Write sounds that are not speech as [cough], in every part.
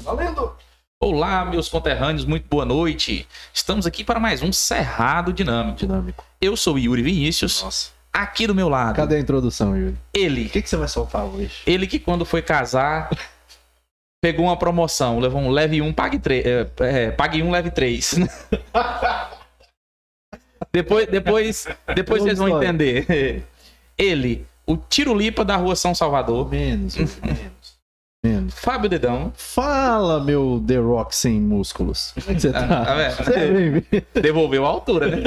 Valendo! Olá, meus conterrâneos, muito boa noite. Estamos aqui para mais um Cerrado Dinâmico. Dinâmico. Eu sou Yuri Vinícius. Nossa. Aqui do meu lado, Cadê a introdução, Yuri? O ele. que, que você vai soltar hoje? Ele que quando foi casar, pegou uma promoção, levou um leve 1, pague 3. É, é, pague 1, leve 3. [laughs] depois, depois, depois vocês vão entender. Ele, o Tirulipa da rua São Salvador, Menos, menos. Menos. Fábio Dedão. Fala, meu The Rock sem músculos. Como é que você [laughs] Ah, tá? tá vendo? Você. Devolveu a altura, né?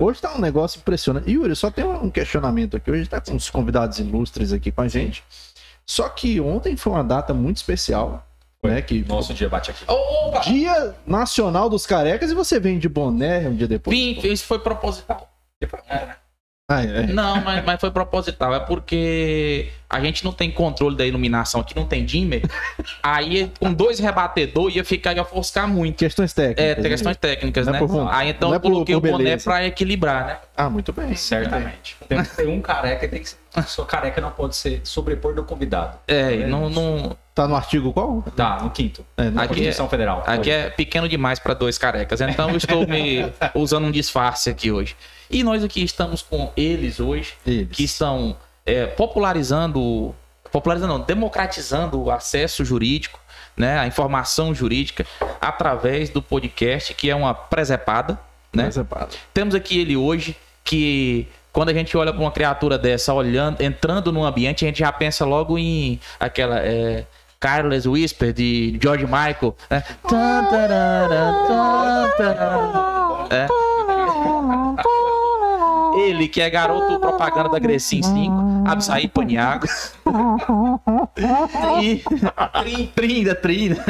Hoje tá um negócio impressionante. Yuri, só tem um questionamento aqui. Hoje tá com uns convidados ilustres aqui com a gente. Só que ontem foi uma data muito especial. Né, que Nosso dia bate aqui. Opa! Dia Nacional dos Carecas e você vem de boné um dia depois. Vim, isso foi proposital. Ah, é. Não, mas, mas foi proposital. É porque a gente não tem controle da iluminação aqui, não tem dimmer. Aí, com dois rebatedores, ia ficar, ia ofuscar muito. Questões técnicas. É, tem questões técnicas, Não é né? por Aí então é eu por- coloquei por o boné beleza. pra equilibrar, né? Ah, muito bem. Certamente. Tem que ter um careca e tem que ser. Sua careca não pode ser sobrepor do convidado. É, e não, não. Tá no artigo qual? Tá, no quinto. É. Na Aqui Constituição Federal. Aqui é pequeno demais para dois carecas. Então eu estou me usando um disfarce aqui hoje. E nós aqui estamos com eles hoje, Eles. que estão é, popularizando, popularizando, não, democratizando o acesso jurídico, né, a informação jurídica através do podcast, que é uma presepada, né? Pá. Temos aqui ele hoje que quando a gente olha para uma criatura dessa olhando, entrando num ambiente, a gente já pensa logo em aquela é, Careless Whisper de George Michael, né? É. Ele que é garoto propaganda da Grecin 5, Absaí Paniago. e trinda, trinda.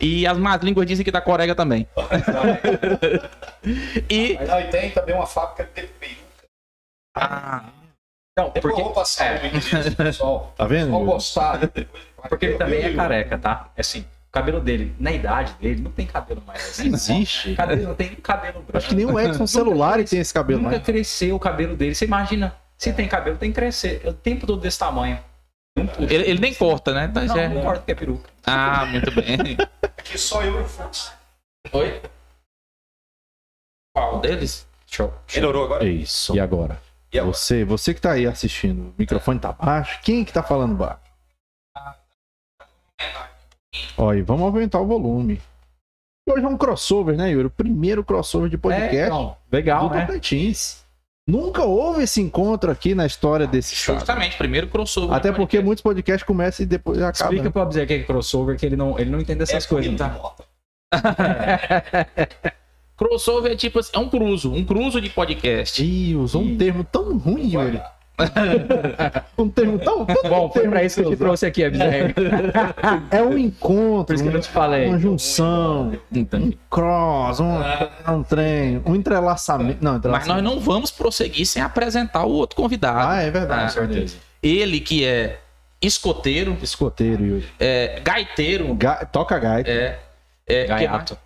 E as más línguas dizem que da Coreia também. e Mas aí tem também uma fábrica de peruca. ah, Não, Depois porque, eu vou passar pessoal. Tá vendo? Vão gostar. porque ele também é careca, tá? É assim, o cabelo dele, na idade dele, não tem cabelo mais assim. Existe. Cabelo, não tem cabelo branco. Acho que nem o Edson celular tem esse cabelo Nunca mais. cresceu o cabelo dele. Você imagina, se tem cabelo, tem que crescer. É o tempo todo desse tamanho. Não ele, ele nem corta, né? Então, Não, já- não importa que é peruca. Ah, muito bem. Aqui só eu e o Fux. Oi? Qual deles? Show. Melhorou agora? Isso. E agora? E agora? Você, você que tá aí assistindo, o microfone tá baixo. Quem que tá falando baixo? Olha, vamos aumentar o volume. Hoje é um crossover, né, Yuri? O primeiro crossover de podcast É, não, legal, do né? Tocantins. Nunca houve esse encontro aqui na história desse estado. Justamente, primeiro crossover. Até porque podcast. muitos podcasts começam e depois acabam. Explica né? pro Abzer que é crossover, que ele não, ele não entende essas É coisas. Tá? [laughs] Crossover é tipo assim, é um cruzo, um cruzo de podcast. Ih, usou um termo tão ruim, Yuri. [laughs] Um termo tão. tão Bom, foi termo pra isso que eu te trouxe aqui, Abzer. É um encontro, Por isso que eu um- te falei. uma junção, Então, um cross, um, um trem, um entrelaçamento. Não, Mas entrelaçamento. nós não vamos prosseguir sem apresentar o outro convidado. Ah, é Ah, verdade. certeza. Ele que é escoteiro, Escoteiro, Yuri. é gaiteiro, Ga- Toca gaita. é, é Gaiato.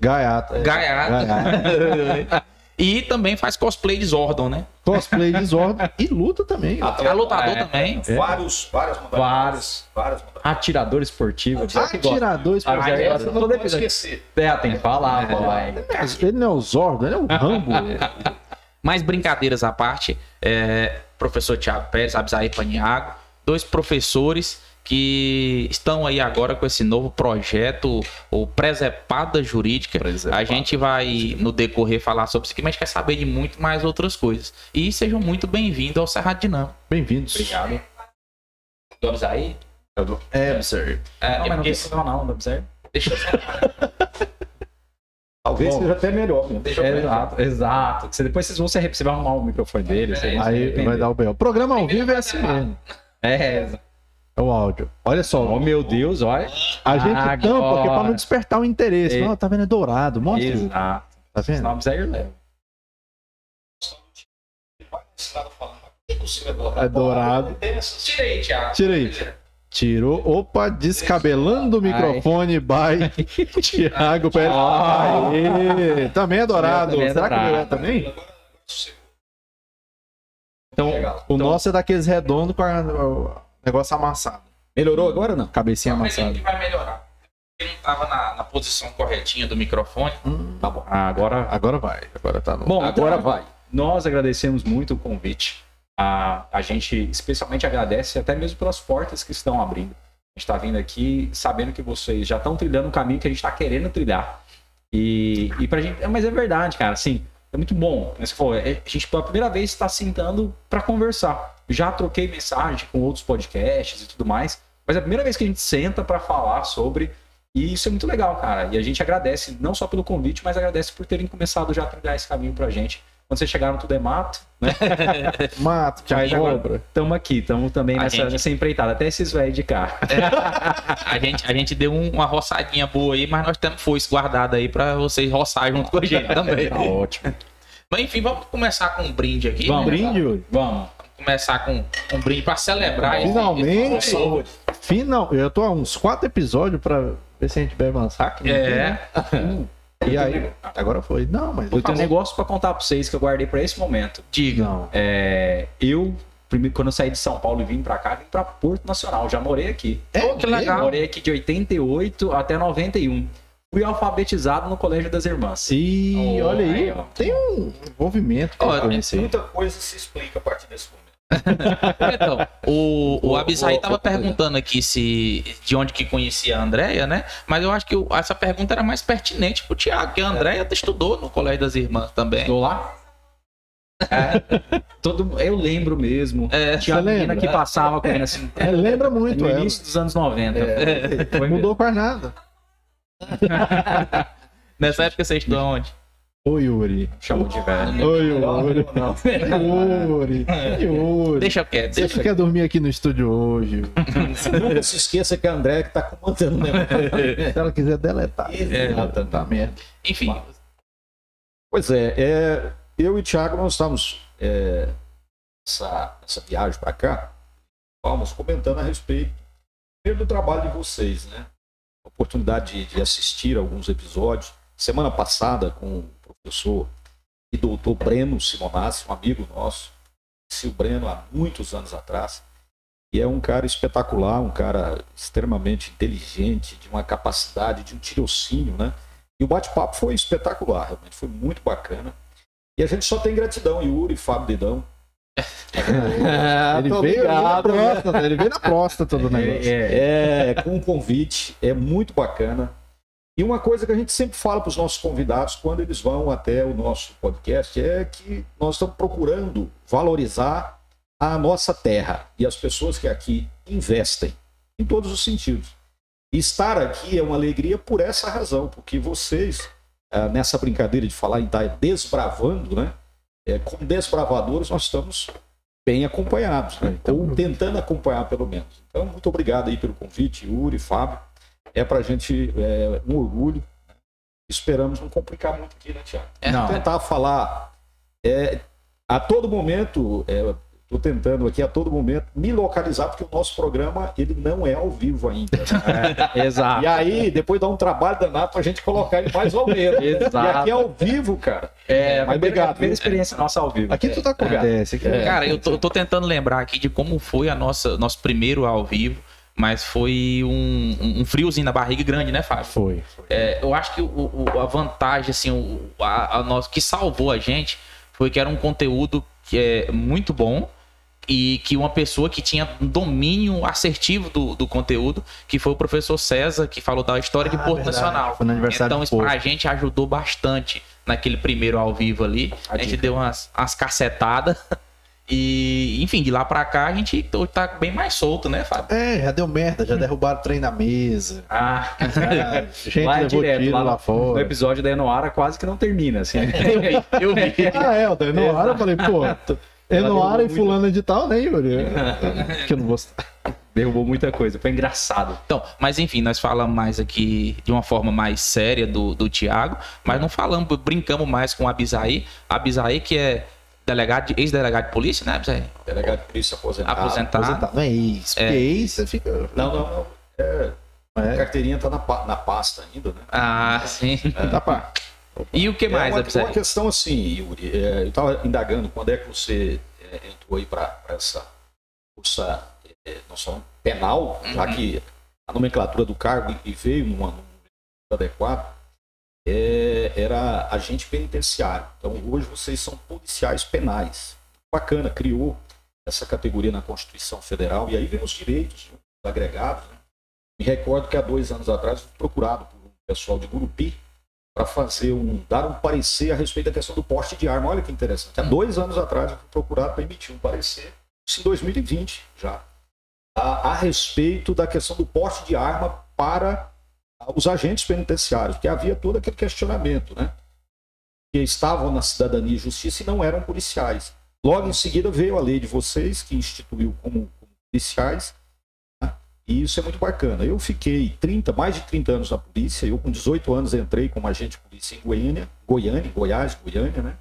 Gaiato. que- gaiato. Gaiato. [laughs] e também faz cosplay de Zordon, né? Cosplay de Zordon e luta também. [laughs] Atleta, É lutador É. também. Vários, várias modalidades. Vários. Várias modalidades. Atirador esportivo. Atirador Ah, esportivo. Gosta. não pode esquecer. É, tem que falar. Mas Ele não é o Zordon, ele é o Rambo. [laughs] Mas brincadeiras à parte, é, professor Tiago Pérez, Absaí Paniago, dois professores que estão aí agora com esse novo projeto, o Presepada Jurídica. Presepada A gente vai, no decorrer, falar sobre isso aqui, mas quer saber de muito mais outras coisas. E sejam muito bem-vindos ao Cerrado Dinâmico. Bem-vindos. Obrigado. Do Absaí? É, sir. É, Não, mas não tem problema não, Abzer. deixa eu [laughs] Talvez Bom. seja até melhor. né? deixa eu Exato, exato. Você- Depois vocês vão se arrepender, você vai arrumar o microfone dele. se Aí vai dar o B.O. O programa ao vivo é assim mesmo. É, É o áudio. Olha só. oh meu Deus, olha. A gente Agora. tampa, porque pra não despertar o interesse. Não, tá vendo? É dourado. Mostra. Exato. Tá vendo? Esse cara falando, é dourado. Dourado. Tira aí, Thiago. Tira aí. Tirou. Opa, descabelando o microfone by [laughs] Thiago Pérez. Aê, também é dourado. Também é Será que o meu é dourado. também? Então, Legal. O Então- nosso é daqueles redondos com a- negócio amassado. Melhorou agora ou não? Cabecinha Mas amassada. ele vai melhorar. Ele não tava na, na posição corretinha do microfone. Hum, Tá bom. Ah, agora. agora vai. Agora tá no. Bom, Agora então, vai. Nós agradecemos muito o convite. A, a gente especialmente agradece até mesmo pelas portas que estão abrindo. A gente está vindo aqui sabendo que vocês já estão trilhando um caminho que a gente está querendo trilhar. E, e pra gente. Mas é verdade, cara. Assim, é muito bom. Você falou, é- a gente pela primeira vez está sentando para conversar. Já troquei mensagem com outros podcasts e tudo mais. Mas é a primeira vez que a gente senta para falar sobre. E isso é muito legal, cara. E a gente agradece não só pelo convite, mas agradece por terem começado já a trilhar esse caminho pra gente. Quando vocês chegaram, tudo é mato, né? [laughs] Mato, agora cobra. Estamos aqui, estamos também A nessa, gente- nessa empreitada. Até esses velhos de cá. A gente, a gente deu um- uma roçadinha boa aí, mas nós temos foice guardada aí pra vocês roçar junto com a gente [laughs] também. Tá ótimo. Mas enfim, vamos começar com um brinde aqui. Vamos. né? Brinde. Vamos. Começar com um brinde pra celebrar. esse- Finalmente. Final. Eu tô há uns quatro episódios pra ver se a gente bebe uma saca. não tem, né? É, [laughs] E aí, agora foi. Não, mas. Eu tenho um negócio pra contar pra vocês que eu guardei pra esse momento. diga. É, eu, primeiro, quando eu saí de São Paulo e vim pra cá, vim pra Porto Nacional. Já morei aqui. Pô, que legal. Morei aqui de 88 até 91. Fui alfabetizado no Colégio das Irmãs. E Oh, olha aí, aí, ó. tem um envolvimento que Ó, eu conheci. Muita coisa se explica a partir desse momento. [laughs] Então, o, o Abisai tava perguntando aqui se de onde que conhecia a Andréia, né? Mas eu acho que o- essa pergunta era mais pertinente pro Thiago, que a Andréia estudou no Colégio das Irmãs também. Estou lá? É, [laughs] todo, eu lembro mesmo. É, Tinha uma menina que passava correndo assim. [laughs] É, lembra muito, No ela. início dos anos 90. É. Mesmo. mudou quase nada. nessa época você estudou onde? Ô, Yuri. Chamou de velho. Ô, Yuri. [laughs] Yuri. Yuri. Deixa quieto, Você deixa quer dormir aqui no estúdio hoje? [laughs] Não se esqueça que a André que tá comandando negócio. [laughs] Se ela quiser deletar. Exatamente. Merda. Enfim, Pois é, é, eu e o Thiago, nós estamos é, essa, essa viagem para cá, estávamos comentando a respeito primeiro do trabalho de vocês, né? A oportunidade de, de assistir alguns episódios. Semana passada, com professor e doutor Breno Simonassi, um amigo nosso, conheci o Breno há muitos anos atrás, e é um cara espetacular, um cara extremamente inteligente, de uma capacidade, de um tirocínio, né? E o bate-papo foi espetacular, realmente foi muito bacana. E a gente só tem gratidão, Yuri, Fábio Dedão. [laughs] ele, veio na né? próstata, ele veio na próstata do [laughs] negócio. É, É, com o convite, é muito bacana. E uma coisa que a gente sempre fala para os nossos convidados quando eles vão até o nosso podcast é que nós estamos procurando valorizar a nossa terra e as pessoas que aqui investem, em todos os sentidos. E estar aqui é uma alegria por essa razão, porque vocês, ah, nessa brincadeira de falar em estar desbravando, né? É, como desbravadores, nós estamos bem acompanhados, né? ou tentando acompanhar pelo menos. Então, muito obrigado aí pelo convite, Yuri, Fábio. É para a gente é, um orgulho. né? Esperamos não complicar muito aqui, né, Tiago? É. Não. Tentar falar é, a todo momento, estou tentando aqui a todo momento me localizar, porque o nosso programa ele não é ao vivo ainda. né? [laughs] exato. E aí, depois dá um trabalho danado para a gente colocar ele mais ou menos. E Exato. aqui é ao vivo, cara. É, Mas obrigado, a primeira experiência nossa ao vivo. Aqui tudo acontece. Aqui É. Cara, eu tô, eu tô tentando lembrar aqui de como foi a nossa nosso primeiro ao vivo, mas foi um, um friozinho na barriga grande, né, Fábio? Foi. É, eu acho que o, o- a vantagem, assim, o, a, a que salvou a gente foi que era um conteúdo que é muito bom e que uma pessoa que tinha um domínio assertivo do, do conteúdo, que foi o professor César, que falou da história de Ah, Porto verdade. Nacional. Foi no aniversário Então isso pra gente ajudou bastante naquele primeiro ao vivo ali. A, gente dica. deu umas, umas cacetadas. [laughs] E, enfim, de lá pra cá a gente tá bem mais solto, né, Fábio? É, já deu merda, já derrubaram o trem na mesa. Ah, Ah, gente lá é levou direto, tiro lá lá, no fora. episódio da Enoara quase que não termina, assim. [laughs] Eu vi. Ah, é, o da Enoara, eu falei, pô, Enoara e fulano de tal, né, Yuri? [laughs] que eu não vou Derrubou muita coisa, foi engraçado. Então, mas enfim, nós falamos mais aqui de uma forma mais séria do, do Thiago, mas não falamos, brincamos mais com o Abisaí. Abisaí, que é delegado, de- ex-delegado de polícia, né, Abisaí? Delegado de polícia aposentado. Aposentado. aposentar. Não é ex, porque É. ex você fica... Não, não, não. É, a É, carteirinha tá na, na pasta ainda, né? Ah, sim. dá pra... E o que mais, é uma, uma questão assim, Yuri. é, eu estava indagando quando é que você é, entrou aí para essa, essa é, nós falamos penal, já que a nomenclatura do cargo e veio numa, num momento adequado, é, era agente penitenciário. Então hoje vocês são policiais penais. Bacana, criou essa categoria na Constituição Federal e aí vem os direitos agregados. Né? Me recordo que há dois anos atrás fui procurado por um pessoal de Gurupi para fazer um dar um parecer a respeito da questão do porte de arma. Olha que interessante. Há dois anos atrás eu fui procurado para emitir um parecer, isso em 2020 já, a, a respeito da questão do porte de arma para os agentes penitenciários, que havia todo aquele questionamento, né? Que estavam na cidadania e justiça e não eram policiais. Logo em seguida veio a lei de vocês, que instituiu como, como policiais, né? e isso é muito bacana. Eu fiquei 30, mais de 30 anos na polícia, eu com 18 anos entrei como agente de polícia em Goiânia, Goiânia, Goiás, Goiânia, né?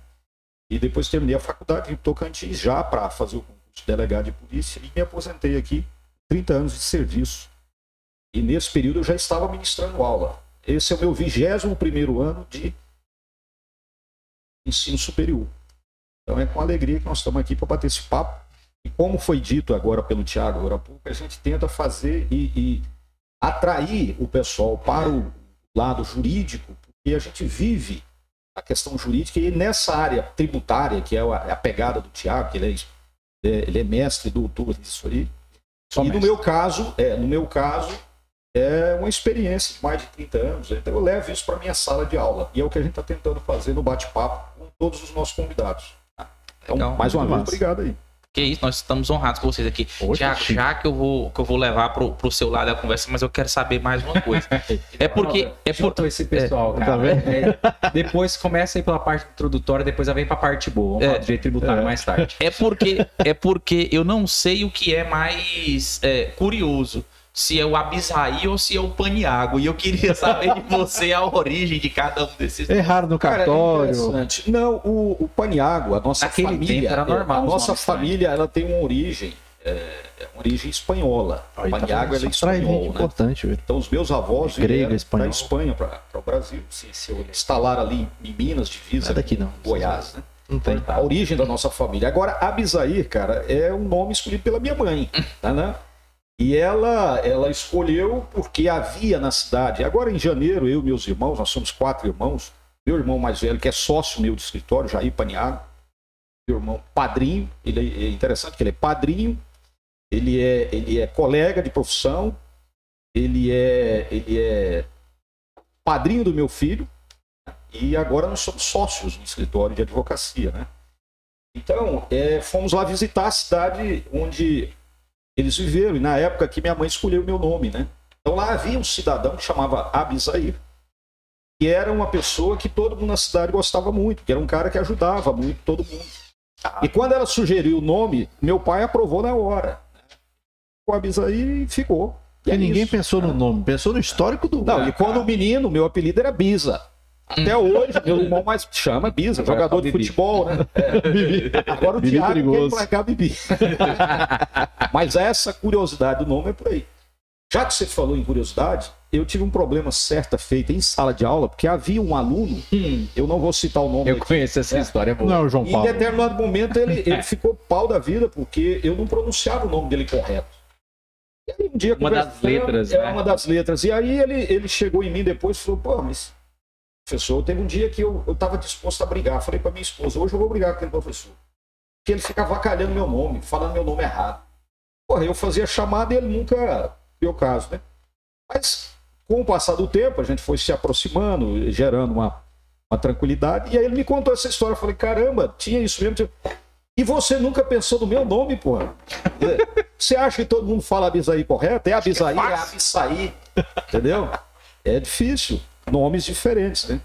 E depois terminei a faculdade em Tocantins já para fazer o concurso de delegado de polícia e me aposentei aqui, 30 anos de serviço e nesse período eu já estava ministrando aula. Esse é o meu 21 primeiro ano de ensino superior. Então é com alegria que nós estamos aqui para bater esse papo. E como foi dito agora pelo Tiago agora há pouco, a gente tenta fazer e, e atrair o pessoal para o lado jurídico, porque a gente vive a questão jurídica e nessa área tributária, que é a, a pegada do Tiago, que ele é, ele é mestre, doutor disso aí. Só e mestre. no meu caso, é, no meu caso, é uma experiência de mais de 30 anos. Então eu levo isso para minha sala de aula. E é o que a gente está tentando fazer no bate-papo com todos os nossos convidados. Então, Legal, mais uma vez, obrigado aí. Que isso, nós estamos honrados por vocês aqui. Tiago, já que eu vou, que eu vou levar pro, pro seu lado da conversa, mas eu quero saber mais uma coisa. [laughs] é porque. É por esse pessoal, é, cara. Tá é, depois começa aí pela parte introdutória, depois vem pra parte boa. Vamos é, falar do jeito tributário é. mais tarde. É porque, é porque eu não sei o que é mais é, curioso se é o Abisaí ou se é o Paniago. E eu queria [laughs] saber de você a origem de cada um desses. Erraram no cartório. Cara, Não, o, o Paniago, a nossa Naquele família. Era normal, a nossa família ela tem uma origem. É, uma origem espanhola. Aí, tá Paniago tá é espanhol. Né? importante, Então os meus avós vieram da Espanha para o Brasil. Se, se instalaram ali em Minas, divisa, é daqui, não. Goiás, né? Não tem. A origem da nossa família. Agora, Abisair, cara, é um nome escolhido pela minha mãe. tá, né? E ela, ela escolheu porque havia na cidade. Agora em janeiro, eu e meus irmãos, nós somos quatro irmãos. Meu irmão mais velho, que é sócio meu de escritório, Jair Paniago. Meu irmão padrinho, ele é interessante que ele é padrinho, ele é, ele é colega de profissão, ele é, ele é padrinho do meu filho, e agora nós somos sócios no escritório de advocacia, né? Então, é, fomos lá visitar a cidade onde eles viveram, e na época que minha mãe escolheu o meu nome, né? Então lá havia um cidadão que chamava Abisair, que era uma pessoa que todo mundo na cidade gostava muito, que era um cara que ajudava muito todo mundo. E quando ela sugeriu o nome, meu pai aprovou na hora. O Abisair ficou. E, e ninguém isso, pensou no nome, pensou no histórico do. Não, e quando o menino, meu apelido era Bisa. Até hum. hoje, meu irmão mais chama Bisa, jogador de futebol, né? [laughs] É. Agora o Bibi Thiago perigoso. quer Bibi. [laughs] Mas essa curiosidade do nome é por aí. Já que você falou em curiosidade, eu tive um problema certa feita em sala de aula, porque havia um aluno, hum. eu não vou citar o nome. Eu aqui, conheço essa é, história, é boa. Não, João Paulo. em determinado momento ele, ele [laughs] ficou pau da vida, porque eu não pronunciava o nome dele correto. E aí, um dia uma das letras, é né? uma das letras. E aí ele, ele chegou em mim depois e falou: pô, mas professor. Teve um dia que eu estava disposto a brigar. Falei para minha esposa, hoje eu vou brigar com aquele professor. Porque ele ficava avacalhando meu nome, falando meu nome errado. Porra, eu fazia chamada e ele nunca deu caso, né? Mas, com o passar do tempo, a gente foi se aproximando, gerando uma, uma tranquilidade. E aí ele me contou essa história. Eu falei, caramba, tinha isso mesmo. E você nunca pensou no meu nome, porra? Você acha que todo mundo fala Abisaí correto? É Abisaí, é, é Abissaí. Entendeu? É difícil nomes diferentes, né?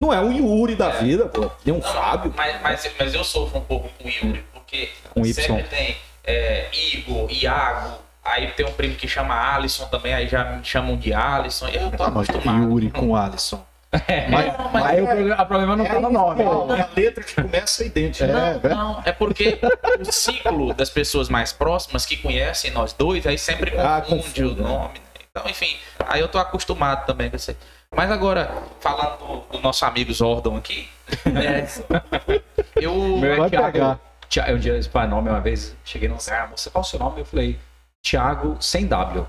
Não é um Yuri da é. vida, pô. Tem um não, Fábio. Mas, mas, mas, eu sofro um pouco com o Yuri, porque com sempre tem é, Igor, Iago, aí tem um primo que chama Alisson também, aí já me chamam de Alisson, e eu tô ah, acostumado. Yuri com Alisson. [laughs] É, mas, mas, mas aí é, o problema, problema não é, tá no nome. É a letra que começa idêntica. Não, é, não, é porque o ciclo das pessoas mais próximas que conhecem nós dois, aí sempre ah, confunde, o nome. Né? Então, enfim, aí eu tô acostumado também com isso. Mas agora, falando do, do nosso amigo Zordon aqui, é, [laughs] eu. Meu é Thiago, Thiago, um dia esse pai nome uma vez, cheguei no lugar, moça, qual é o seu nome? Eu falei, Thiago sem W.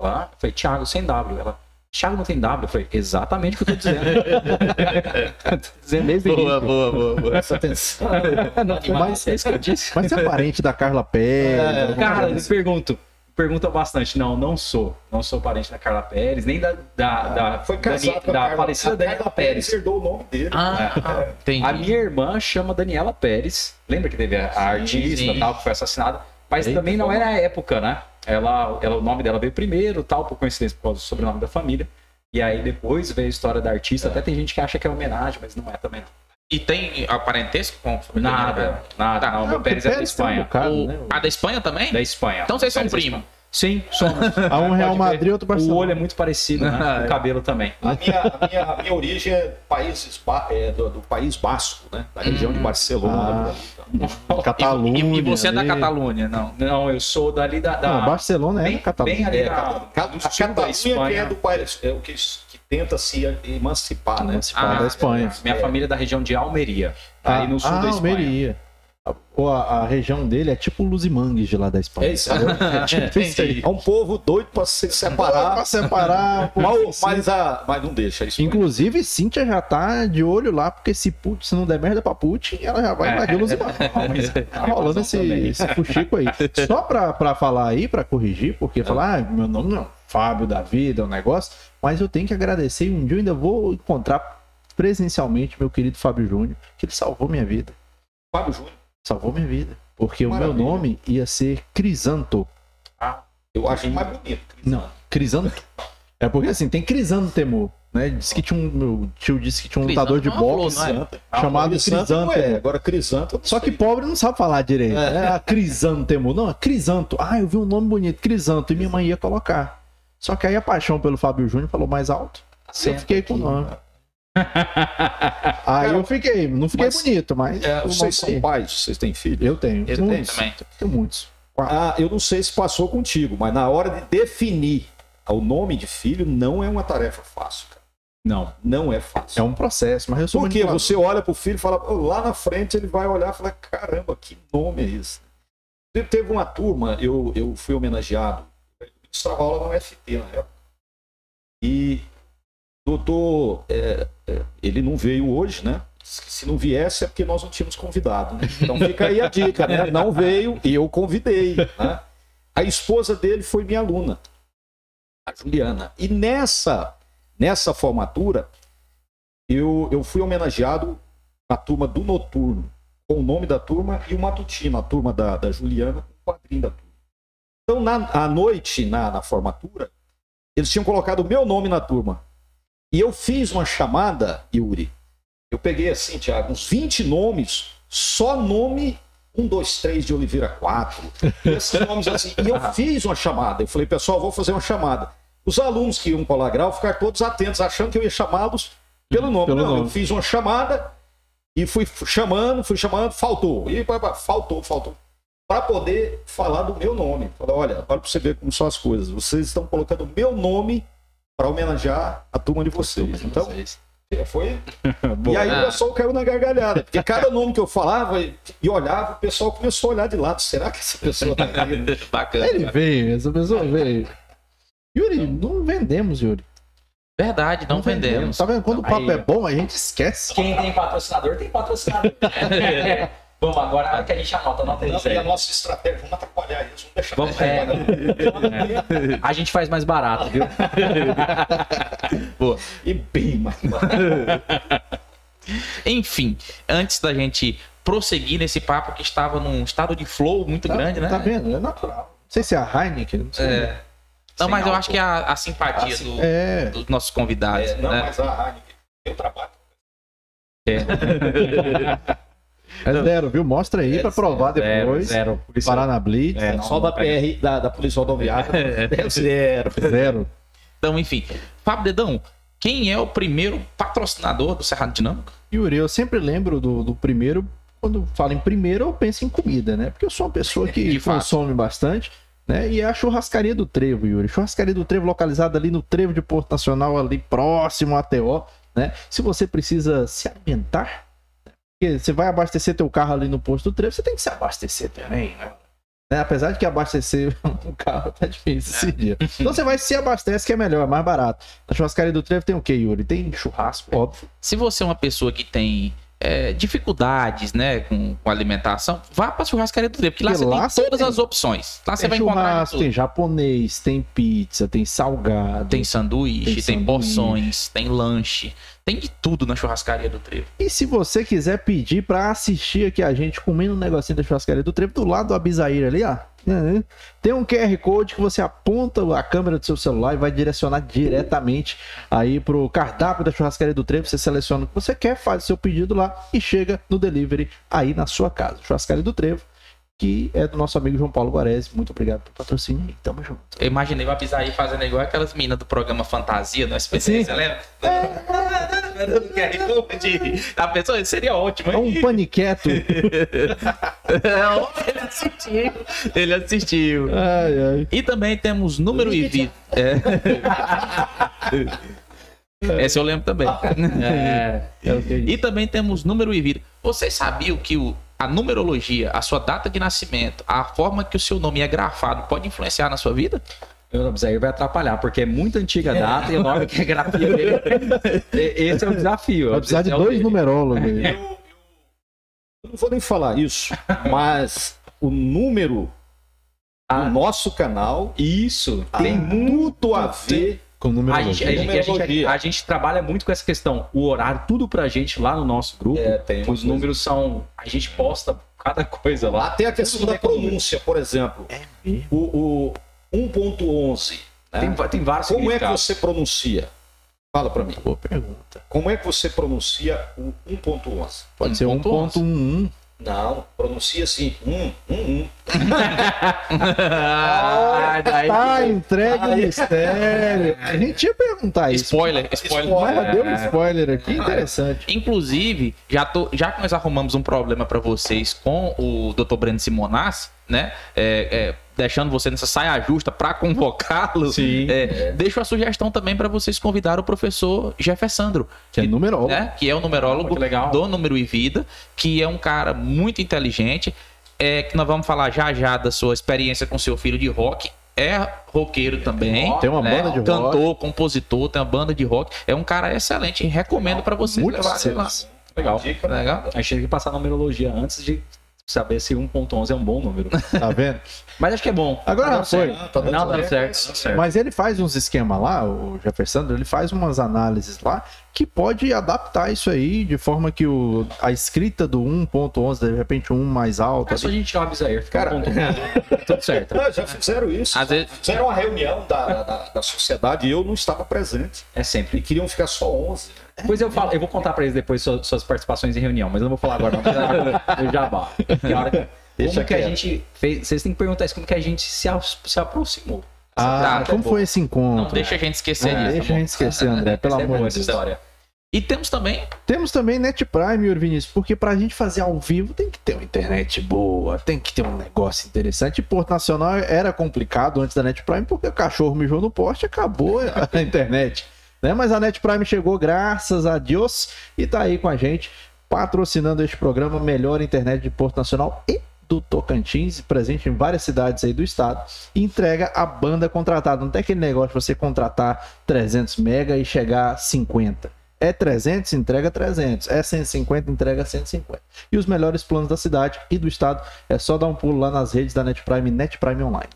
Ela, eu falei, Thiago sem W. Ela, Thiago não tem W? Eu falei, exatamente o que eu tô dizendo. [laughs] tô dizendo desde o Boa, início. boa, boa, boa. Presta atenção. [laughs] Mas é isso que eu disse. Mas você é parente da Carla Pérez. alguma Cara, coisa eles assim? perguntam. Perguntam bastante. Não, não sou. Não sou parente da Carla Pérez, nem da, da, da, Foi Dani- casado com a da Carla, falecida Daniela Pérez. Pérez herdou o nome dele. Ah, entendi. A minha irmã chama Daniela Pérez. Lembra que teve a, a artista sim. tal que foi assassinada? Mas Eita, também não era a época, né? Ela, ela, o nome dela veio primeiro, tal, por coincidência, por causa do sobrenome da família. E aí depois veio a história da artista. Até tem gente que acha que é homenagem, mas não é também. E tem a parentesco com Nada, nada. Tá. Não, meu Ah, Pérez é da Pérez tem um Espanha. bocado, O- né? A da Espanha também? Da Espanha. Então vocês são é primos. Espanha. Sim, somos. [laughs] Há um Real. Madrid, outro O Barcelona. olho é muito parecido, né? [laughs] O cabelo também. A minha, a minha, a minha origem é, países, é do, do País Basco, né? Da região de Barcelona. Ah. Catalunha. E, e você é da. Catalunha, não? Não, eu sou dali da. da Não, Barcelona é bem, da Catalunha. bem ali É, da, a, Ca- do a sul da Catalunha que Espanha. é do país, é o que tenta se emancipar, né? Emancipar Ah, da Espanha. Minha família é da região de Almeria, ali no sul ah, da Espanha. Almeria. A, pô, a, a região dele é tipo o Luzimangues de lá da Espanha. É isso. [laughs] É tipo isso aí. É um povo doido para se separar. Pra separar. [laughs] Mas, assim. mas, a, mas não deixa isso. Inclusive, Cíntia já tá de olho lá, porque se, Putin, se não der merda pra Putin, ela já vai É. invadir o Luzimangues. [laughs] Tá rolando esse, esse fuxico aí. Só pra, pra falar aí, pra corrigir, porque falar, ah, meu nome não é Fábio da Vida, é um negócio, mas eu tenho que agradecer e um dia eu ainda vou encontrar presencialmente meu querido Fábio Júnior, que ele salvou minha vida. Fábio Júnior. Salvou minha vida. Porque o Maravilha. meu nome ia ser Crisanto. Eu acho mais bonito. Não, Crisanto. É porque assim, tem Crisantemo, né? Diz que tinha um, meu tio disse que tinha um Crisanto lutador de é boxe não é? chamado Crisântemo Crisantemo. é. Agora não Só que pobre não sabe falar direito. É, a Crisantemo. Não, é Crisanto. Ah, eu vi um nome bonito, Crisanto. E minha mãe ia colocar. Só que aí a paixão pelo Fábio Júnior falou mais alto. Eu fiquei com o nome. Aí eu fiquei. Não fiquei mas- bonito, mas. É, vocês são pais, vocês têm filho? Eu tenho. Eu tenho também. Tenho muitos. Ah, eu não sei se passou contigo, mas na hora de definir o nome de filho, não é uma tarefa fácil, cara. Não, não é fácil. É um processo, mas sou Porque você olha pro filho e fala, "Pô, lá na frente ele vai olhar e falar, caramba, que nome é esse? Te- Teve uma turma, eu, eu fui homenageado, ministrava aula no FT na época. E doutor, é, é, ele não veio hoje, né? Se não viesse é porque nós não tínhamos convidado. né? Então fica aí a dica, né? Não veio e eu convidei. Né? A esposa dele foi minha aluna, a Juliana. E nessa, nessa formatura, eu, eu fui homenageado na turma do Noturno, com o nome da turma e o Matutino, a turma da, da Juliana, o quadrinho da turma. Então, na, à noite, na, na formatura, eles tinham colocado o meu nome na turma. E eu fiz uma chamada, Yuri. Eu peguei assim, Tiago, uns 20 nomes, só nome 1, 2, 3 de Oliveira 4. Esses nomes assim. E eu [laughs] fiz uma chamada. Eu falei, pessoal, vou fazer uma chamada. Os alunos que iam colar grau ficar todos atentos, achando que eu ia chamá-los pelo nome. Pelo Não, eu nome. fiz uma chamada e fui chamando, fui chamando, faltou. E faltou, faltou. Para poder falar do meu nome. Falar, olha, agora para você ver como são as coisas. Vocês estão colocando o meu nome para homenagear a turma de vocês. Então, é, foi. [laughs] e aí o pessoal caiu na gargalhada. Porque cada nome que eu falava e olhava, o pessoal começou a olhar de lado. Será que essa pessoa tá [laughs] rindo? Bacana. Ele veio, essa pessoa veio. Yuri, não vendemos, Yuri. Verdade, não, vendemos. Tá vendo? Quando o papo Aí, é bom, a gente esquece. Quem tem patrocinador, tem patrocinador. [laughs] Vamos agora, hora que a gente anota, anota aí. Não, e a nossa estratégia, vamos atrapalhar isso, vamos deixar. Vamos, é, a gente faz mais barato, viu? [laughs] E bem mais. Enfim, antes da gente prosseguir nesse papo que estava num estado de flow muito Tá, grande, né? Tá vendo? É natural. Não sei se é a Heineken, não sei. É. Não, Sem mas eu álcool. acho que é a, a simpatia do- É. dos nossos convidados. É, não, né? mas a Heineken, eu trabalho. É [laughs] zero, viu? Mostra aí É pra provar Zero, depois. zero. Polícia- Parar na Blitz. É, não, Só não da. PR, da, da Polícia Rodoviária, [laughs] é zero. Zero. Então, enfim. Fábio Dedão, quem é o primeiro patrocinador do Cerrado Dinâmico? Yuri, eu sempre lembro do, do primeiro. Quando falo em primeiro, eu penso em comida, né? Porque eu sou uma pessoa [laughs] que De fato. consome bastante. Né? E é a churrascaria do Trevo, Yuri. Churrascaria do Trevo localizada ali no Trevo de Porto Nacional, ali próximo à TO. Né? Se você precisa se alimentar? Porque você vai abastecer teu carro ali no posto do Trevo, você tem que se abastecer também, né? Né? Apesar de que abastecer o [laughs] carro tá difícil esse dia. Então você vai se abastece que é melhor, é mais barato. Na churrascaria do Trevo tem o que, Yuri? Tem churrasco, óbvio. Se você é uma pessoa que tem é, dificuldades, né, com, com alimentação, vá pra churrascaria do Trevo, porque lá Porque você lá tem você todas tem. as opções. Lá você tem vai encontrar tudo. tem japonês, tem pizza, tem salgado. Tem sanduíche, Tem tem, sanduíche. porções, tem lanche, tem de tudo na churrascaria do Trevo. E se você quiser pedir pra assistir aqui a gente comendo um negocinho da churrascaria do Trevo, do lado do Abisaíra ali, ó. né? Tem um QR Code que você aponta a câmera do seu celular e vai direcionar diretamente aí pro cardápio da churrascaria do Trevo. Você seleciona o que você quer, faz o seu pedido lá e chega no delivery aí na sua casa. Churrascaria do Trevo, que é do nosso amigo João Paulo Guarese. Muito obrigado pelo patrocínio e tamo junto. Eu imaginei o Abisaí fazendo igual aquelas meninas do programa Fantasia no Sim. você lembra? Code. [laughs] A pessoa seria ótimo, É um paniqueto. [laughs] ele assistiu. Ele assistiu. ai, ai. E também temos número e vida. É. [laughs] Esse eu lembro também. É. E também temos número e vida. Vocês sabiam que o- a numerologia, a sua data de nascimento, a forma que o seu nome é grafado pode influenciar na sua vida? Eu não aí vai atrapalhar, porque é muito antiga a data e o nome que é grafia dele. E- Esse é o desafio. Vai precisar de é dois dele. numerólogos aí. Eu não vou nem falar isso, mas o número Ah. do nosso canal Isso. tem muito a ver. Com A gente, a, gente, a, gente, a gente trabalha muito com essa questão. O horário, tudo pra gente lá no nosso grupo. É, tem os números são. A gente posta cada coisa lá. Lá tem a questão da pronúncia, por exemplo. O, o 1.11. né? Tem, tem vários Como é que você pronuncia? Fala pra mim. Boa pergunta. Como é que você pronuncia o 1.11? Pode ser 1.11. 1.11. Não, pronuncia assim. Um, um, um. Ah, Tá entregue o mistério. A gente ia perguntar isso. Spoiler, spoiler. Mas deu um É. spoiler aqui, interessante. Inclusive, já, tô, já que nós arrumamos um problema pra vocês com o Dr. Breno Simonassi, né? É, é, deixando você nessa saia justa pra convocá-lo. É, deixo a sugestão também pra vocês convidar o professor Jeffersandro, Que é numerólogo. né? Que é o numerólogo legal. do Número e Vida, que é um cara muito inteligente. É, que nós vamos falar já já da sua experiência com seu filho de rock. É roqueiro também. Tem uma né? banda de rock. Cantor, compositor, tem uma banda de rock. É um cara excelente. Recomendo pra vocês Muito levarem lá. Legal. Legal? A gente tem que passar a numerologia antes de saber se 1.11 é um bom número. [laughs] Tá vendo? Mas acho que é bom. Agora já foi. Tá dando Não, tá certo. certo. Tá certo. Mas ele faz uns esquemas lá, o Jefferson, ele faz umas análises lá que pode adaptar isso aí de forma que o, a escrita do 1.11, de repente um mais alto. É só a gente tirar o Abisair, fica Cara, um ponto. [laughs] Tudo certo. Ah, já fizeram isso. Às vezes- Fizeram uma reunião da, da, da sociedade e eu não estava presente. É sempre. E queriam ficar só 11. Depois eu falo, eu vou contar pra eles depois suas, suas participações em reunião, mas eu não vou falar agora, não. Eu já vá. Deixa Como que a gente fez? Vocês têm que perguntar isso, como que a gente se, se aproximou. Ah, Tá, como tá foi esse encontro? Não deixa a gente esquecer Ah, disso. deixa tá a gente esquecer, André, pelo é amor de Deus. história. E temos também Temos também Net Prime, Vinícius, porque pra gente fazer ao vivo tem que ter uma internet boa, tem que ter um negócio interessante. E Porto Nacional era complicado antes da Net Prime, porque o cachorro mijou no poste e acabou a [laughs] internet. Né? Mas a Net Prime chegou, graças a Deus, e tá aí com a gente, patrocinando este programa Melhor Internet de Porto Nacional e do Tocantins, presente em várias cidades aí do estado, e entrega a banda contratada. Não tem aquele negócio de você contratar 300 mega e chegar a 50. É 300, entrega 300. É 150, entrega 150. E os melhores planos da cidade e do estado é só dar um pulo lá nas redes da Net Prime, Net Prime Online.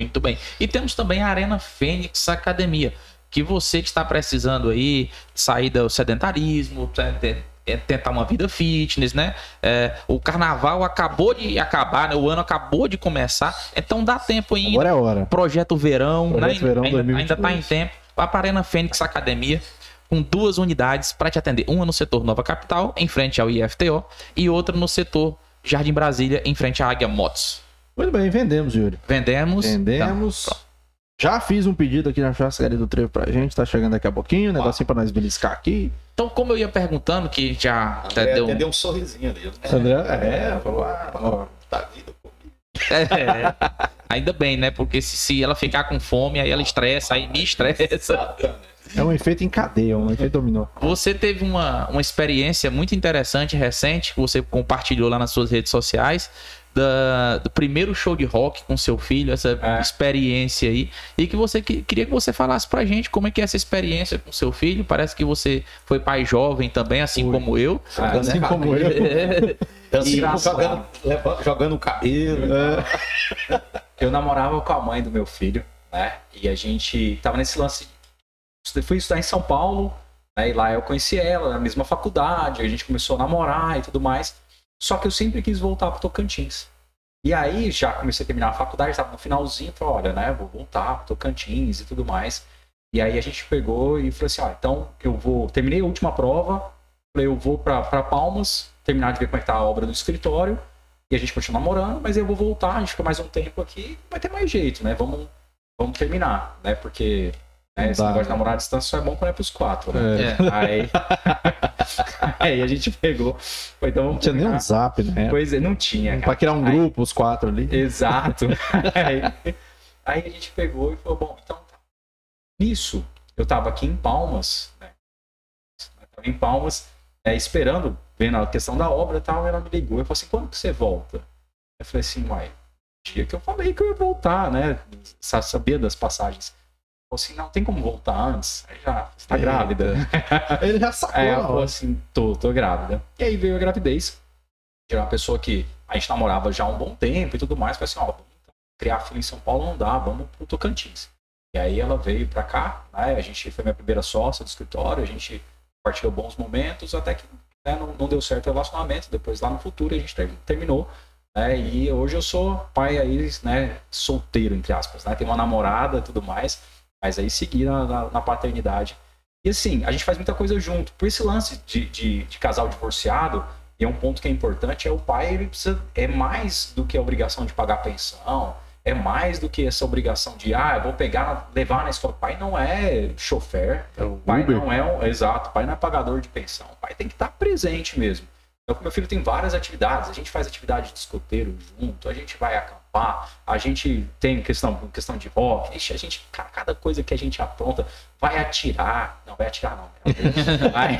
Muito bem. E temos também a Arena Fênix Academia, que você que está precisando aí sair do sedentarismo, é, tentar uma vida fitness, né? É, o carnaval acabou de acabar, né? o ano acabou de começar, então dá tempo ainda. Agora é hora. Projeto Verão, Projeto né? Verão ainda, 2022. ainda tá em tempo. Vá para a Arena Fênix Academia com duas unidades para te atender. Uma no setor Nova Capital, em frente ao IFTO, e outra no setor Jardim Brasília, em frente à Águia Motos. Muito bem, vendemos, Yuri. Vendemos. Vendemos. Então, Já fiz um pedido aqui na churrascaria do Trevo pra gente, tá chegando daqui a pouquinho, um negocinho pra nós beliscar aqui. Então, como eu ia perguntando, que já até André deu até um... deu um sorrisinho ali. André, é, falou, ah, ó, Tá vindo comigo. É, ainda bem, né? Porque se, se ela ficar com fome, aí ela estressa, aí me estressa. é um efeito em cadeia, um efeito dominó. Você teve uma, uma experiência muito interessante, recente, que você compartilhou lá nas suas redes sociais, da- do primeiro show de rock com seu filho, essa É. experiência aí. E que você que- queria que você falasse pra gente como é que é essa experiência com seu filho. Parece que você foi pai jovem também, assim Fui. como eu. Ah, Assim como eu. [laughs] Assim, jogando, leva- jogando o cabelo. [laughs] Eu namorava com a mãe do meu filho, né? E a gente tava nesse lance. Fui estudar em São Paulo, né? E lá eu conheci ela, na mesma faculdade, a gente começou a namorar e tudo mais. Só que eu sempre quis voltar pro Tocantins. E aí já comecei a terminar a faculdade, estava no finalzinho, falei, olha, né? Vou voltar pro Tocantins e tudo mais. E aí a gente pegou e falou assim, ó, então eu vou. Terminei a última prova, falei, eu vou pra Palmas, terminar de ver como é que tá a obra do escritório. E a gente continua namorando, mas eu vou voltar, a gente fica mais um tempo aqui, vai ter mais jeito, né? Vamos, vamos terminar, né? Porque né, esse Dá, negócio de namorar à distância só é bom quando é pros quatro, né? É. Aí, [laughs] aí a gente pegou. Foi, então Não tinha nem um zap, né? Pois é, não tinha, cara. Pra criar um Aí- grupo, os quatro ali. Exato. [laughs] aí, aí a gente pegou e falou, bom, então tá. Nisso, eu tava aqui em Palmas, né? Eu tava em Palmas, né, esperando, vendo a questão da obra e tal, ela me ligou e falou assim, quando que você volta? Eu falei assim, uai, dia que eu falei que eu ia voltar, né? Sa- Sabia das passagens. Assim, não tem como voltar antes. Aí já, você tá grávida. [laughs] Ele já sacou. Aí ela falou assim, tô, tô grávida. E aí veio a gravidez. Era uma pessoa que a gente namorava já há um bom tempo e tudo mais. Falei assim, ó, criar filho em São Paulo não dá, vamos pro Tocantins. E aí ela veio pra cá, né? A gente foi minha primeira sócia do escritório, a gente partilhou bons momentos, até que né, não, não deu certo o relacionamento. Depois lá no futuro a gente ter- terminou. Né? E hoje eu sou pai aí, né, solteiro, entre aspas, né? Tenho uma namorada e tudo mais, mas aí seguir na, na- na paternidade. E assim, a gente faz muita coisa junto. Por esse lance de, de, de casal divorciado, e é um ponto que é importante, é o pai, ele precisa, é mais do que a obrigação de pagar pensão, é mais do que essa obrigação de, ah, eu vou pegar, levar na escola. O pai não é chofer, É o o pai Uber. não é um, exato, pai não é pagador de pensão, o pai tem que estar presente mesmo. Então, meu filho tem várias atividades, a gente faz atividade de escoteiro junto, a gente vai acampar, a gente tem questão, questão de rock, ixi, a gente, cara, cada coisa que a gente apronta, vai atirar, não vai atirar não, [laughs] vai,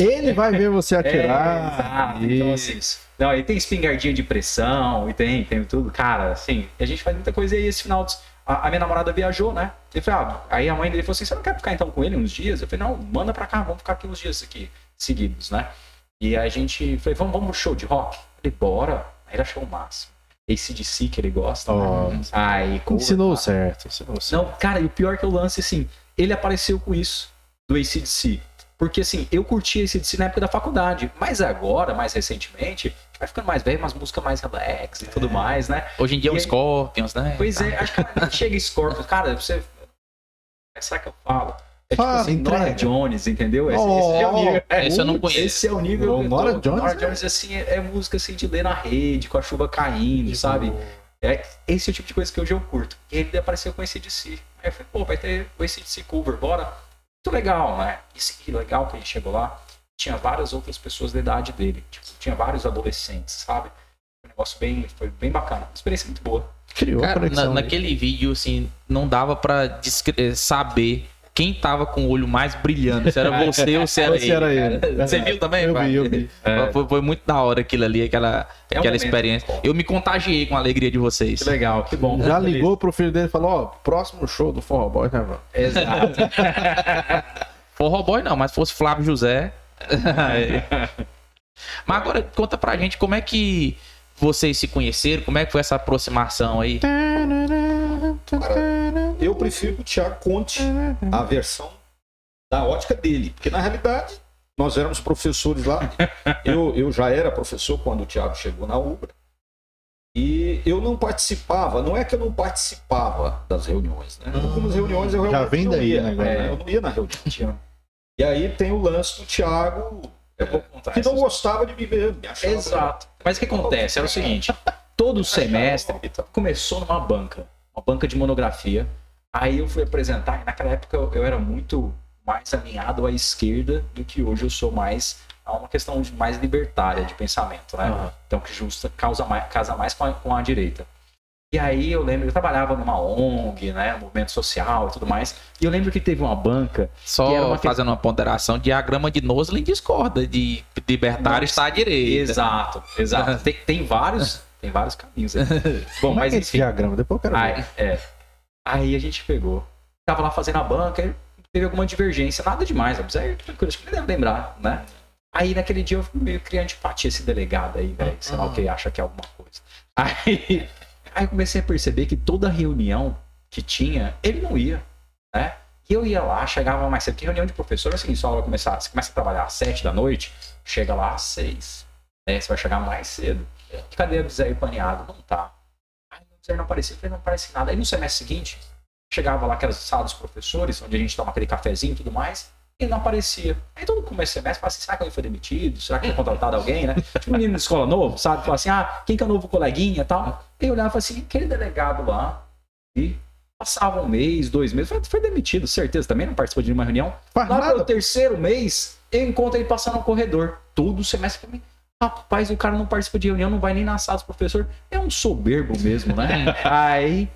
Ele vai ver você é, atirar. exato. Então, assim, não, e tem espingardinha de pressão, e tem, tem tudo. Cara, assim, e a gente faz muita coisa. E aí, esse final, de- a, a minha namorada viajou, né? Eu falei, ah, aí a mãe dele falou assim: você não quer ficar então com ele uns dias? Eu falei, não, manda pra cá, vamos ficar aqui uns dias aqui, seguidos, né? E a gente, falei, vamos, vamos pro show de rock? Falei, bora. Aí ele achou o máximo. ACDC que ele gosta. Ó, né? Aí, cover, Ensinou tá? certo. Ensinou certo. Não, cara, e o pior que eu lance, assim, ele apareceu com isso, do ACDC. Porque, assim, eu curti ACDC na época da faculdade. Mas agora, mais recentemente, vai ficando mais velho, umas músicas mais relax e tudo mais, né? Hoje em dia é E um aí- Scorpions, né? Pois é, acho que cara, chega Scorpion, cara, você. Será que eu falo? É tipo assim, Nora entrega. Jones, entendeu? Esse, Oh, esse é o nível. Esse eu não conheço. Esse é o nível. Eu Nora tô- Jones Nora é- Jones, assim, é, é música assim de ler na rede, com a chuva caindo, sabe? É, esse é o tipo de coisa que hoje eu curto. E ele apareceu com esse DC. Aí eu falei, pô, vai ter o ACDC cover, bora. Muito legal, né? E que legal que a gente chegou lá. Tinha várias outras pessoas da idade dele. Tipo, tinha vários adolescentes, sabe? Foi um negócio bem, foi bem bacana. Uma experiência muito boa. Criou Cara, na- naquele vídeo, assim, não dava pra saber quem tava com o olho mais brilhando. Se era você ou se era Você ele. era cara. ele. Você viu também? Eu pai? vi, eu vi. É. Foi, foi muito da hora aquilo ali, aquela, É um aquela momento experiência. Eu me contagiei com a alegria de vocês. Que legal, que bom. Já ligou pro filho dele e falou: Ó, próximo show do Forró Boy, né, mano? Exato. [laughs] Forró Boy não, mas se fosse Flávio José. mas agora conta pra gente como é que vocês se conheceram, como é que foi essa aproximação aí? Eu prefiro que o Thiago conte a versão da ótica dele, porque na realidade nós éramos professores lá. [laughs] Eu, eu já era professor quando o Thiago chegou na Ubra. E eu não participava, não é que eu não participava das reuniões, né? Algumas reuniões eu Já realmente vem não daí, ia, né, né? agora? Eu não ia na reunião. E aí tem o lance do contar que não gostava de mim mesmo. me achava- Exato. Mas o que acontece? Era o seguinte: [laughs] todo semestre começou numa banca, uma banca de monografia. Aí eu fui apresentar, e naquela época eu, eu era muito mais alinhado à esquerda do que hoje eu sou mais a uma questão de mais libertária de pensamento, né? Aham. Então que justa, causa mais, casa mais com a, com a direita. E aí eu lembro, eu trabalhava numa ONG, né, movimento social e tudo mais. E eu lembro que teve uma banca Só Que era uma que- fazendo uma ponderação, diagrama de Nosley discorda de libertário está à direita. Exato, exato. [laughs] Tem, tem vários, tem vários caminhos aí. [laughs] Bom, Como é mas que é esse enfim. diagrama? Depois eu quero ver. Aí, é. Aí a gente pegou. Tava lá fazendo a banca, teve alguma divergência, nada demais, aí tranquilo, acho que ele deve lembrar, né? Aí naquele dia eu fui meio criando antipatia esse delegado aí, velho, sei lá o que, acha que é alguma coisa. Aí, aí eu comecei a perceber que toda reunião que tinha, ele não ia, né? E eu ia lá, chegava mais cedo, porque reunião de professor é assim, sua aula começar, você começa a trabalhar às sete da noite, chega lá às seis, né? Você vai chegar mais cedo. Cadê o Zé paneado? Não tá. Zé não aparecia, eu falei, não aparece nada. Aí no semestre seguinte, chegava lá aquelas salas dos professores, onde a gente toma aquele cafezinho e tudo mais, e não aparecia. Aí todo começo do semestre fala assim, será que ele foi demitido? Será que foi contratado alguém, né? Tipo um menino de escola novo, sabe? Fala assim, ah, quem que é o novo coleguinha e tal. Aí eu olhava e falava assim, aquele delegado lá, e passava um mês, dois meses, foi, foi demitido, certeza, também não participou de nenhuma reunião. Faz Lá nada. pelo terceiro mês, eu encontro ele passando no corredor. Todo o semestre pra mim. Rapaz, o cara não participa de reunião, não vai nem na sala dos professores. É um soberbo mesmo, né? [laughs] aí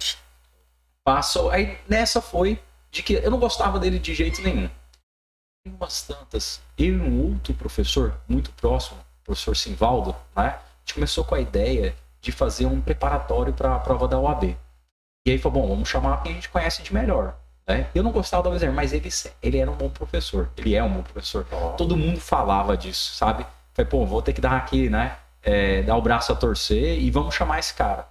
passou. Aí nessa foi de que eu não gostava dele de jeito nenhum. Tem umas tantas. Eu e um outro professor, muito próximo, o professor Simvaldo, né? A gente começou com a ideia de fazer um preparatório para a prova da OAB. E aí falou, bom, vamos chamar quem a gente conhece de melhor. Né? Eu não gostava do Alexandre, mas ele, ele era um bom professor. Ele é um bom professor. Todo mundo falava disso, sabe? Falei, pô, vou ter que dar aqui, né? É, dar o braço a torcer e vamos chamar esse cara.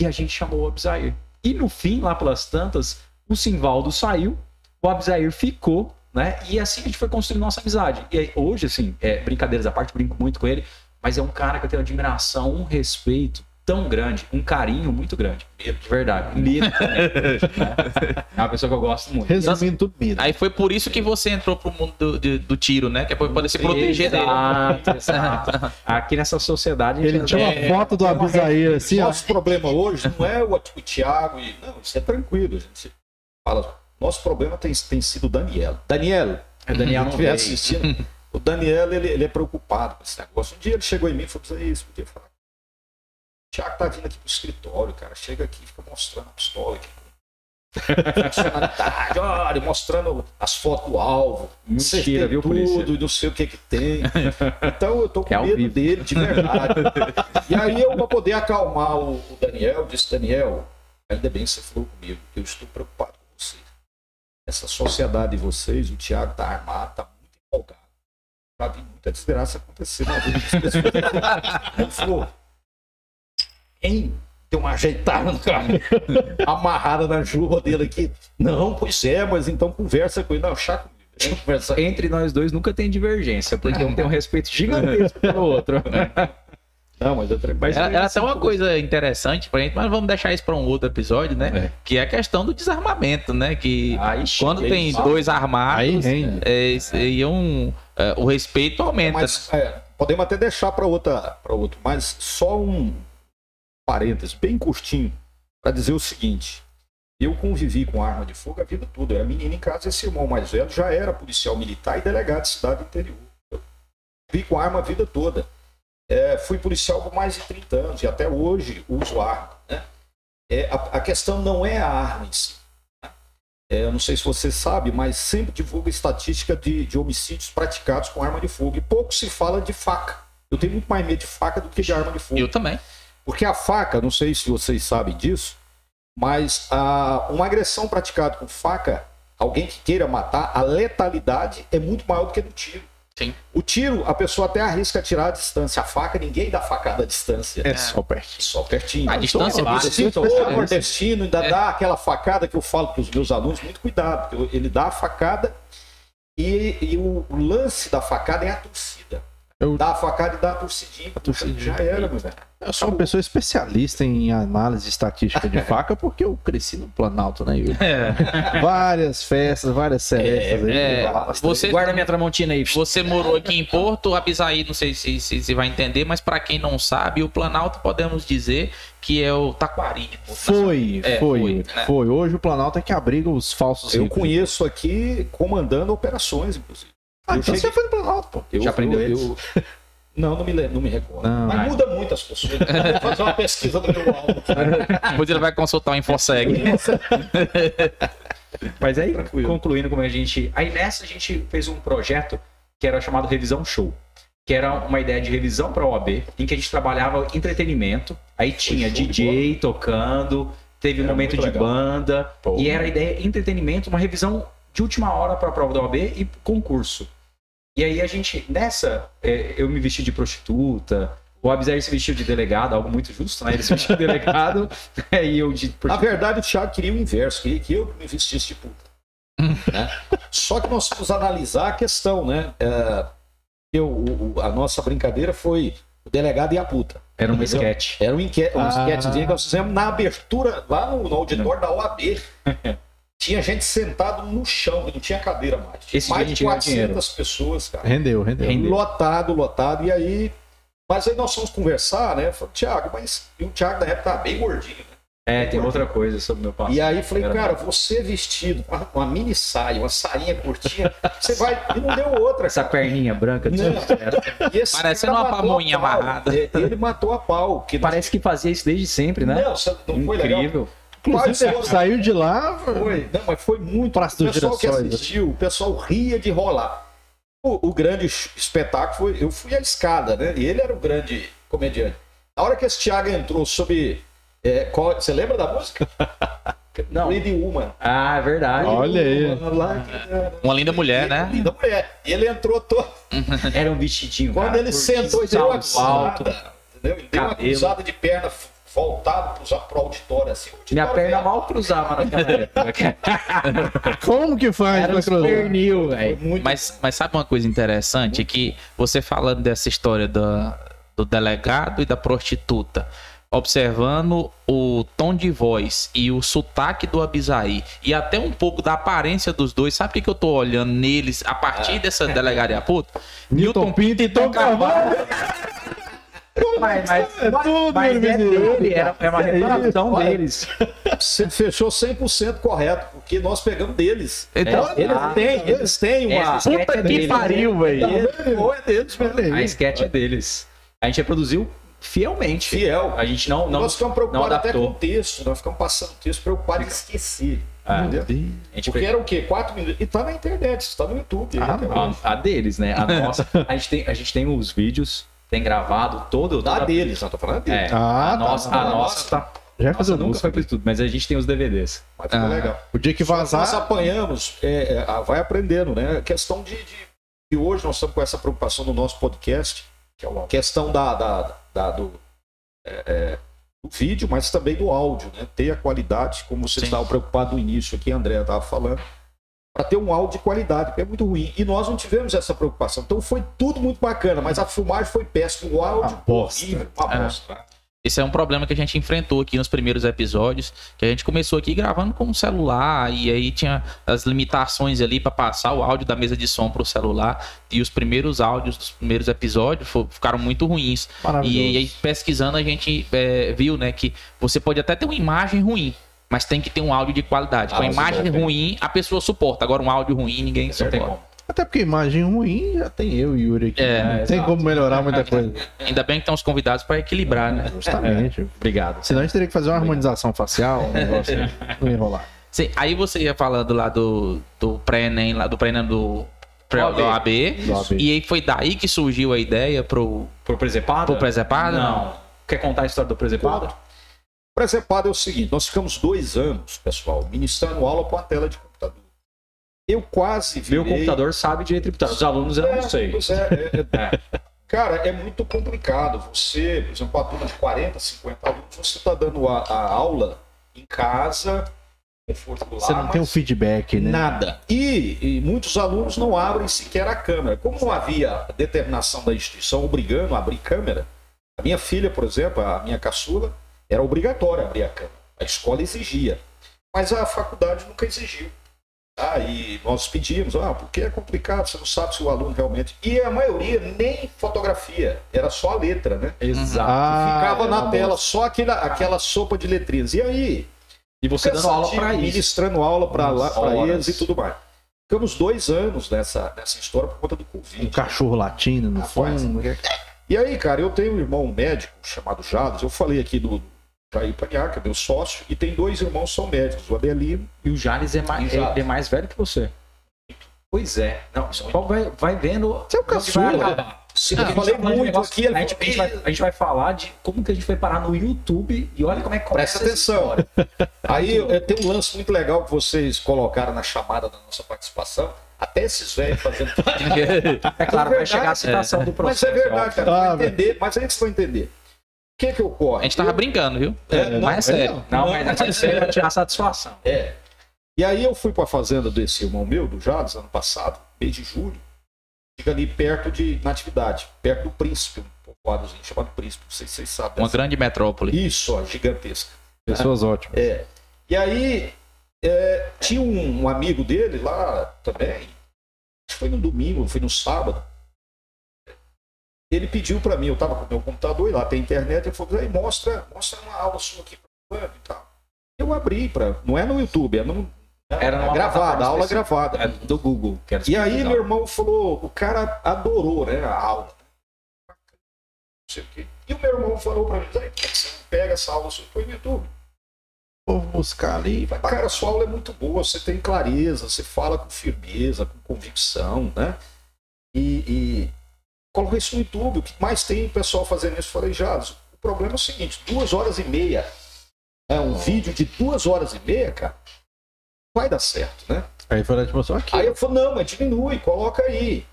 E a gente chamou o Abzair. E no fim, lá pelas tantas, o Simvaldo saiu, o Abzair ficou, né? E assim a gente foi construindo nossa amizade. E aí, hoje, assim, é, brincadeiras à parte, brinco muito com ele, mas é um cara que eu tenho admiração, um respeito tão grande, um carinho muito grande. Medo, de verdade. Medo. né? [laughs] É uma pessoa que eu gosto muito. Resumindo tudo, medo. Aí foi por isso que você entrou pro mundo do, do- do tiro, né? Que é pra poder se proteger dele. Exato, [laughs] exato. Aqui nessa sociedade. a gente Ele tinha uma é- foto do Abisair assim, ó. Nosso problema hoje não é o, o Thiago e. Não, isso é tranquilo. A gente fala. Nosso problema tem, tem sido o Daniel. Daniel, É, Daniel não veio. assistindo, o Daniel ele, ele é preocupado com esse negócio. Um dia ele chegou em mim e falou: "Precisa isso, podia falar. O Thiago tá vindo aqui pro escritório, cara. Chega aqui e fica mostrando a pistola aqui. Funcionalidade, olha, mostrando as fotos do alvo. Mentira, viu, polícia? tudo, e não sei o que que tem. Então eu tô com [laughs] É medo dele, de verdade. e aí eu, pra poder acalmar o, o Daniel, disse, Daniel, ainda bem que você falou comigo, eu estou preocupado com você. Essa sociedade de vocês, o Thiago tá armado, tá muito empolgado. Já vi muita desgraça acontecer na vida das pessoas. Ele falou, hein? Deu uma ajeitada no [laughs] cara, amarrada na juba dele aqui. Não, pois é, mas então conversa com ele. Não, conversar. Entre nós dois nunca tem divergência, porque um tem um respeito [laughs] gigantesco pelo outro. [laughs] Não, mas eu Mas Era, era até uma coisa interessante pra gente, mas vamos deixar isso pra um outro episódio, né? É. Que é a questão do desarmamento, né? Que quando aí tem fala. dois armados, Aí é, isso é um, é, o respeito aumenta. Mas é, podemos até deixar para outra, para outro, mas só um parênteses bem curtinho para dizer o seguinte: eu convivi com arma de fogo a vida toda. Eu era menino em casa, esse irmão mais velho já era policial militar e delegado de cidade interior. Eu vi com arma a vida toda. É, fui policial por mais de 30 anos e até hoje uso arma. Né? É, a, a questão não é a arma em si. né? É, eu não sei se você sabe, mas sempre divulga estatística de, de homicídios praticados com arma de fogo. E pouco se fala de faca. Eu tenho muito mais medo de faca do que de arma de fogo. Eu também. Porque a faca, não sei se vocês sabem disso, mas a, uma agressão praticada com faca, alguém que queira matar, a letalidade é muito maior do que no tiro. Sim. O tiro, a pessoa até arrisca atirar à distância. A faca, ninguém dá facada à distância. É só perto. Só pertinho. A distância então, vale. se o É. nordestino ainda É. dá aquela facada que eu falo para os meus alunos, muito cuidado, porque ele dá a facada e, e o, o lance da facada é a torcida. Eu- Dá a facada e dá a torcidinha. A torcidinha. Já era, meu velho. Eu sou uma pessoa especialista em análise estatística de faca porque eu cresci no Planalto, né? Yuri? Várias festas, várias serestas aí. é, bastante. você- Guarda minha tramontina aí. Você morou aqui em Porto, Abisaí, não sei se, se, se vai entender, mas pra quem não sabe, o Planalto podemos dizer que é o Taquari. Foi, É, foi, foi, foi, né? Hoje o Planalto é que abriga os falsos Eu ricos. conheço aqui comandando operações, inclusive. Ah, eu então cheguei- você foi no Planalto, pô. Eu, Já aprendeu eu- eles? Não, não me, não me recordo. Não. Mas muda muito as pessoas. [laughs] Vou fazer uma pesquisa do meu álbum. Depois ele vai consultar o Infoseg. [laughs] Mas aí, Tranquilo. concluindo como a gente. Aí nessa a gente fez um projeto que era chamado Revisão Show. Que era uma ideia de revisão para a OAB, em que a gente trabalhava entretenimento Aí tinha DJ tocando, teve um Era momento muito de legal. banda, Pô. e era a ideia entretenimento, uma revisão de última hora para a prova da OAB e concurso. E aí a gente, nessa, é, eu me vesti de prostituta, o Abzer se vestiu de delegado, algo muito justo, né? Ele se vestiu de delegado, [laughs] e eu de Na prostituta. verdade, o Thiago queria o inverso, queria que eu me vestisse de puta. né? Só que nós vamos analisar a questão, né? É, eu, o- o- a nossa brincadeira foi o delegado e a puta. Era um Entendeu? sketch. Era um, enque... um Ah. sketchzinho que nós fizemos na abertura, lá no, no auditório da OAB. [laughs] Tinha gente sentado no chão, não tinha cadeira mais. Tinha Esse mais de a gente ganhou 400 pessoas, cara. Rendeu, rendeu. Rendeu. Lotado, lotado. E aí. Mas aí nós fomos conversar, né? Falei, Thiago, mas. E o Thiago da época tava bem gordinho, né? É, tem outra coisa sobre o meu passado. E aí falei, Era cara, você vestido, uma- uma mini saia, uma sainha curtinha, você vai. [laughs] E não deu outra. Essa cara. perninha branca de Parecendo uma pamonha amarrada. É, Ele matou a pau. Que Parece que fazia isso desde sempre, né? Não, você não foi legal. Quase foram- saiu de lá. Foi, não, mas foi muito. Praça o pessoal que né? assistiu, o pessoal ria de rolar. O, o grande espetáculo foi. Eu fui à escada, né? E ele era o grande comediante. A hora que esse Thiago entrou sob. é, qual- você lembra da música? [laughs] Não. Pretty Woman. Ah, é verdade. Olha aí. Lá, Uma linda mulher, né? Linda mulher. E ele entrou todo. [laughs] Era um vestidinho. Quando cara, ele sentou e deu uma alto. cruzada. Entendeu? Ele deu uma cruzada de perna voltado pro, pro auditório assim. o Minha auditório perna mal cruzava naquela época. [laughs] Como que faz Era pra cruzar? pernil, muito Mas, mas sabe uma coisa interessante? Que você falando dessa história da, do delegado e da prostituta, observando o tom de voz e o sotaque do Abisaí e até um pouco da aparência dos dois, sabe o que, que eu tô olhando neles a partir dessa delegada e a puta? Newton Pinto e Tom Carvalho. [laughs] Mas, mas, É tudo, mas é dele, era, é uma É reparação isso, olha. deles. Você fechou 100% correto, porque nós pegamos deles. Então, É, Eles Ah, têm, eles têm uma. Puta é que deles. pariu, velho. Ou é deles, velho. A sketch é deles. A gente reproduziu fielmente. Fiel. A gente não, não, nós ficamos preocupados até com o texto, nós ficamos passando o texto preocupados em esquecer. Ah, entendeu? Porque era o quê? 4 minutos. E tá na internet, está no YouTube. Ah, até A, a deles, né? A [laughs] nossa. A gente tem, a gente tem os vídeos, tem gravado todo. Da toda- deles, não tô falando deles. É, Ah, a tá. nossa, A a nossa nossa tá. Já vai Nossa, nunca música. foi pra isso tudo, mas a gente tem os DVDs. Mas ficou Ah. legal. O dia que Só vazar. Nós apanhamos, é, é, ah, vai aprendendo, né? A questão de, de- E hoje nós estamos com essa preocupação no nosso podcast, que é a questão da, da, da- do, é, é, do vídeo, mas também do áudio, né? Ter a qualidade, como você Sim. estava preocupado no início aqui, a André estava falando, para ter um áudio de qualidade, porque é muito ruim. E nós não tivemos essa preocupação. Então foi tudo muito bacana, mas a filmagem foi péssima, o áudio Uma bosta. horrível, uma É. bosta. Esse é um problema que a gente enfrentou aqui nos primeiros episódios, que a gente começou aqui gravando com o celular e aí tinha as limitações ali para passar o áudio da mesa de som para o celular e os primeiros áudios dos primeiros episódios ficaram muito ruins. Maravilhoso. E aí pesquisando a gente é, viu, né, que você pode até ter uma imagem ruim, mas tem que ter um áudio de qualidade. Ah, Com a imagem é ruim a pessoa suporta, agora um áudio ruim ninguém tem suporta. como. Até porque imagem ruim já tem eu e Yuri aqui. É, não tem como melhorar muita [laughs] coisa. Ainda bem que tem os convidados para equilibrar, né? Justamente. Obrigado. Senão a gente teria que fazer uma harmonização facial, um negócio. [laughs] Não ia rolar. Sim, aí você ia falando lá do, do pré-ENEM, lá do pré-ENEM do, pré, OAB. do AB, Do AB. e aí foi daí que surgiu a ideia pro, Pro presepado? pro Presepado? Não. Quer contar a história do presepado? Presepado é o seguinte: nós ficamos dois anos, pessoal, ministrando aula com a tela de computador. Eu quase Meu virei... computador sabe direito tributário. Os alunos eu É, não sei. pois é, é, [laughs] é. Cara, é muito complicado. Você, por exemplo, uma turma de 40, 50 alunos, você está dando a, a aula em casa, conforto do Você não tem um mas feedback, né? Nada. E, e muitos alunos não abrem sequer a câmera. Como não havia determinação da instituição obrigando a abrir câmera, a minha filha, por exemplo, a minha caçula, era obrigatório abrir a câmera. A escola exigia. Mas a faculdade nunca exigiu. Ah, e nós pedimos, ah, porque é complicado, você não sabe se o aluno realmente. E a maioria nem fotografia, era só a letra, né? Exato. Ah, Ficava é na uma tela só aquela, aquela sopa de letrinhas. E aí, E você dando aula pra isso. Ministrando aula para eles e tudo mais. Ficamos dois anos nessa, nessa história por conta do Covid. Um cachorro latindo no fundo. E aí, cara, eu tenho um irmão médico chamado Jales, eu falei aqui do Jair Paniaca, meu sócio, e tem dois irmãos que são médicos, o Adelino. E o Jales é mais, ele é mais velho que você. Pois é. Não, só vai, vai vendo. Você é o vai caçula. Porque eu a gente falei tá muito aqui, a, gente, a, gente vai, a gente vai falar de como que a gente foi parar no YouTube e olha como é que começa Presta atenção. [laughs] Aí tenho um lance muito legal que vocês colocaram na chamada da nossa participação. Até esses velhos fazendo. [laughs] É claro, vai verdade, chegar a citação do Mas processo. é verdade, cara. Ah, Vai entender, mas aí que você vai entender. O que que ocorre? A gente tava brincando, viu? É, não, mas é é, sério. Não, mas é sério pra tirar satisfação. É. E aí eu fui para a fazenda desse irmão meu, do Jades, ano passado, mês de julho. Fica ali perto de Natividade, perto do Príncipe, um povoadozinho chamado Príncipe, não sei se vocês sabem. Uma grande metrópole. Isso, ó, gigantesca. Pessoas ótimas. É. E aí é, tinha um, um amigo dele lá também, acho que foi no domingo, foi no sábado. Ele pediu para mim, eu estava com o meu computador e lá tem internet, ele falou, aí mostra, mostra uma aula sua aqui pra fulano e tal. Eu abri para, não é no YouTube, é no Era numa gravada, aula específica. gravada. É do Google. E aí meu irmão falou, o cara adorou, né, a aula. Não sei o quê. E o meu irmão falou para mim, por que você não pega essa aula sua no YouTube? Vou buscar ali. Cara, sua aula é muito boa, você tem clareza, você fala com firmeza, com convicção, né? E, e coloca isso no YouTube. O que mais tem pessoal fazendo isso? Eu Falei, Jados, o problema é o seguinte: duas horas e meia, é um vídeo de duas horas e meia, cara, vai dar certo, né? Aí foi tipo, só aqui. Aí eu falei, não, mas diminui, coloca aí.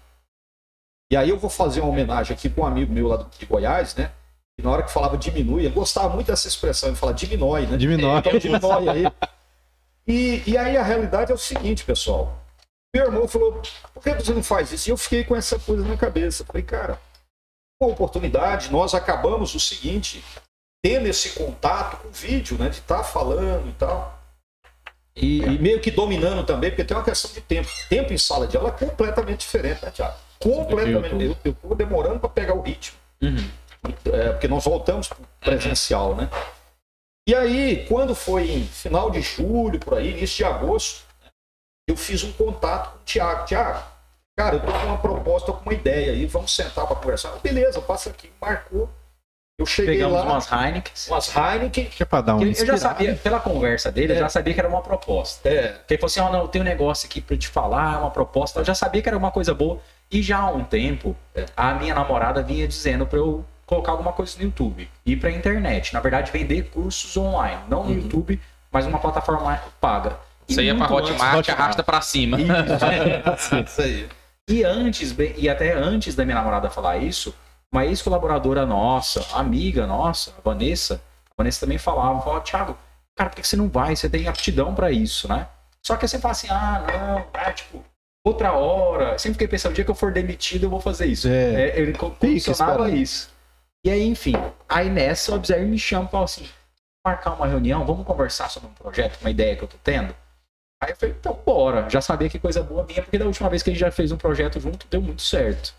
E aí eu vou fazer uma homenagem aqui com um amigo meu lá de Goiás, né? E na hora que falava diminui, ele gostava muito dessa expressão, ele fala diminui, né? Diminui. Então diminui aí. E, e aí a realidade é o seguinte, pessoal. Meu irmão falou, por que você não faz isso? E eu fiquei com essa coisa na cabeça. Falei, cara, uma oportunidade, nós acabamos o seguinte, tendo esse contato com o vídeo, né? De estar falando e tal. E, e meio que dominando também, porque tem uma questão de tempo. Tempo em sala de aula é completamente diferente, né, Tiago? Completamente. Eu, eu tô demorando para pegar o ritmo. Uhum. É, porque nós voltamos pro presencial, né? E aí, quando foi em final de julho, por aí, início de agosto, eu fiz um contato com o Tiago. Tiago, cara, eu tô com uma proposta, tô com uma ideia aí, vamos sentar para conversar. Beleza, passa aqui, marcou. Eu cheguei Pegamos lá, umas Heineken. umas Heineken. Que é pra dar um Eu já sabia, pela conversa dele, eu já sabia que era uma proposta. É, Porque ele falou assim: ó, não, eu tenho um negócio aqui pra te falar, é uma proposta. Eu já sabia que era uma coisa boa. E já há um tempo, a minha namorada vinha dizendo pra eu colocar alguma coisa no YouTube. Ir pra internet. Na verdade, vender cursos online. Não no Uhum. YouTube, mas uma plataforma paga. E Você ia pra Hotmart, antes- arrasta pra cima. isso [laughs] aí. E antes, e até antes da minha namorada falar isso, uma ex-colaboradora nossa, amiga nossa, a Vanessa, a Vanessa também falava, falava, Thiago, cara, por que você não vai? Você tem aptidão pra isso, né? Só que aí você fala assim, ah, não, é tipo, outra hora. Sempre fiquei pensando, o dia que eu for demitido, eu vou fazer isso. É. É, ele condicionava isso. E aí, enfim, aí nessa o Observe me chama e fala assim, marcar uma reunião, vamos conversar sobre um projeto, uma ideia que eu tô tendo? Aí eu falei, então bora. Já sabia que coisa boa vinha, porque da última vez que a gente já fez um projeto junto, deu muito certo.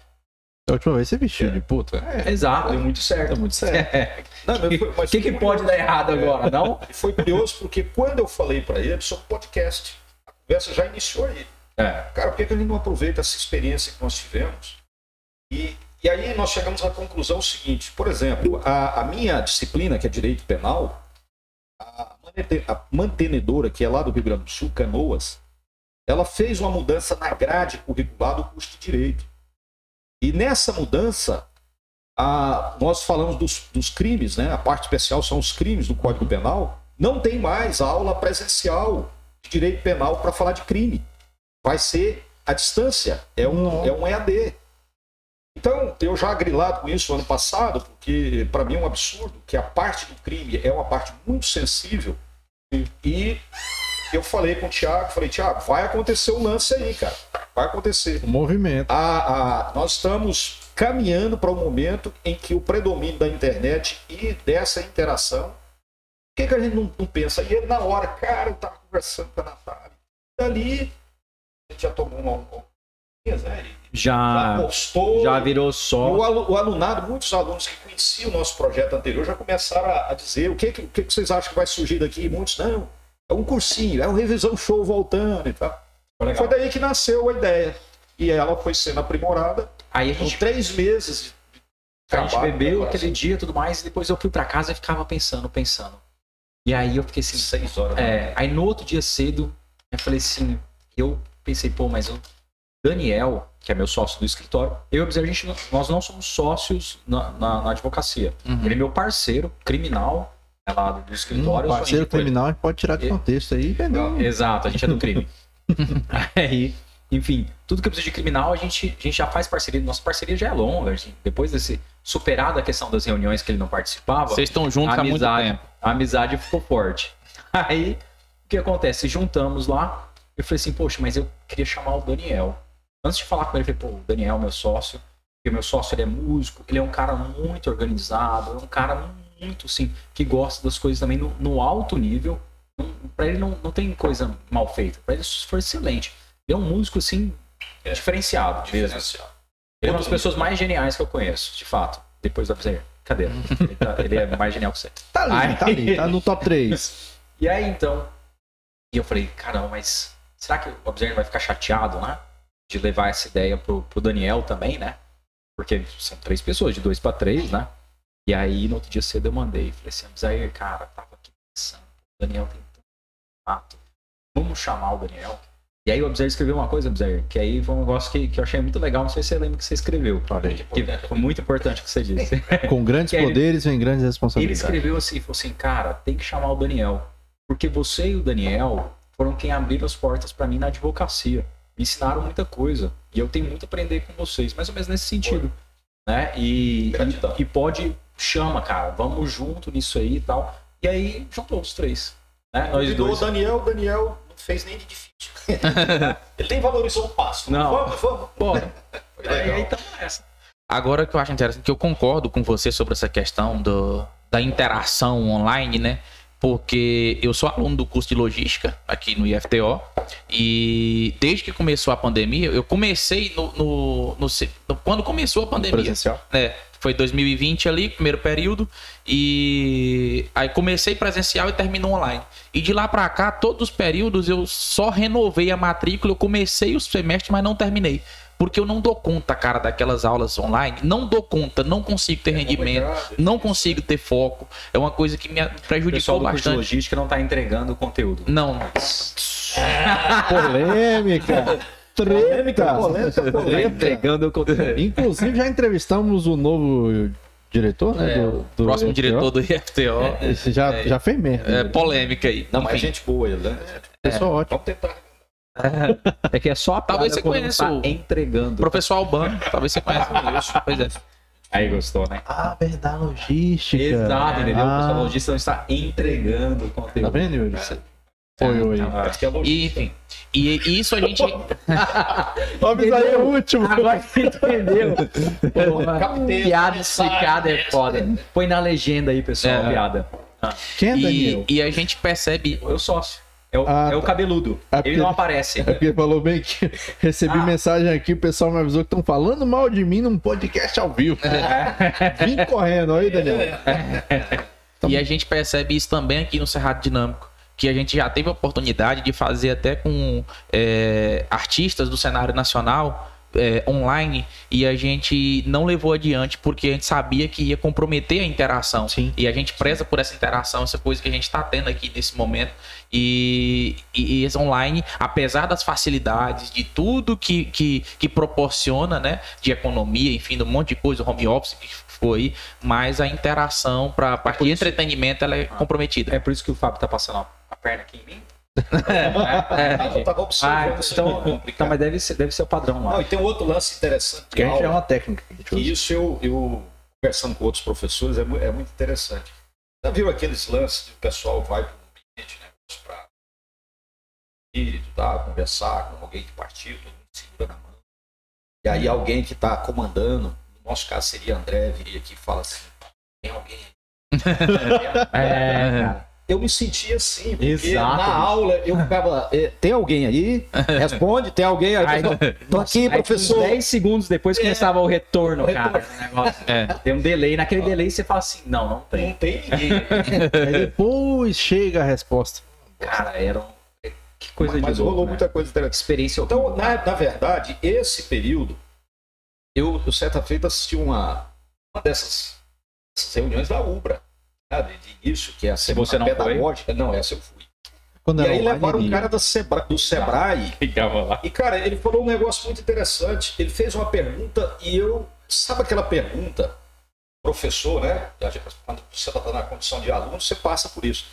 Da última vez você vestiu de puta. É, Exato, deu muito certo. Deu muito certo. É. Não, mas foi- O mas que, que pode curioso. dar errado agora, não? Foi curioso porque quando eu falei para ele sobre podcast, a conversa já iniciou aí. É. Cara, por que, que a gente não aproveita essa experiência que nós tivemos? E, e aí nós chegamos à conclusão seguinte: por exemplo, a, a minha disciplina, que é direito penal, a, a mantenedora, que é lá do Rio Grande do Sul, Canoas, ela fez uma mudança na grade curricular do curso de direito. E nessa mudança, a- nós falamos dos, dos crimes, né? A parte especial são os crimes do Código Penal. Não tem mais aula presencial de direito penal para falar de crime. Vai ser à distância. É um, é um EAD. Então, eu já grilado com isso ano passado, porque para mim é um absurdo que a parte do crime é uma parte muito sensível. E eu falei com o Thiago, falei, Thiago, vai acontecer o lance aí, cara. Vai acontecer. O movimento. A- a- nós estamos caminhando para um momento em que o predomínio da internet e dessa interação. Por que, que a gente não, não pensa? E ele, na hora, cara, eu estava conversando com a Natália. Dali, a gente já tomou uma. uma né? Já, já postou. já virou só. o, alu- o alunado, muitos alunos que conheciam o nosso projeto anterior já começaram a, a dizer o que, que, que vocês acham que vai surgir daqui? Muitos, não, é um cursinho, é um revisão show voltando e tal. Foi daí que nasceu a ideia. E ela foi sendo aprimorada. Aí a gente, três meses a gente bebeu né, aquele dia e tudo mais, e depois eu fui pra casa e ficava pensando, pensando. E aí eu fiquei assim, Seis horas. né? É, aí no outro dia cedo, eu falei assim, eu pensei, pô, mas eu Daniel, que é meu sócio do escritório, eu e o Observer, gente, nós não somos sócios na, na- na advocacia. Uhum. Ele é meu parceiro criminal é lá do Hum, escritório. só parceiro ele. criminal a gente pode tirar de contexto aí. entendeu? Exato, a gente é do crime. [laughs] Aí, enfim, tudo que precisa de criminal, a gente, a gente já faz parceria. Nossa parceria já é longa. a gente- depois desse superado a questão das reuniões que ele não participava, Vocês estão juntos a há muito amizade, tempo. a amizade ficou forte. Aí, o que acontece? Juntamos lá, eu falei assim, poxa, mas eu queria chamar o Daniel. Antes de falar com ele, eu falei, pô, o Daniel é meu sócio, porque meu sócio ele é músico, ele é um cara muito organizado, é um cara muito, assim, que gosta das coisas também no, no alto nível. Não, pra ele não, não tem coisa mal feita, pra ele isso foi excelente. Ele é um músico, assim, diferenciado mesmo. Ele é uma das pessoas mais geniais que eu conheço, de fato. Depois da Brincadeira. Ele, tá- ele é mais genial que você. Tá ali, Ai. tá ali, tá no top 3. [laughs] E aí, então, e eu falei, caramba, mas será que o Observer vai ficar chateado, né? De levar essa ideia pro, pro Daniel também, né? Porque são três pessoas, de dois para três, né? E aí, no outro dia cedo, eu mandei. Falei assim, Observer, cara, tava aqui pensando. O Daniel tem tanto fato. Vamos chamar o Daniel. E aí o Observer escreveu uma coisa, Observer, que aí foi um negócio que, que eu achei muito legal. Não sei se você lembra que você escreveu. Que foi muito importante o que você disse. [laughs] Com grandes ele- poderes vem grandes Ele responsabilidades. escreveu assim, falou assim, cara, tem que chamar o Daniel. Porque você e o Daniel foram quem abriram as portas pra mim na advocacia. Me ensinaram muita coisa. E eu tenho muito a aprender com vocês, mais ou menos nesse sentido. Né? E, e, e pode, chama, cara, vamos junto nisso aí e tal. E aí juntou os três. Né? Nós dois. o Daniel, o Daniel não fez nem de difícil. [laughs] Ele nem valorizou o passo. Não. Vamos, vamos. Bora. Foi E então essa. Agora que eu acho interessante, que eu concordo com você sobre essa questão do, da interação online, né? Porque eu sou aluno do curso de logística aqui no IFTO e desde que começou a pandemia, eu comecei no, no- no no- quando começou a pandemia, Presencial. né? Foi 2020 ali, primeiro período, e aí comecei presencial e terminou online. E de lá pra cá, todos os períodos eu só renovei a matrícula, eu comecei o semestre, mas não terminei. Porque eu não dou conta, cara, daquelas aulas online. Não dou conta, não consigo ter rendimento, complicado, não consigo ter foco. É uma coisa que me O prejudicou de bastante. logística não tá entregando o conteúdo. Não, [laughs] Polêmica. Treta. polêmica, Tá polêmica. entregando o conteúdo. Inclusive, já entrevistamos o novo diretor, né? É, do, do próximo FTO. diretor do IFTO. Esse já, já fez merda. É polêmica aí. Não, mas Enfim, gente boa ele, né? Pessoal ótimo. Vamos tentar. É que é só a Talvez você conheça tá o- entregando. Professor Albano, talvez você conheça isso. Pois é. Aí gostou, né? Ah, verdade, logística. Exato, entendeu? O Ah, pessoal logista não está entregando o Tá conteúdo. vendo, Yuri? Oi. Ah, Acho que é E, enfim. E, e isso a gente. [laughs] Vamos aí, é o último. Agora você entendeu. Captei. piada explicada é foda. Põe na legenda aí, pessoal, É. a piada. Quem é E, Daniel? e a gente percebe. É o sócio. É o, Ah, é o tá. cabeludo. É Ele não aparece. É porque falou bem que [laughs] recebi Ah. mensagem aqui, o pessoal me avisou que estão falando mal de mim num podcast ao vivo. [laughs] Vim correndo aí, Daniel. E a gente percebe isso também aqui no Cerrado Dinâmico. Que a gente já teve a oportunidade de fazer até com é, artistas do cenário nacional é, online e a gente não levou adiante porque a gente sabia que ia comprometer a interação. Sim. E a gente preza por essa interação, essa coisa que a gente está tendo aqui nesse momento. E, e, e esse online, apesar das facilidades, de tudo que, que, que proporciona, né? De economia, enfim, de um monte de coisa, home office que foi, mas a interação para a parte de entretenimento ela é comprometida. É por isso que o Fábio tá passando a perna aqui em mim. Ah, eu tava Ah, então, é então, complicado. mas deve ser, deve ser o padrão lá. Não, e tem um outro lance interessante. Porque a gente é aula, uma técnica. que que usa. isso eu, eu conversando com outros professores é, é muito interessante. Já viu aqueles lances que o pessoal vai para um ambiente né, para tá, conversar com alguém que partiu, todo mundo segura na mão. E aí alguém que está comandando, no nosso caso seria André, viria aqui e fala assim, tem alguém. [laughs] É, cara. Eu me sentia assim, porque Exato, na aula eu ficava, "Eh, tem alguém aí? [laughs] Responde, tem alguém aí? Tô aqui, professor. 10 segundos depois começava o retorno, O cara. o negócio. É. [laughs] Tem um delay. Naquele delay você fala assim, não, não tem. Não tem ninguém. [laughs] Aí depois chega a resposta. Cara, era um... Que coisa Mas de louco, rolou né? muita coisa interessante. experiência. Então, na, na verdade, esse período, eu, eu certa feita assisti uma, uma dessas, dessas reuniões da UBRA, de início, que é a semana você não foi? pedagógica. Não, essa eu fui. Quando E aí levaram um cara da Sebra- do Sebrae [laughs] lá. E, cara, ele falou um negócio muito interessante. Ele fez uma pergunta e eu. Sabe aquela pergunta, professor, né? Quando você está na condição de aluno, você passa por isso.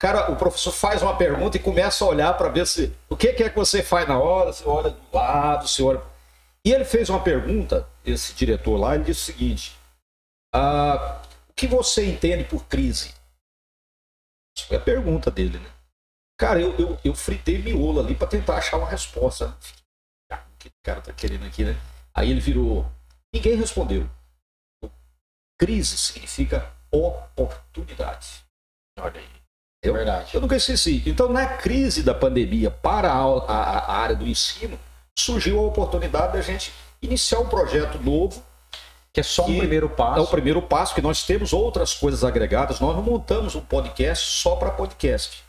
Cara, o professor faz uma pergunta e começa a olhar para ver se. O que que é que você faz na hora? Você olha do lado, você olha. E ele fez uma pergunta, esse diretor lá, ele disse o seguinte: ah, que você entende por crise? Isso foi a pergunta dele, né? Cara, eu, eu, eu fritei miolo ali para tentar achar uma resposta. Ah, O que o cara tá querendo aqui, né? Aí ele virou. Ninguém respondeu. Crise significa oportunidade. Olha aí. Eu- Verdade. Eu nunca esqueci. Então, na crise da pandemia para a, a- a área do ensino, surgiu a oportunidade da gente iniciar um projeto novo. Que é só um Que primeiro É o passo. primeiro passo, que nós temos outras coisas agregadas. Nós não montamos um podcast só para podcast.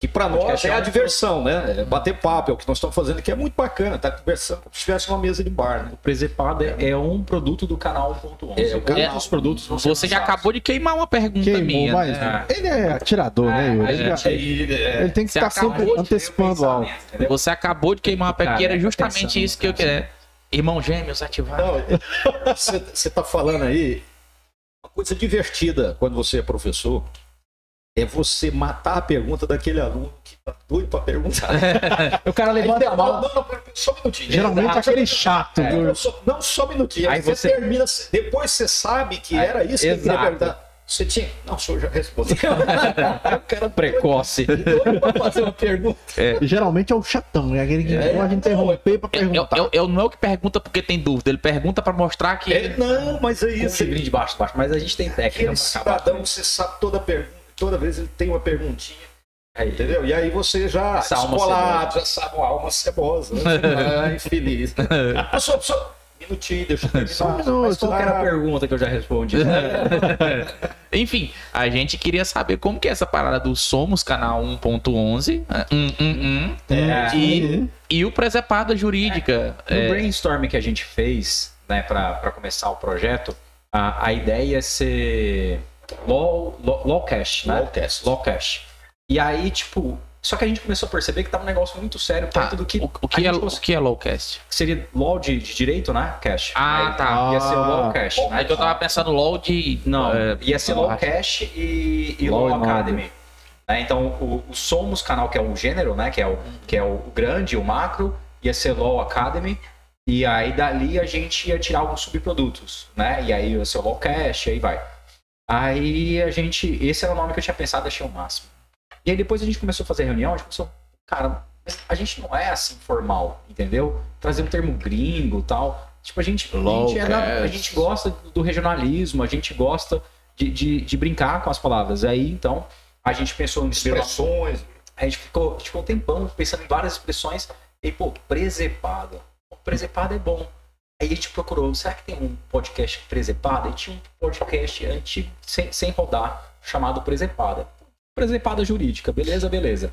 Que para nós é é a diversão, né? É bater papo, é o que nós estamos fazendo aqui, é muito bacana. Tá conversando como se estivesse numa mesa de bar, né? O Presepada é um produto do canal 1.11. É, o canal. Outros produtos Você já não acabou de queimar uma pergunta Queimou, minha. mas né? ele é atirador, né, Yuri? A Ele, já- gente é, ele tem que Você estar acabou sempre de antecipando algo. Você acabou de queimar uma pergunta, que era Cara, justamente atenção, isso que eu queria. Irmão gêmeos ativar. Não, [laughs] você, tá falando aí, uma coisa divertida quando você é professor é você matar a pergunta daquele aluno que tá doido para perguntar. [laughs] O cara levanta a mão. não, não, só um minutinho. Geralmente Exato. aquele chato. É, eu só- não, só um minutinho. Aí Aí você, você- termina, depois você sabe que Aí, era isso que ele queria perguntar. Você tinha. Não, o senhor já respondeu. [laughs] o cara Precoce. doido pra fazer uma pergunta. Geralmente é o chatão, é aquele que É, pode interromper pra Eu, eu, perguntar. eu- eu não é o que pergunta porque tem dúvida, ele pergunta pra mostrar que. É, não, mas é isso. chifrinho de baixo, baixo. Mas a gente tem técnica Aquele pra cidadão que você sabe toda pergunta, toda vez ele tem uma perguntinha. Aí, Entendeu? E aí você já escolado, já sabe uma alma cebosa. Né? Ai, feliz. Professor, professor, minutinho, deixa eu terminar. Só um minuto, Qual que era a pergunta que eu já respondi? [laughs] [laughs] Enfim, a gente queria saber como que é essa parada do Somos Canal 1.11 né? hum, hum, hum, É, e, e o Presepada Jurídica. No é, brainstorm que a gente fez, né, pra, pra começar o projeto, a, a ideia é ser law, law, lawcast, né? Lawcast. Lawcast. E aí, tipo, só que a gente começou a perceber que tava um negócio muito sério tá, perto do que, o, que é, o que é Lowcast? seria law de, de direito, né? Cash. Ah, Aí tá. Ia ser o Ah. lawcast, né? Aí que eu tava pensando LOL de. Não, é, ia ser Law Lawcast e, e Law Law. Academy. Né? Então, o, o Somos canal, que é o gênero, né? Que é o, que é o grande, o macro, ia ser Law Academy. E aí, dali, a gente ia tirar alguns subprodutos, né? E aí, ia ser o Lawcast, aí vai. Aí, a gente... Esse era o nome que eu tinha pensado, achei o máximo. E aí, depois a gente começou a fazer reunião, a gente começou... Cara, a gente não é assim formal, entendeu? Trazer um termo gringo e tal. Tipo, a gente, a gente, é a gente gosta do regionalismo, a gente gosta de, de, de brincar com as palavras. Aí, então, a gente pensou em Expressões. A gente ficou, a gente ficou um tempão pensando em várias expressões. E, pô, presepada. Presepada é bom. Aí a gente procurou, será que tem um podcast presepada? E tinha um podcast antigo, sem, sem rodar, chamado Presepada. Presepada jurídica, beleza, beleza.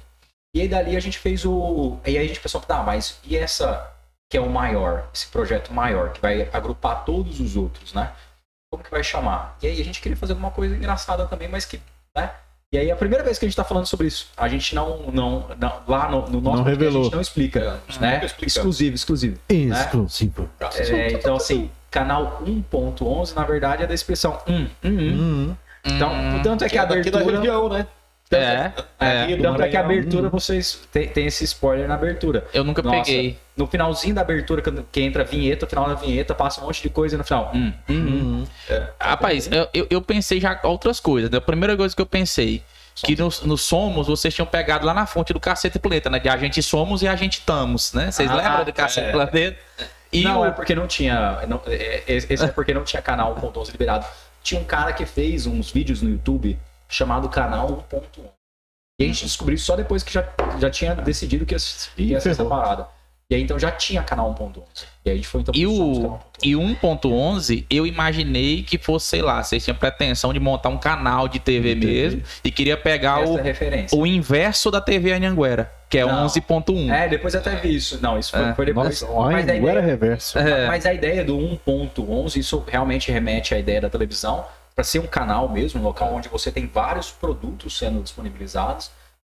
E aí dali a gente fez o. E aí a gente pensou, tá, mas e essa que é o maior, esse projeto maior, que vai agrupar todos os outros, né? Como que vai chamar? E aí a gente queria fazer alguma coisa engraçada também, mas que, né? E aí a primeira vez que a gente tá falando sobre isso, a gente não, não, não lá no, no nosso Não revelou. a gente não explica, né? nunca explicamos. Exclusivo, exclusivo. Exclusivo. É, então assim, canal 1.11 na verdade é da expressão um, um, um. Hum, Então, Hum, tanto é que Que a é daqui da abertura região, né? É, é. Do tanto é que a abertura vocês tem, tem esse spoiler na abertura. Eu nunca Nossa, peguei. No finalzinho da abertura, quando- que entra a vinheta, final da vinheta, passa um monte de coisa e no final. Hum, hum, hum. hum. Rapaz, eu, eu, eu pensei já outras coisas. né? A primeira coisa que eu pensei, que no, no Somos vocês tinham pegado lá na fonte do Cacete Planeta, né? De a gente somos e a gente estamos, né? Vocês Ah, lembram do Cacete é. Planeta? E não, o- é porque não tinha. não- é- é- esse é porque não tinha canal 1.11 liberado. Tinha um cara que fez uns vídeos no YouTube chamado Canal 1.11. E a gente descobriu só depois que já, já tinha decidido que ia, ia ser essa parada. E aí então já tinha canal 1.11. E aí a gente foi então E o, canal 1.11. e o 1.11, eu imaginei que fosse, sei lá, vocês tinham pretensão de montar um canal de TV mesmo e queria pegar Essa é o, referência. o inverso da TV Anhanguera, que é Não. 11.1. É, depois até vi isso. Não, isso foi, É. foi depois. Nossa, mas, a agora é ideia, reverso. É. mas a ideia do 1.11, isso realmente remete à ideia da televisão, para ser um canal mesmo, um local onde você tem vários produtos sendo disponibilizados.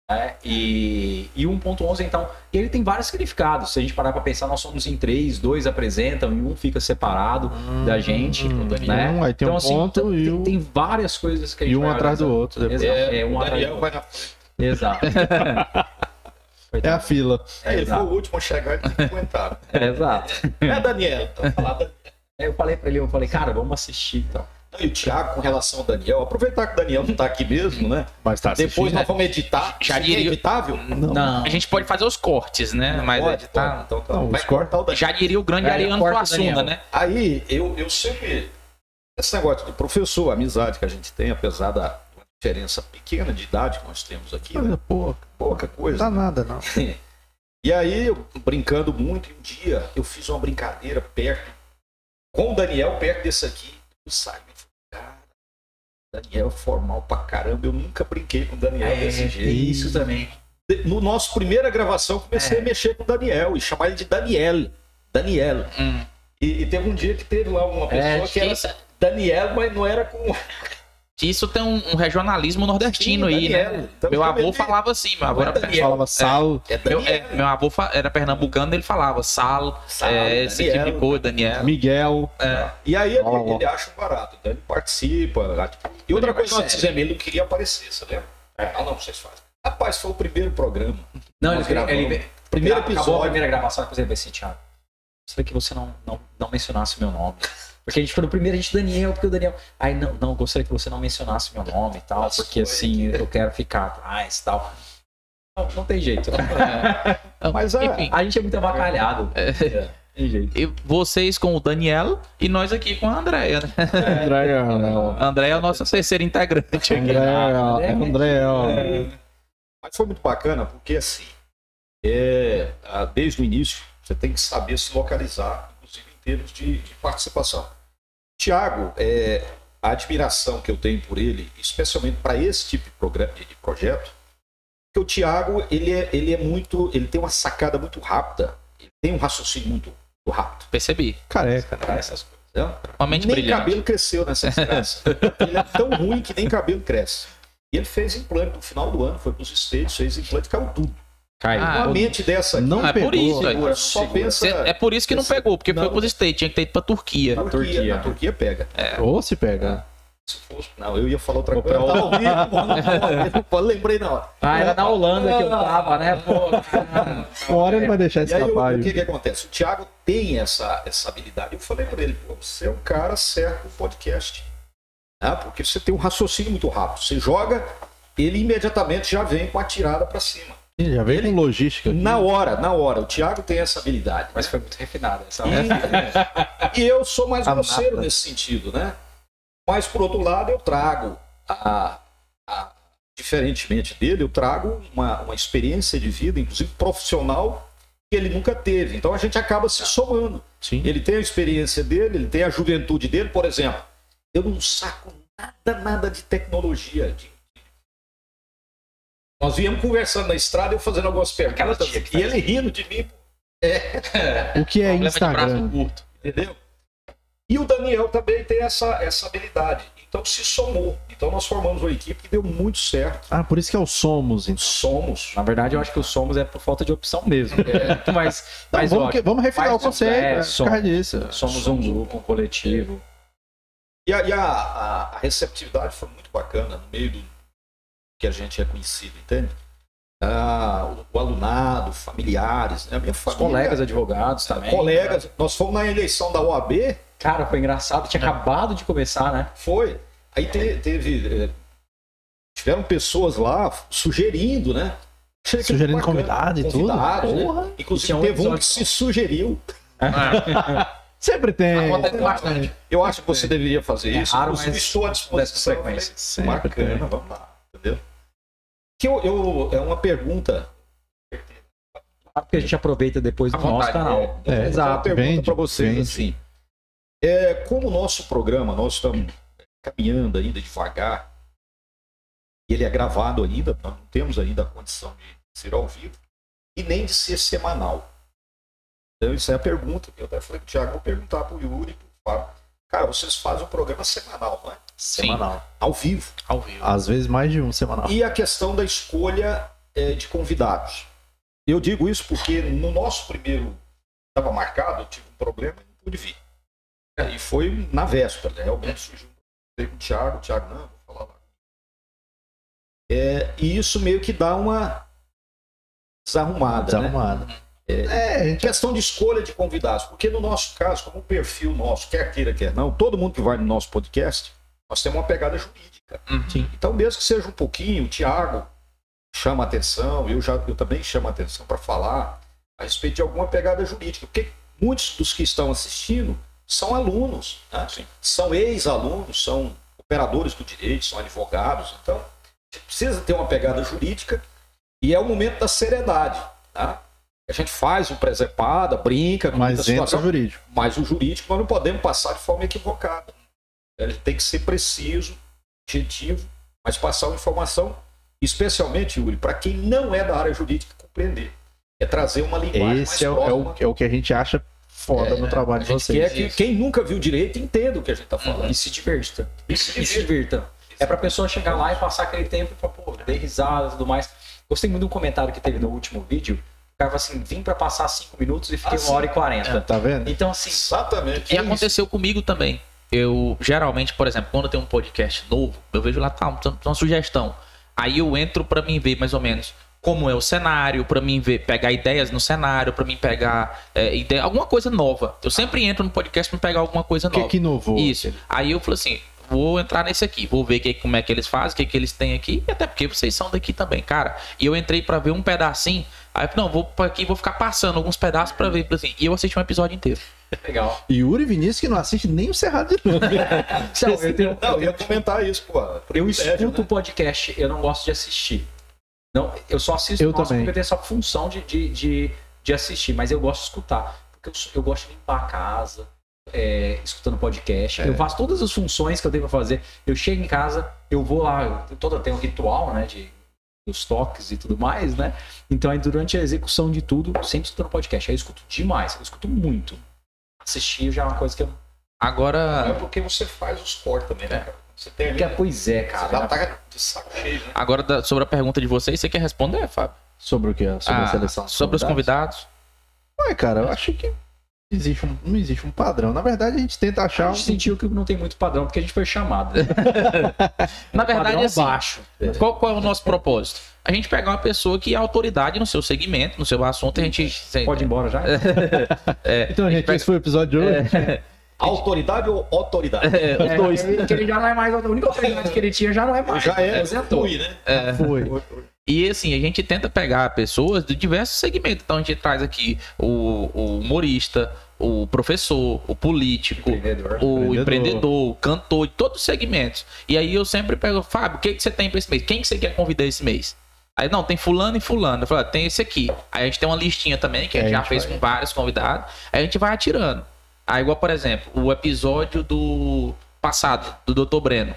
né? E, e 1.11, então, ele tem vários significados. Se a gente parar para pensar, nós somos em três, dois apresentam e um fica separado da gente, né? Um, aí tem então, um assim, ponto tem, e, um, tem várias coisas que a gente e um vai atrás do outro. depois. Exato, É, é, um atrás do outro. vai. Exato. [laughs] É a fila. É, ele foi Exato. o último a chegar e tem que aguentar. [laughs] Exato. É, Daniel, falando. Aí [laughs] eu falei pra ele, eu falei, cara, vamos assistir então. E o Thiago, com relação ao Daniel, aproveitar que o Daniel não tá aqui mesmo, né? Mas tá Depois nós vamos editar. Já aqui é diria- editável? Não. A gente pode fazer os cortes, né? Mas Pode, editar- pode. Então, tá. Não, cortes- cortar o Daniel. Já diria o grande É, Ariano o Suassuna, Daniel. né? Aí, eu, eu sempre. Esse negócio de professor, a amizade que a gente tem, apesar da diferença pequena de idade que nós temos aqui, né? Coisa pouca. pouca Não coisa. dá nada, não. [laughs] E aí, eu, brincando muito, um dia eu fiz uma brincadeira perto, com o Daniel, perto desse aqui. Eu e falei, cara, Daniel é formal pra caramba. Eu nunca brinquei com o Daniel desse jeito. É, isso também. No nosso primeira gravação, comecei É. a mexer com o Daniel e chamar ele de Daniel. Daniel. Hum. E, e teve um dia que teve lá uma pessoa É, que era Daniel, mas não era com. Isso tem um, um regionalismo nordestino Sim, aí, Daniel. né? Meu eu avô falava assim, meu avô é era. Falava sal, É meu, Daniel. é, meu avô fa- era pernambucano, ele falava sal, Sal, é, esse Daniel. tipo de coisa, Daniel. Miguel. É, E aí ele, ele acha um barato, então ele participa. E outra coisa que nós fizemos, ele não queria aparecer, você lembra? Ah, não, vocês fazem. Rapaz, foi o primeiro programa. Não, ele, gravamos. ele Primeiro acabou a episódio. primeira gravação, depois ele vai assim, Thiago. Gostaria que você não, não, não mencionasse meu nome. Porque a gente foi no primeiro, a gente, Daniel, porque o Daniel. Aí, não, não, gostaria que você não mencionasse meu nome e tal, Nossa, porque foi. assim, eu quero ficar atrás e tal. Não, não tem jeito. [laughs] Mas é, Enfim, A gente é muito avacalhado. É, tem jeito. e vocês com o Daniel e nós aqui com a Andréia, né? André, ó. A Andréia é o nosso terceiro integrante aqui. André, ó. É. André, ó. Mas foi muito bacana, porque assim, é, ah, desde o início, você tem que saber se localizar, inclusive em termos de, de participação. Tiago, é, a admiração que eu tenho por ele, especialmente para esse tipo de, programa, de projeto, que o Tiago, ele é, ele é muito, ele tem uma sacada muito rápida, ele tem um raciocínio muito, muito rápido Percebi. Careca. para essas coisas. né? Uma mente nem brilhante. cabelo cresceu nessa desgraça. [laughs] ele é tão ruim que nem cabelo cresce. E ele fez implante no final do ano, foi para os States, fez implante, caiu tudo. Caiu. Ah, Uma mente dessa aqui, Não Ah, é por pegou. isso, segura, aí. só Segura. pensa É por isso que não pegou, porque foi Não. pros States, tinha que ter ido pra Turquia. Turquia. Turquia. Na Turquia pega. Ou se pega. Fosse- não, eu ia falar outra coisa. [laughs] pra mano. Pô, lembrei na hora. Ah, era na Holanda que eu tava, né? Pô, hora ele vai deixar E aí, o, escapar. o que, que acontece? O Thiago tem essa, essa habilidade. Eu falei para ele, pô, você é um cara certo no podcast. Ah, porque você tem um raciocínio muito rápido. Você joga, ele imediatamente já vem com a tirada para cima. Já veio com logística. aqui. Na hora, na hora. O Thiago tem essa habilidade. Mas foi muito refinado essa E, e eu sou mais A grosseiro nata. nesse sentido, né? Mas, por outro lado, eu trago, a, a- diferentemente dele, eu trago uma, uma experiência de vida, inclusive profissional, que ele nunca teve. Então a gente acaba se somando. Sim. Ele tem a experiência dele, ele tem a juventude dele, por exemplo. Eu não saco nada, nada de tecnologia. de- Nós viemos conversando na estrada, eu fazendo algumas perguntas, e faz ele rindo de mim, O que é Instagram? braço curto. entendeu? E o Daniel também tem essa, essa habilidade. Então se somou. Então nós formamos uma equipe que deu muito certo. Ah, por isso que é o Somos, então. Somos. Na verdade, eu acho que o Somos é por falta de opção mesmo. É mais, Não, mais vamos, que- vamos refinar Mas, o conceito. é, É, por somos. causa disso. Somos um grupo, um coletivo. E, a, e a- a- a receptividade foi muito bacana no meio do que a gente é conhecido, entende? Ah, o, o alunado, familiares, né? a minha Os família. colegas advogados também. colegas. Nós fomos na eleição da OAB, Cara, foi engraçado. Tinha acabado de começar, né? foi. Aí te- teve. eh, Tiveram pessoas lá sugerindo, né? Sugerindo bacana. convidado e tudo. Né? Porra. Inclusive teve um que se sugeriu. [laughs] Sempre tem. Acontece bastante. Eu acho que você deveria fazer É isso. raro, Inclusive, mas estou à Dessa disposição. frequência. Sempre Bacana, tem. vamos lá, entendeu? Que eu, eu- é uma pergunta. Porque a gente aproveita depois do nosso vontade. canal. É, uma exato, pergunta vende, para vocês vende. assim. É, como o nosso programa, nós estamos caminhando ainda devagar, e ele é gravado ainda, nós não temos ainda a condição de ser ao vivo, e nem de ser semanal. Então, isso é a pergunta que eu até falei com o Thiago, vou perguntar para o Yuri, pro Fábio. Cara, vocês fazem um programa semanal, não é? Sim, Semanal. Ao vivo. ao vivo. Às vezes mais de um semanal. E a questão da escolha é, de convidados. Eu digo isso porque no nosso primeiro estava marcado, eu tive um problema e não pude vir. É, e foi na véspera, né? realmente surgiu um problema com o Thiago, o Thiago, não, vou falar lá. É, e isso meio que dá uma desarrumada. Né? Desarrumada. É, gente... questão de escolha de convidados, porque no nosso caso, como o perfil nosso, quer queira, quer não, todo mundo que vai no nosso podcast, nós temos uma pegada jurídica. Uhum. Então, mesmo que seja um pouquinho, o Tiago chama atenção, eu, já, eu também chamo atenção para falar a respeito de alguma pegada jurídica, porque muitos dos que estão assistindo são alunos, né? são ex-alunos, são operadores do direito, são advogados, então precisa ter uma pegada jurídica e é o momento da seriedade. Tá? A gente faz o presepada, brinca com mas entra o jurídico. Mas o jurídico nós não podemos passar de forma equivocada. Ele tem que ser preciso, objetivo, mas passar uma informação, especialmente, Yuri, para quem não é da área jurídica compreender. É trazer uma linguagem Esse mais é, o, é, o, é o que a gente acha foda É, no trabalho a de vocês. quer que quem nunca viu direito entenda o que a gente está falando. E se divirta. E se E se divirta. É pra pessoa chegar lá e passar aquele tempo pra, pô, dar risada e tudo mais. Gostei muito de um comentário que teve no último vídeo. O cara falou assim: vim pra passar 5 minutos e fiquei Ah, uma hora e 40. Tá vendo? Então, assim, Exatamente. E é isso. aconteceu comigo também. Eu, geralmente, por exemplo, quando tem um podcast novo, eu vejo lá, tá, uma, sugestão. Aí eu entro pra mim ver mais ou menos como é o cenário, pra mim ver, pegar ideias no cenário, pra mim pegar é, ideia, alguma coisa nova. Eu sempre entro no podcast pra pegar alguma coisa O que nova. que inovou? Isso. Aí eu falei assim, vou entrar nesse aqui, vou ver que, como é que eles fazem, o que, que eles têm aqui, e até porque vocês são daqui também, cara. E eu entrei pra ver um pedacinho, aí eu falei, não, vou aqui, vou ficar passando alguns pedaços pra ver, assim, e eu assisti um episódio inteiro. Legal. Yuri Vinícius que não assiste nem o Cerrado de Novo. [laughs] Não, eu, tenho- Não, eu ia comentar isso, pô. eu escuto né? o podcast, eu não gosto de assistir. Não, eu só assisto Eu também. porque eu tenho essa função de, de, de, de assistir, mas eu gosto de escutar. Porque eu, eu gosto de limpar a casa, é, escutando podcast. É. Eu faço todas as funções que eu tenho pra fazer. Eu chego em casa, eu vou lá, eu toda tem um ritual, né? De dos toques e tudo mais, né? Então aí durante a execução de tudo, sempre escutando podcast. Aí eu escuto demais, eu escuto muito. Assistir já é uma coisa que eu. Não é Agora, porque você faz os cortes também, né, cara? Você tem Porque, ali, pois é, você dá cara. tá de saco cheio, né? agora sobre a pergunta de vocês, você quer responder, Fábio? Sobre o que? Sobre a Ah, seleção. dos sobre os convidados? Ué, cara, eu acho que existe um, não existe um padrão. Na verdade, a gente tenta achar A um. gente sentiu que não tem muito padrão porque a gente foi chamado. Né? [laughs] Na verdade, padrão assim, baixo. Qual, qual é o nosso propósito? A gente pegar uma pessoa que é autoridade no seu segmento, no seu assunto, a gente. Pode ir embora já? [laughs] É, Então, a gente gente, pega- esse foi o episódio de hoje. [laughs] Autoridade ou autoridade? É, os dois. É, que ele já não é mais. A única autoridade que ele tinha já não é mais. Já é, Aposentou. fui, né? Foi. E assim, a gente tenta pegar pessoas de diversos segmentos. Então a gente traz aqui o, o humorista, o professor, o político, Empreendedor. o Empreendedor. empreendedor, o cantor, de todos os segmentos. E aí eu sempre pego, Fábio, o que, que você tem pra esse mês? Quem que você quer convidar esse mês? Aí, não, tem fulano e fulano. Eu falo, ah, tem esse aqui. Aí a gente tem uma listinha também, que a É, gente a já gente fez vai- com vários convidados. Aí a gente vai atirando. Aí, igual, por exemplo, o episódio do passado, do Dr. Breno.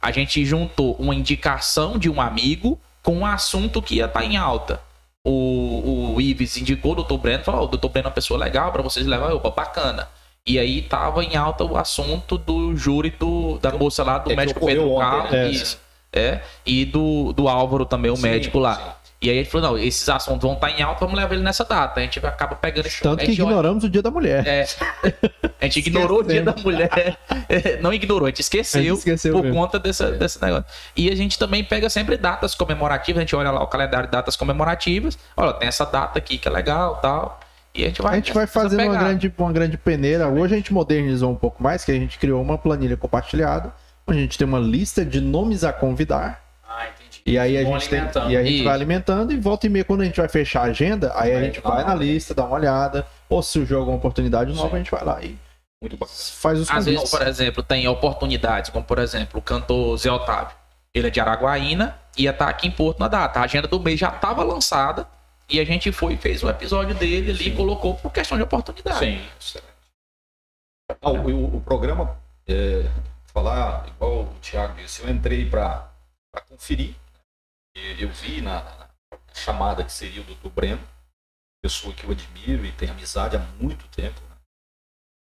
A gente juntou uma indicação de um amigo com um assunto que ia estar em alta. O, o Ives indicou o Dr. Breno, falou: "Ó, o Dr. Breno é uma pessoa legal para vocês levar, opa, bacana. E aí tava em alta o assunto do júri do, da moça lá do É médico Pedro ontem, Carlos. né? Isso. É, e do, do Álvaro também, o Sim, médico lá. sim. E aí a gente falou: não, esses assuntos vão estar em alta, vamos levar ele nessa data. A gente acaba pegando esse Tanto a que gente olha- ignoramos o Dia da Mulher. é, [laughs] a gente ignorou o dia da mulher. [laughs] Não ignorou, a gente esqueceu, A gente esqueceu por mesmo. conta dessa, desse negócio. E a gente também pega sempre datas comemorativas, a gente olha lá o calendário de datas comemorativas. Olha, tem essa data aqui que é legal tal. E a gente vai. A gente vai fazendo uma grande, uma grande peneira. Hoje a gente modernizou um pouco mais, que a gente criou uma planilha compartilhada, a gente tem uma lista de nomes a convidar. E aí a Vão gente, tem, e a gente Isso. vai alimentando e volta e meia, quando a gente vai fechar a agenda, aí a Vai gente dar vai uma na lista, dá uma olhada, ou se surgiu alguma oportunidade nova, Sim. a gente vai lá e Muito bacana. faz os Às vezes, por exemplo, tem oportunidades, como por exemplo, o cantor Zé Otávio. Ele é de Araguaína, ia estar aqui em Porto na data. A agenda do mês já estava lançada e a gente foi e fez o episódio dele ali e colocou por questão de oportunidade. Sim. Excelente. Ah, o, o- o programa, é, falar igual o Thiago disse, eu entrei para conferir. Eu vi na, chamada que seria o do, do Breno, pessoa que eu admiro e tenho amizade há muito tempo. Né?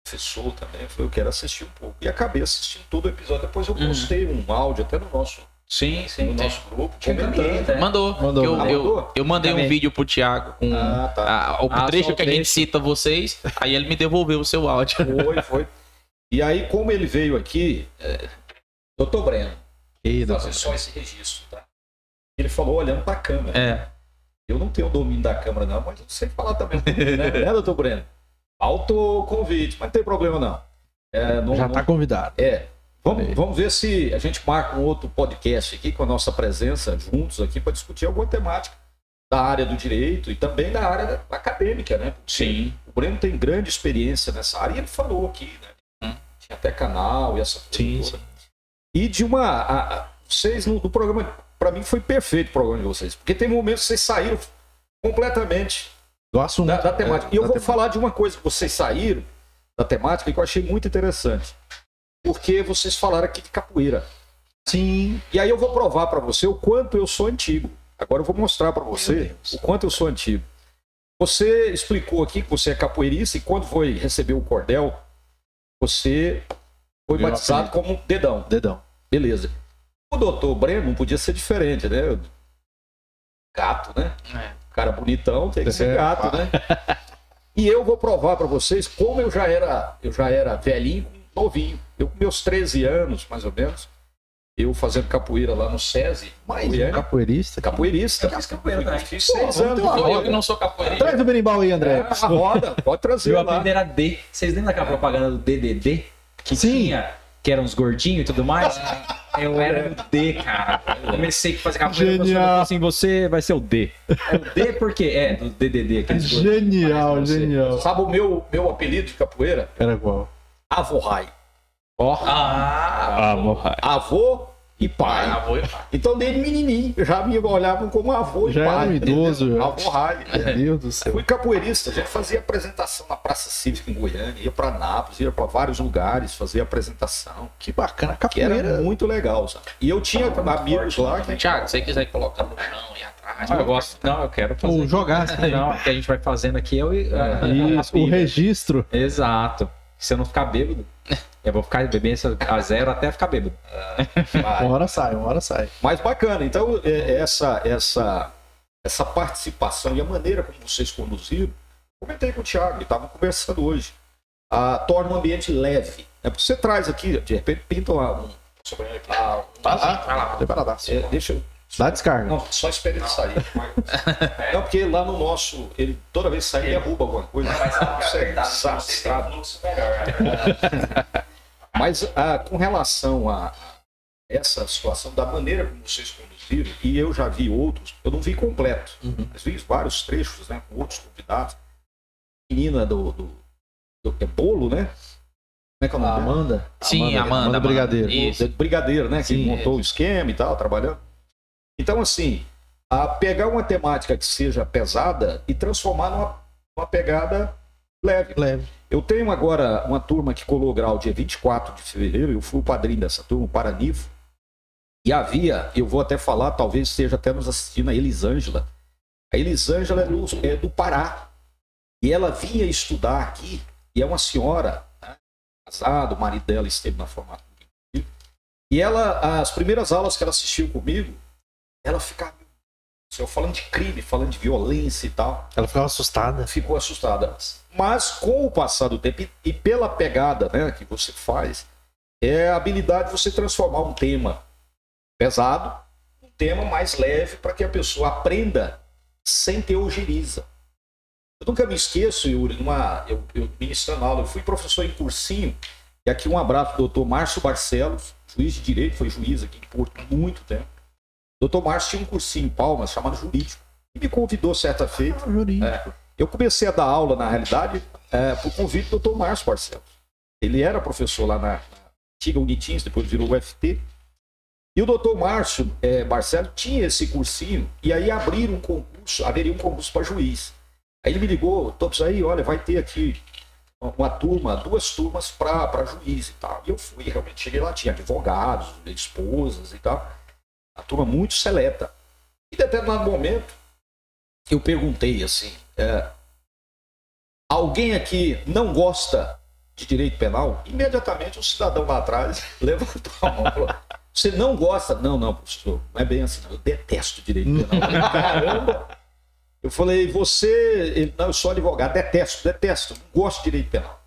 Professor também, eu falei, eu quero assistir um pouco. E acabei assistindo todo o episódio. Depois eu Uhum. postei um áudio até no nosso Sim, sim. no nosso grupo, Tinha comentando. né? Mandou. Mandou. Eu, Ah, eu, mandou? eu mandei um Também. vídeo pro Thiago com Ah, tá. a- o Ah, trecho que a gente cita vocês. Aí ele me devolveu o seu áudio. Foi, foi. E aí, como ele veio aqui, é, doutor Breno, Ei, doutor. fazer só esse registro? Ele falou olhando para a câmera. É. Eu não tenho domínio da câmera, não, mas eu sei falar também né, [laughs] né, doutor Breno? Autoconvite, mas não tem problema, não. É, não- Já não- tá convidado. É. Vamos, vamos ver se a gente marca um outro podcast aqui com a nossa presença juntos aqui para discutir alguma temática da área do direito e também da área acadêmica, né? Porque Sim. O Breno tem grande experiência nessa área e ele falou aqui, né? Hum. Tinha até canal e essa coisa Sim, toda. E de uma. a- a- vocês no, no programa, para mim foi perfeito o programa de vocês, porque tem momentos que vocês saíram completamente Do assunto. da, da temática. É, e eu vou temática. falar de uma coisa que vocês saíram da temática que eu achei muito interessante. Porque vocês falaram aqui de capoeira. Sim. E aí eu vou provar para você o quanto eu sou antigo. Agora eu vou mostrar para você o quanto eu sou antigo. Você explicou aqui que você é capoeirista e quando foi receber o cordel, você foi Meu batizado como dedão. Dedão. Beleza. O doutor Breno não podia ser diferente, né? Gato, né? É. Cara bonitão tem que ser É, gato, né? E eu vou provar para vocês como eu já era, eu já era velhinho, novinho. Eu com meus 13 anos, mais ou menos, eu fazendo capoeira lá no SESI, Mais um Goiânia, capoeirista. capoeirista. Eu fiz capoeira também. Fiz seis anos. Eu que não sou capoeirista. Traz o berimbau aí, André. É, a roda, pode trazer Meu lá. apelido era D. Vocês lembram daquela propaganda do DDD? Que Sim. tinha, que eram uns gordinhos e tudo mais? Eu era o D, cara. Eu comecei a fazer capoeira. Genial. falou assim, você vai ser o D. É o D porque é do DDD. Aqueles Genial, você. genial. Sabe o meu, meu apelido de capoeira? Era qual? Avorrai. Ah, Avô e pai. ah, vou- Então, desde menininho, já me olhavam como avô Já e pai. era um idoso, já. Avorrai. Meu Deus do céu. Fui capoeirista, gente fazia apresentação na Praça Cívica em Goiânia, ia para Nápoles, ia para vários lugares, fazia apresentação, Que bacana. que era Capoeira. muito legal, sabe? E eu tinha amigos lá que Thiago, se você quiser colocar no chão e atrás. Ah, eu gosto. Não, eu quero fazer. Ou jogar. assim. Não, o que a gente vai fazendo aqui é o. a o registro. Exato. Se eu não ficar bêbado, eu vou ficar bebendo a zero até ficar bêbado. Uma hora sai, uma hora sai. Mas bacana. Então, é, essa, essa, essa participação e a maneira como vocês conduziram, comentei com o Thiago, estava conversando hoje, ah, torna um ambiente leve. É porque você traz aqui, de repente, pinta um. Ah, um- Vai lá, vai lá. Preparadaço. é, deixa eu. Dá descarga. Não, só espera ele sair. Não, [laughs] porque lá no nosso, ele toda vez que sai, ele derruba alguma coisa. Não consegue, desastrado. [laughs] Mas ah, com relação a essa situação, da maneira como vocês conduziram, e eu já vi outros, eu não vi completo, mas vi vários trechos né, com outros convidados. Menina do, do, do- é bolo, né? Como é que é o nome? Amanda. Sim, Amanda. Amanda. Brigadeiro. Isso. Do Brigadeiro, né? Que Sim, montou o esquema e tal, trabalhando. Então, assim, a pegar uma temática que seja pesada e transformar numa, numa pegada leve. Leve. Eu tenho agora uma turma que colou grau dia 24 de fevereiro, eu fui o padrinho dessa turma, o Paranifo. E havia, eu vou até falar, talvez esteja até nos assistindo, a Elisângela. A Elisângela é do, é do Pará. E ela vinha estudar aqui, e é uma senhora, né, casada, o marido dela esteve na formatura. E ela, as primeiras aulas que ela assistiu comigo, ela ficava, assim, eu falando de crime, falando de violência e tal Ela ficava assustada. ficou assustada. Mas com o passar do tempo e- pela pegada né, que você faz, é a habilidade de você transformar um tema pesado num tema mais leve para que a pessoa aprenda sem ter ojeriza. Eu nunca me esqueço, Yuri, numa, eu, eu ministrando aula, eu fui professor em cursinho, e aqui um abraço do doutor Márcio Barcelos, juiz de direito, foi juiz aqui em Porto muito tempo. Doutor Márcio tinha um cursinho em Palmas chamado Jurídico, e me convidou certa feita Jurídico. eu comecei a dar aula, na realidade, é, por convite do Dr. Márcio Barcelos. Ele era professor lá na, antiga Unitins, depois virou UFT. E o doutor Márcio é, Barcelos tinha esse cursinho, e aí abriram um concurso, haveria um concurso para juiz. Aí ele me ligou, Topos aí, olha, vai ter aqui uma turma, duas turmas para juiz e tal. E eu fui, realmente cheguei lá, tinha advogados, esposas e tal. A turma muito seleta. Em determinado momento, eu perguntei assim, é, alguém aqui não gosta de direito penal? Imediatamente o cidadão lá atrás [laughs] levantou a mão e falou, Você não gosta? Não, não, professor. Não é bem assim. não. Eu detesto direito penal. Caramba! Eu falei, você. Ele, não, eu sou advogado, detesto, detesto, não gosto de direito penal.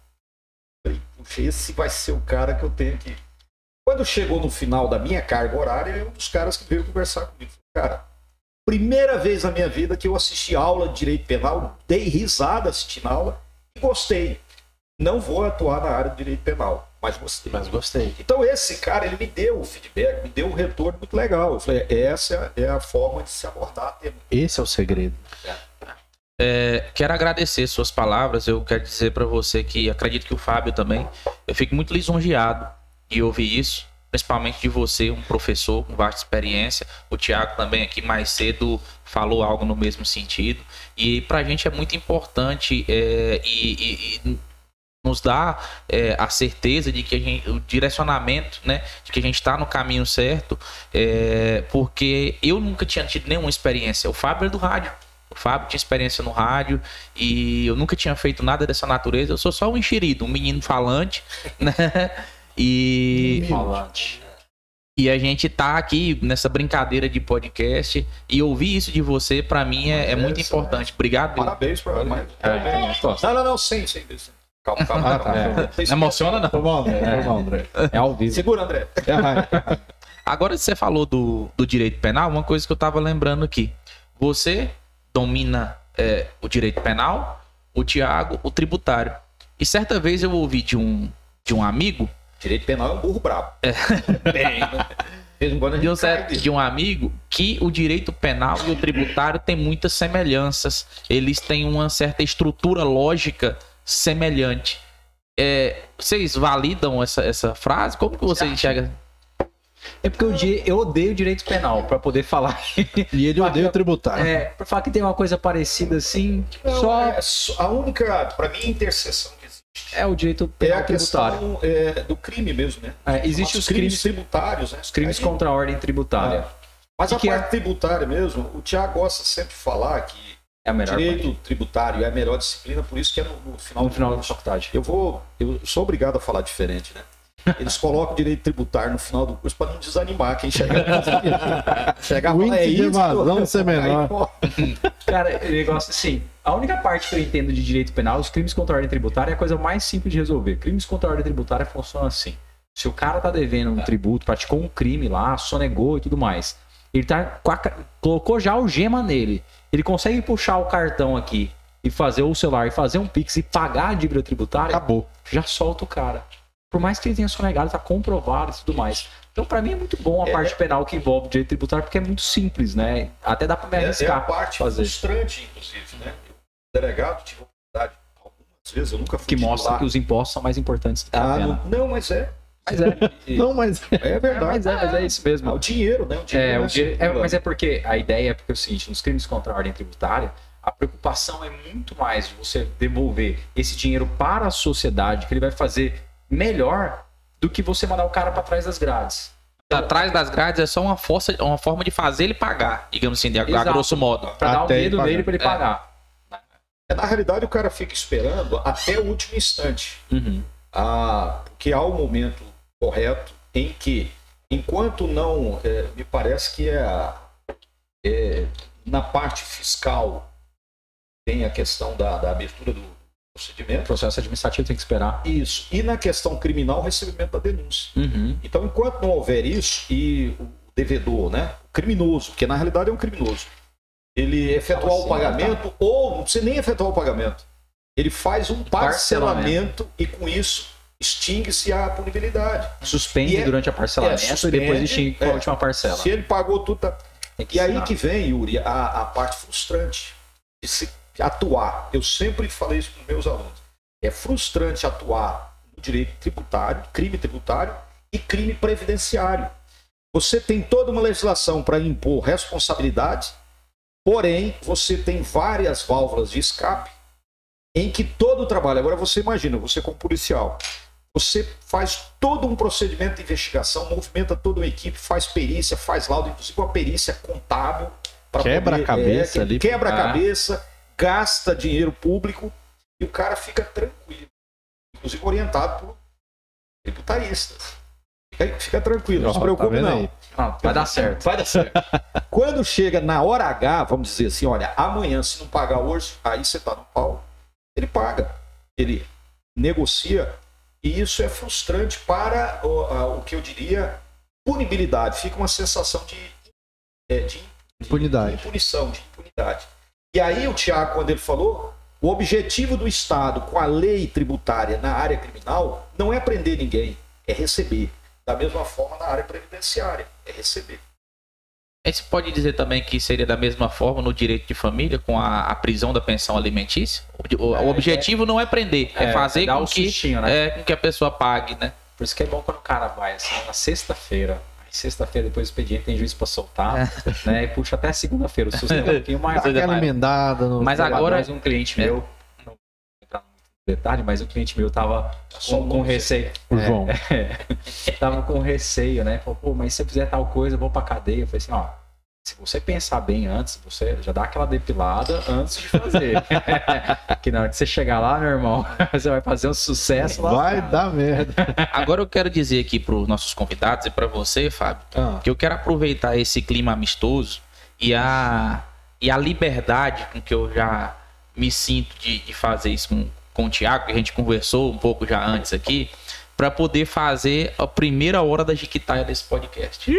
Eu falei, puxa, esse vai ser o cara que eu tenho que. Quando chegou no final da minha carga horária, é um dos caras que veio conversar comigo. Cara, primeira vez na minha vida que eu assisti aula de direito penal, dei risada assistindo a aula e gostei. Não vou atuar na área de direito penal, mas gostei. Mas gostei. Então esse cara, ele me deu o feedback, me deu um retorno muito legal. Eu falei, essa é a forma de se abordar tema. Esse é o segredo. É, quero agradecer suas palavras. Eu quero dizer para você que acredito que o Fábio também. Eu fico muito lisonjeado de ouvir isso, principalmente de você, um professor com vasta experiência. O Tiago também aqui mais cedo falou algo no mesmo sentido. E para a gente é muito importante é, e, e- e nos dá é, a certeza de que a gente, o direcionamento, né, de que a gente está no caminho certo, é, porque eu nunca tinha tido nenhuma experiência. O Fábio é do rádio. O Fábio tinha experiência no rádio e eu nunca tinha feito nada dessa natureza. Eu sou só um enxerido, um menino falante, [laughs] né? E Falante. e a gente tá aqui nessa brincadeira de podcast e ouvir isso de você para mim é, é muito importante. Obrigado. Parabéns para mais. É, Não, não, não, sem. sem. Calma, calma. Ah, tá. calma. Não emociona não. Foi bom, André. Foi bom, André. é ao vivo. Segura, André. Agora você falou do, do direito penal, uma coisa que eu tava lembrando aqui. Você domina é, o direito penal, o Tiago, o tributário. E certa vez eu ouvi de um, de um amigo, Direito penal é um burro brabo. [laughs] Bem, né? De um, certo- de um amigo, que o direito penal e o tributário têm muitas semelhanças. Eles têm uma certa estrutura lógica semelhante. É, vocês validam essa, essa frase? Como que você enxerga? É porque eu, eu odeio direito penal, pra poder falar. [laughs] E ele odeia o tributário. É, pra falar que tem uma coisa parecida assim, Não, só é a única, para mim, interseção é o direito é penal a tributário. questão é, do crime mesmo, né? É, Existem Os os crimes, tributários, né? os crimes Aí- contra a ordem tributária. Mas Que a que é? parte tributária mesmo, o Tiago gosta sempre de falar que É a melhor direito tributário é a melhor disciplina, por isso que é no, no final parte. No do final da faculdade. Eu vou, eu sou obrigado a falar diferente, né? Eles [laughs] colocam direito tributário no final do curso para não desanimar quem [laughs] chegar. chegar O falar, índice de isso que eu- evasão ser menor." Aí, pô, Cara, o negócio assim, a única parte que eu entendo de direito penal, os crimes contra a ordem tributária é a coisa mais simples de resolver. Crimes contra a ordem tributária funcionam assim. Se o cara tá devendo um tributo, praticou um crime lá, sonegou e tudo mais, ele tá com a colocou já o gema nele. Ele consegue puxar o cartão aqui e fazer o celular e fazer um pix e pagar a dívida tributária, Acabou. já solta o cara. Por mais que ele tenha sonegado, tá comprovado e tudo mais. Então, pra mim é muito bom a É, parte penal que envolve direito tributário, porque é muito simples, né? Até dá pra me é, é a arriscar. parte fazer. frustrante, inclusive, né? Delegado, tive oportunidade algumas vezes, eu nunca fui que mostra que os impostos são mais importantes do que a Ah, pena. não, não, mas é. Mas é. [laughs] Não, mas É É, verdade. mas é, mas é isso Ah, mesmo. o dinheiro, né? O dinheiro É, não o dinheiro- é, mas é porque a ideia é porque é o seguinte, nos crimes contra a ordem tributária, a preocupação é muito mais de você devolver esse dinheiro para a sociedade, que ele vai fazer melhor do que você mandar o cara para trás das grades. Atrás das grades é só uma, força, uma forma de fazer ele pagar, digamos assim, de, a, Exato. grosso modo. Para dar o ele medo nele para ele É. pagar. É, Na realidade, o cara fica esperando até o último instante. Uhum. Ah, porque há o momento correto em que, enquanto não, é, me parece que é, é, na parte fiscal tem a questão da, da abertura do O procedimento. processo administrativo tem que esperar. Isso. E na questão criminal, o recebimento da denúncia. Uhum. Então, enquanto não houver isso, e o devedor, né, o criminoso, porque na realidade é um criminoso, ele efetuar assim, o pagamento, ou não precisa nem efetuar o pagamento, ele faz um parcelamento e com isso extingue-se a punibilidade. Suspende é- durante a parcelamento é, e depois suspende, extingue com a é. última parcela. Se ele pagou tudo, tá... E aí ensinar. que vem, Yuri, a, a parte frustrante de se atuar. Eu sempre falei isso para os meus alunos. É frustrante atuar no direito tributário, crime tributário e crime previdenciário. Você tem toda uma legislação para impor responsabilidade, porém você tem várias válvulas de escape em que todo o trabalho. Agora você imagina, você como policial, você faz todo um procedimento de investigação, movimenta toda uma equipe, faz perícia, faz laudo, inclusive uma perícia contábil. Quebra a cabeça que- ali. Quebra a cabeça, gasta dinheiro público e o cara fica tranquilo. Inclusive orientado por tributaristas. Fica, fica tranquilo, não se Ó, tá preocupe vendo não. aí? Não, vai dar certo. Vai dar certo. [laughs] Quando chega na hora H, vamos dizer assim, olha, amanhã se não pagar hoje, aí você tá no pau. Ele paga. Ele negocia e isso é frustrante para o, a- o que eu diria punibilidade. Fica uma sensação de, é, de Impunidade. de punição, de impunidade. E aí o Tiago, quando ele falou, o objetivo do Estado com a lei tributária na área criminal não é prender ninguém, é receber. Da mesma forma na área previdenciária, é receber. A gente pode dizer também que seria da mesma forma no direito de família, com a, a prisão da pensão alimentícia? O, o- o objetivo não é prender, é, É, fazer dar com, um que, sustinho, né? é, com que a pessoa pague, né? Por isso que é bom quando o cara vai assim, na sexta-feira. Aí sexta-feira depois do expediente tem juiz pra soltar, né? E puxa até segunda-feira. O susto é um pouquinho. Dá aquela mais. emendada no. Mas Agora, agora- mais um cliente É. meu, não vou entrar muito no detalhe, mas um cliente meu tava com, o receio. O João. [laughs] tava com receio, né? Falou, pô, mas se você fizer tal coisa, eu vou pra cadeia. Eu falei assim, ó, se você pensar bem antes, você já dá aquela depilada antes de fazer. [laughs] que na hora que você chegar lá, meu irmão, [laughs] você vai fazer um sucesso lá. Vai dar merda. Agora eu quero dizer aqui para os nossos convidados e para você, Fábio, Ah, que eu quero aproveitar esse clima amistoso e a, e a liberdade com que eu já me sinto de, de fazer isso com, com o Thiago, que a gente conversou um pouco já antes aqui, para poder fazer a primeira hora da Jiquitaia desse podcast.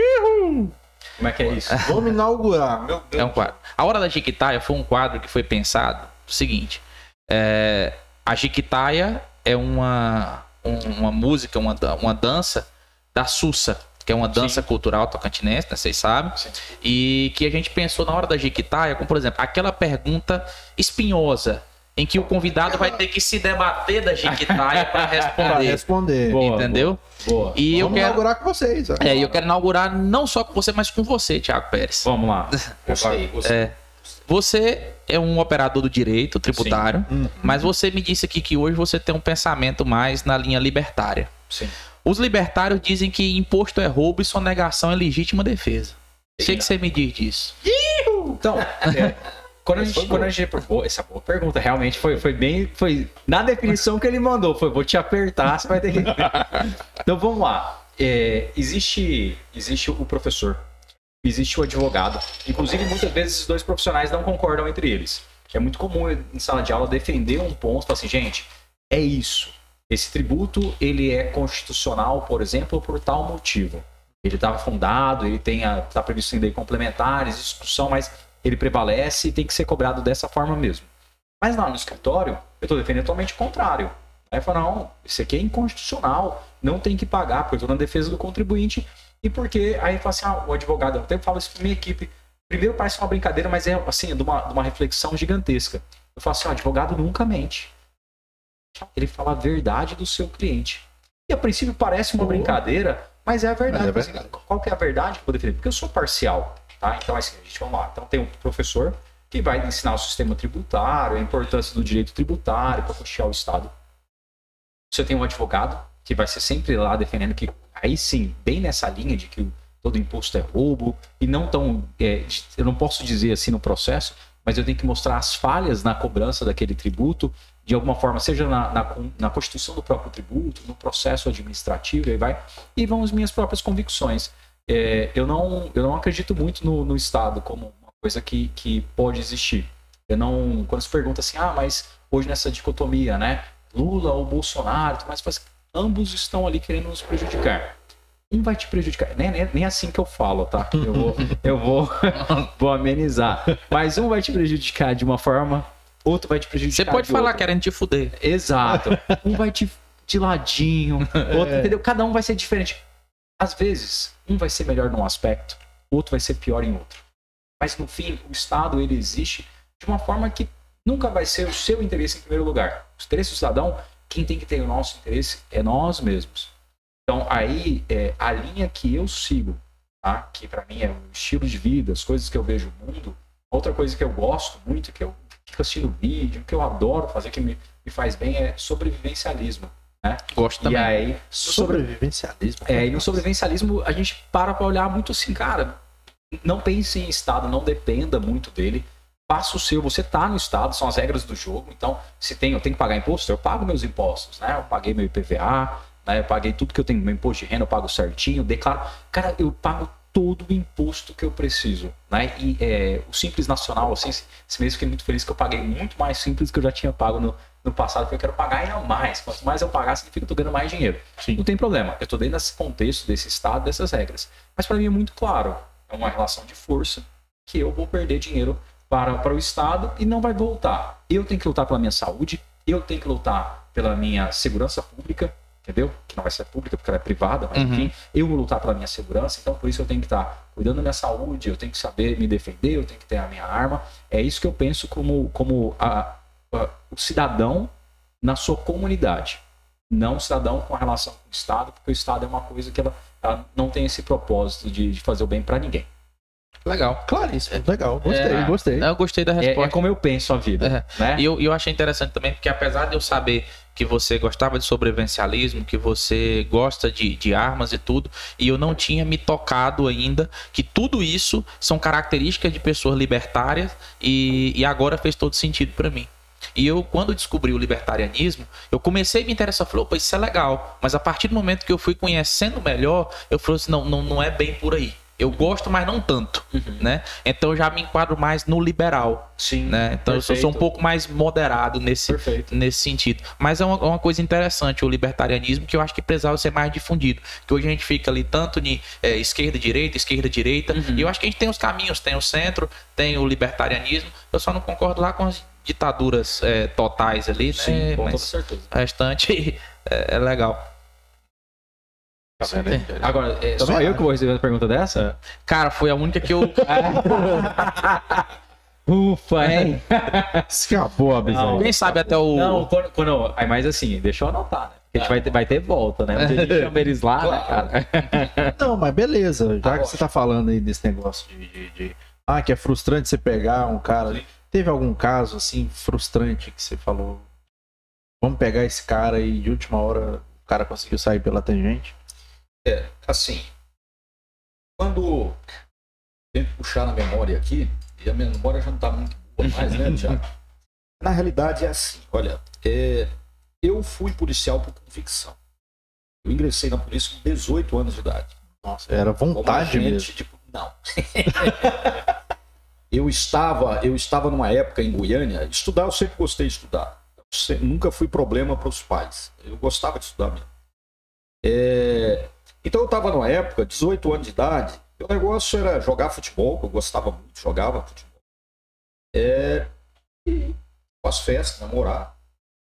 Como é que é isso? vamos inaugurar. Meu Deus. É um quadro. A Hora da Jiquitaia foi um quadro que foi pensado o seguinte: é, a Jiquitaia é uma, um- uma música, uma, uma dança da Sussa, que é uma dança cultural tocantinense, né, vocês sabem, Sim. e que a gente pensou na hora da Jiquitaia, como por exemplo, aquela pergunta espinhosa. Em que o convidado vai ter que se debater da Jiquitaia [laughs] para Pra responder. responder. Boa, entendeu? Boa. E eu Vamos quero, inaugurar com vocês. ó. é, eu quero inaugurar não só com você, mas com você, Thiago Pérez. Vamos lá. [laughs] Gostei, gostei. É. Você é um operador do direito tributário, Uhum. mas você me disse aqui que hoje você tem um pensamento mais na linha libertária. Sim. Os libertários dizem que imposto é roubo e sonegação é legítima defesa. O que, que você me diz disso? Então, [laughs] é, quando a Essa gente. Quando a gente boa, essa boa pergunta, realmente foi, foi bem. Foi na definição que ele mandou. Foi, vou te apertar, você vai ter que. [laughs] Então vamos lá. É, existe, existe o professor, existe o advogado. Inclusive, muitas vezes esses dois profissionais não concordam entre eles. É muito comum em sala de aula defender um ponto, falar assim, gente, é isso. Esse tributo ele é constitucional, por exemplo, por tal motivo. Ele estava fundado, ele tem está previsto em lei complementares, discussão, mas ele prevalece e tem que ser cobrado dessa forma mesmo. Mas lá no escritório, eu estou defendendo totalmente o contrário. Aí fala, não, isso aqui é inconstitucional, não tem que pagar, porque eu estou na defesa do contribuinte. E porque aí fala assim, ah, o advogado, eu até falo isso para minha equipe. Primeiro parece uma brincadeira, mas é assim, de uma, de uma reflexão gigantesca. Eu falo assim, ó, advogado nunca mente. Ele fala a verdade do seu cliente. E a princípio parece uma brincadeira, mas é a verdade. Mas é assim, Qual que é a verdade que eu vou defender? Porque eu sou parcial, tá? Então, assim, a gente vamos lá. Então tem um professor que vai ensinar o sistema tributário, a importância do direito tributário para custear o Estado. Você tem um advogado que vai ser sempre lá defendendo que, aí sim, bem nessa linha de que todo imposto é roubo, e não tão. é, eu não posso dizer assim no processo, mas eu tenho que mostrar as falhas na cobrança daquele tributo, de alguma forma, seja na, na, na constituição do próprio tributo, no processo administrativo, e aí vai, e vão as minhas próprias convicções. É, eu, não, eu não acredito muito no, no Estado como uma coisa que, que pode existir. Eu não. Quando se pergunta assim, ah, mas hoje nessa dicotomia, né? Lula ou Bolsonaro, mas faz- ambos estão ali querendo nos prejudicar. Um vai te prejudicar. Nem, nem, nem assim que eu falo, tá? Eu vou, [laughs] eu vou, [laughs] vou amenizar. Mas um vai te prejudicar de uma forma, outro vai te prejudicar. Você pode de falar querendo te fuder. Exato. Um vai te de ladinho, [laughs] outro, entendeu? Cada um vai ser diferente. Às vezes, um vai ser melhor num aspecto, outro vai ser pior em outro. Mas no fim, o Estado ele existe de uma forma que nunca vai ser o seu interesse em primeiro lugar. O interesse do cidadão, quem tem que ter o nosso interesse é nós mesmos. Então aí é a linha que eu sigo, tá? Que para mim é o estilo de vida, as coisas que eu vejo no mundo. Outra coisa que eu gosto muito, que eu fico assistindo vídeo, que eu adoro fazer, que me, me faz bem, é sobrevivencialismo. Gosto E também. aí, sobre, Sobrevivencialismo. é, e no sobrevivencialismo a gente para pra olhar muito assim, cara, não pense em Estado, não dependa muito dele. Faça o seu, você tá no Estado, são as regras do jogo. Então, se tem, eu tenho que pagar imposto, eu pago meus impostos, né? Eu paguei meu IPVA, né? Eu paguei tudo que eu tenho, meu imposto de renda eu pago certinho, declaro. Cara, eu pago todo o imposto que eu preciso, né? E é, o Simples Nacional, assim, esse mês eu fiquei muito feliz que eu paguei muito mais simples do que eu já tinha pago no, no passado, porque eu quero pagar ainda mais. Quanto mais eu pagar, significa que eu tô ganhando mais dinheiro. Sim. Não tem problema, eu tô dentro desse contexto, desse estado, dessas regras. Mas para mim é muito claro, é uma relação de força que eu vou perder dinheiro para, para o Estado e não vai voltar. Eu tenho que lutar pela minha saúde, eu tenho que lutar pela minha segurança pública, entendeu? Que não vai ser pública porque ela é privada, mas Uhum. enfim, eu vou lutar pela minha segurança, então por isso eu tenho que estar cuidando da minha saúde, eu tenho que saber me defender, eu tenho que ter a minha arma. É isso que eu penso como, como a- a- o cidadão na sua comunidade. Não o cidadão com relação com o Estado, porque o Estado é uma coisa que ela, ela não tem esse propósito de, de fazer o bem para ninguém. Legal. Claríssimo, legal. Gostei, É. gostei. Eu gostei da É, resposta. é como eu penso a vida. Né? E eu, eu achei interessante também, porque apesar de eu saber que você gostava de sobrevivencialismo, que você gosta de, de armas e tudo, e eu não tinha me tocado ainda que tudo isso são características de pessoas libertárias e, e agora fez todo sentido pra mim. E eu, quando descobri o libertarianismo, eu comecei a me interessar, falei, opa, isso é legal. Mas a partir do momento que eu fui conhecendo melhor, eu falei assim, não, não, não é bem por aí. Eu gosto, mas não tanto, né? Então eu já me enquadro mais no liberal, Sim. né? Então eu sou, um Perfeito. pouco mais moderado nesse, Perfeito. nesse sentido. Mas é uma, uma coisa interessante o libertarianismo que eu acho que precisava ser mais difundido. Que hoje a gente fica ali tanto de é, esquerda, direita, esquerda, direita. Uhum. E eu acho que a gente tem os caminhos, tem o centro, tem o libertarianismo. Eu só não concordo lá com as ditaduras é, totais ali, né? Sim, com toda Mas certeza. o restante [laughs] é, é legal. Tá vendo aí? Agora, é só eu acho. que vou receber a pergunta dessa? Cara, foi a única que eu. [laughs] [laughs] Ufa, hein? Escapou a visão. Quem sabe até o. Não, quando, quando. Aí, mas assim, deixa eu anotar, né? Porque a gente vai ter, vai ter volta, né? Dia a gente chama eles lá, né, cara? Não, mas beleza. Já que Agora. você tá falando aí desse negócio de, de- de- Ah, que é frustrante você pegar um cara ali. Teve algum caso, assim, frustrante que você falou? Vamos pegar esse cara e de última hora o cara conseguiu sair pela tangente? assim, quando tem que puxar na memória aqui, e a memória já não está muito boa mais, né, Tiago? [laughs] Na realidade é assim, olha, é, eu fui policial por convicção. Eu ingressei na polícia com 18 anos de idade. Nossa, era vontade mesmo. tipo, não. [laughs] eu estava, eu estava numa época em Goiânia, estudar eu sempre gostei de estudar. Nunca fui problema para os pais. Eu gostava de estudar mesmo. É, então eu estava numa época, 18 anos de idade, o negócio era jogar futebol, que eu gostava muito, jogava futebol. É, e as festas, namorar.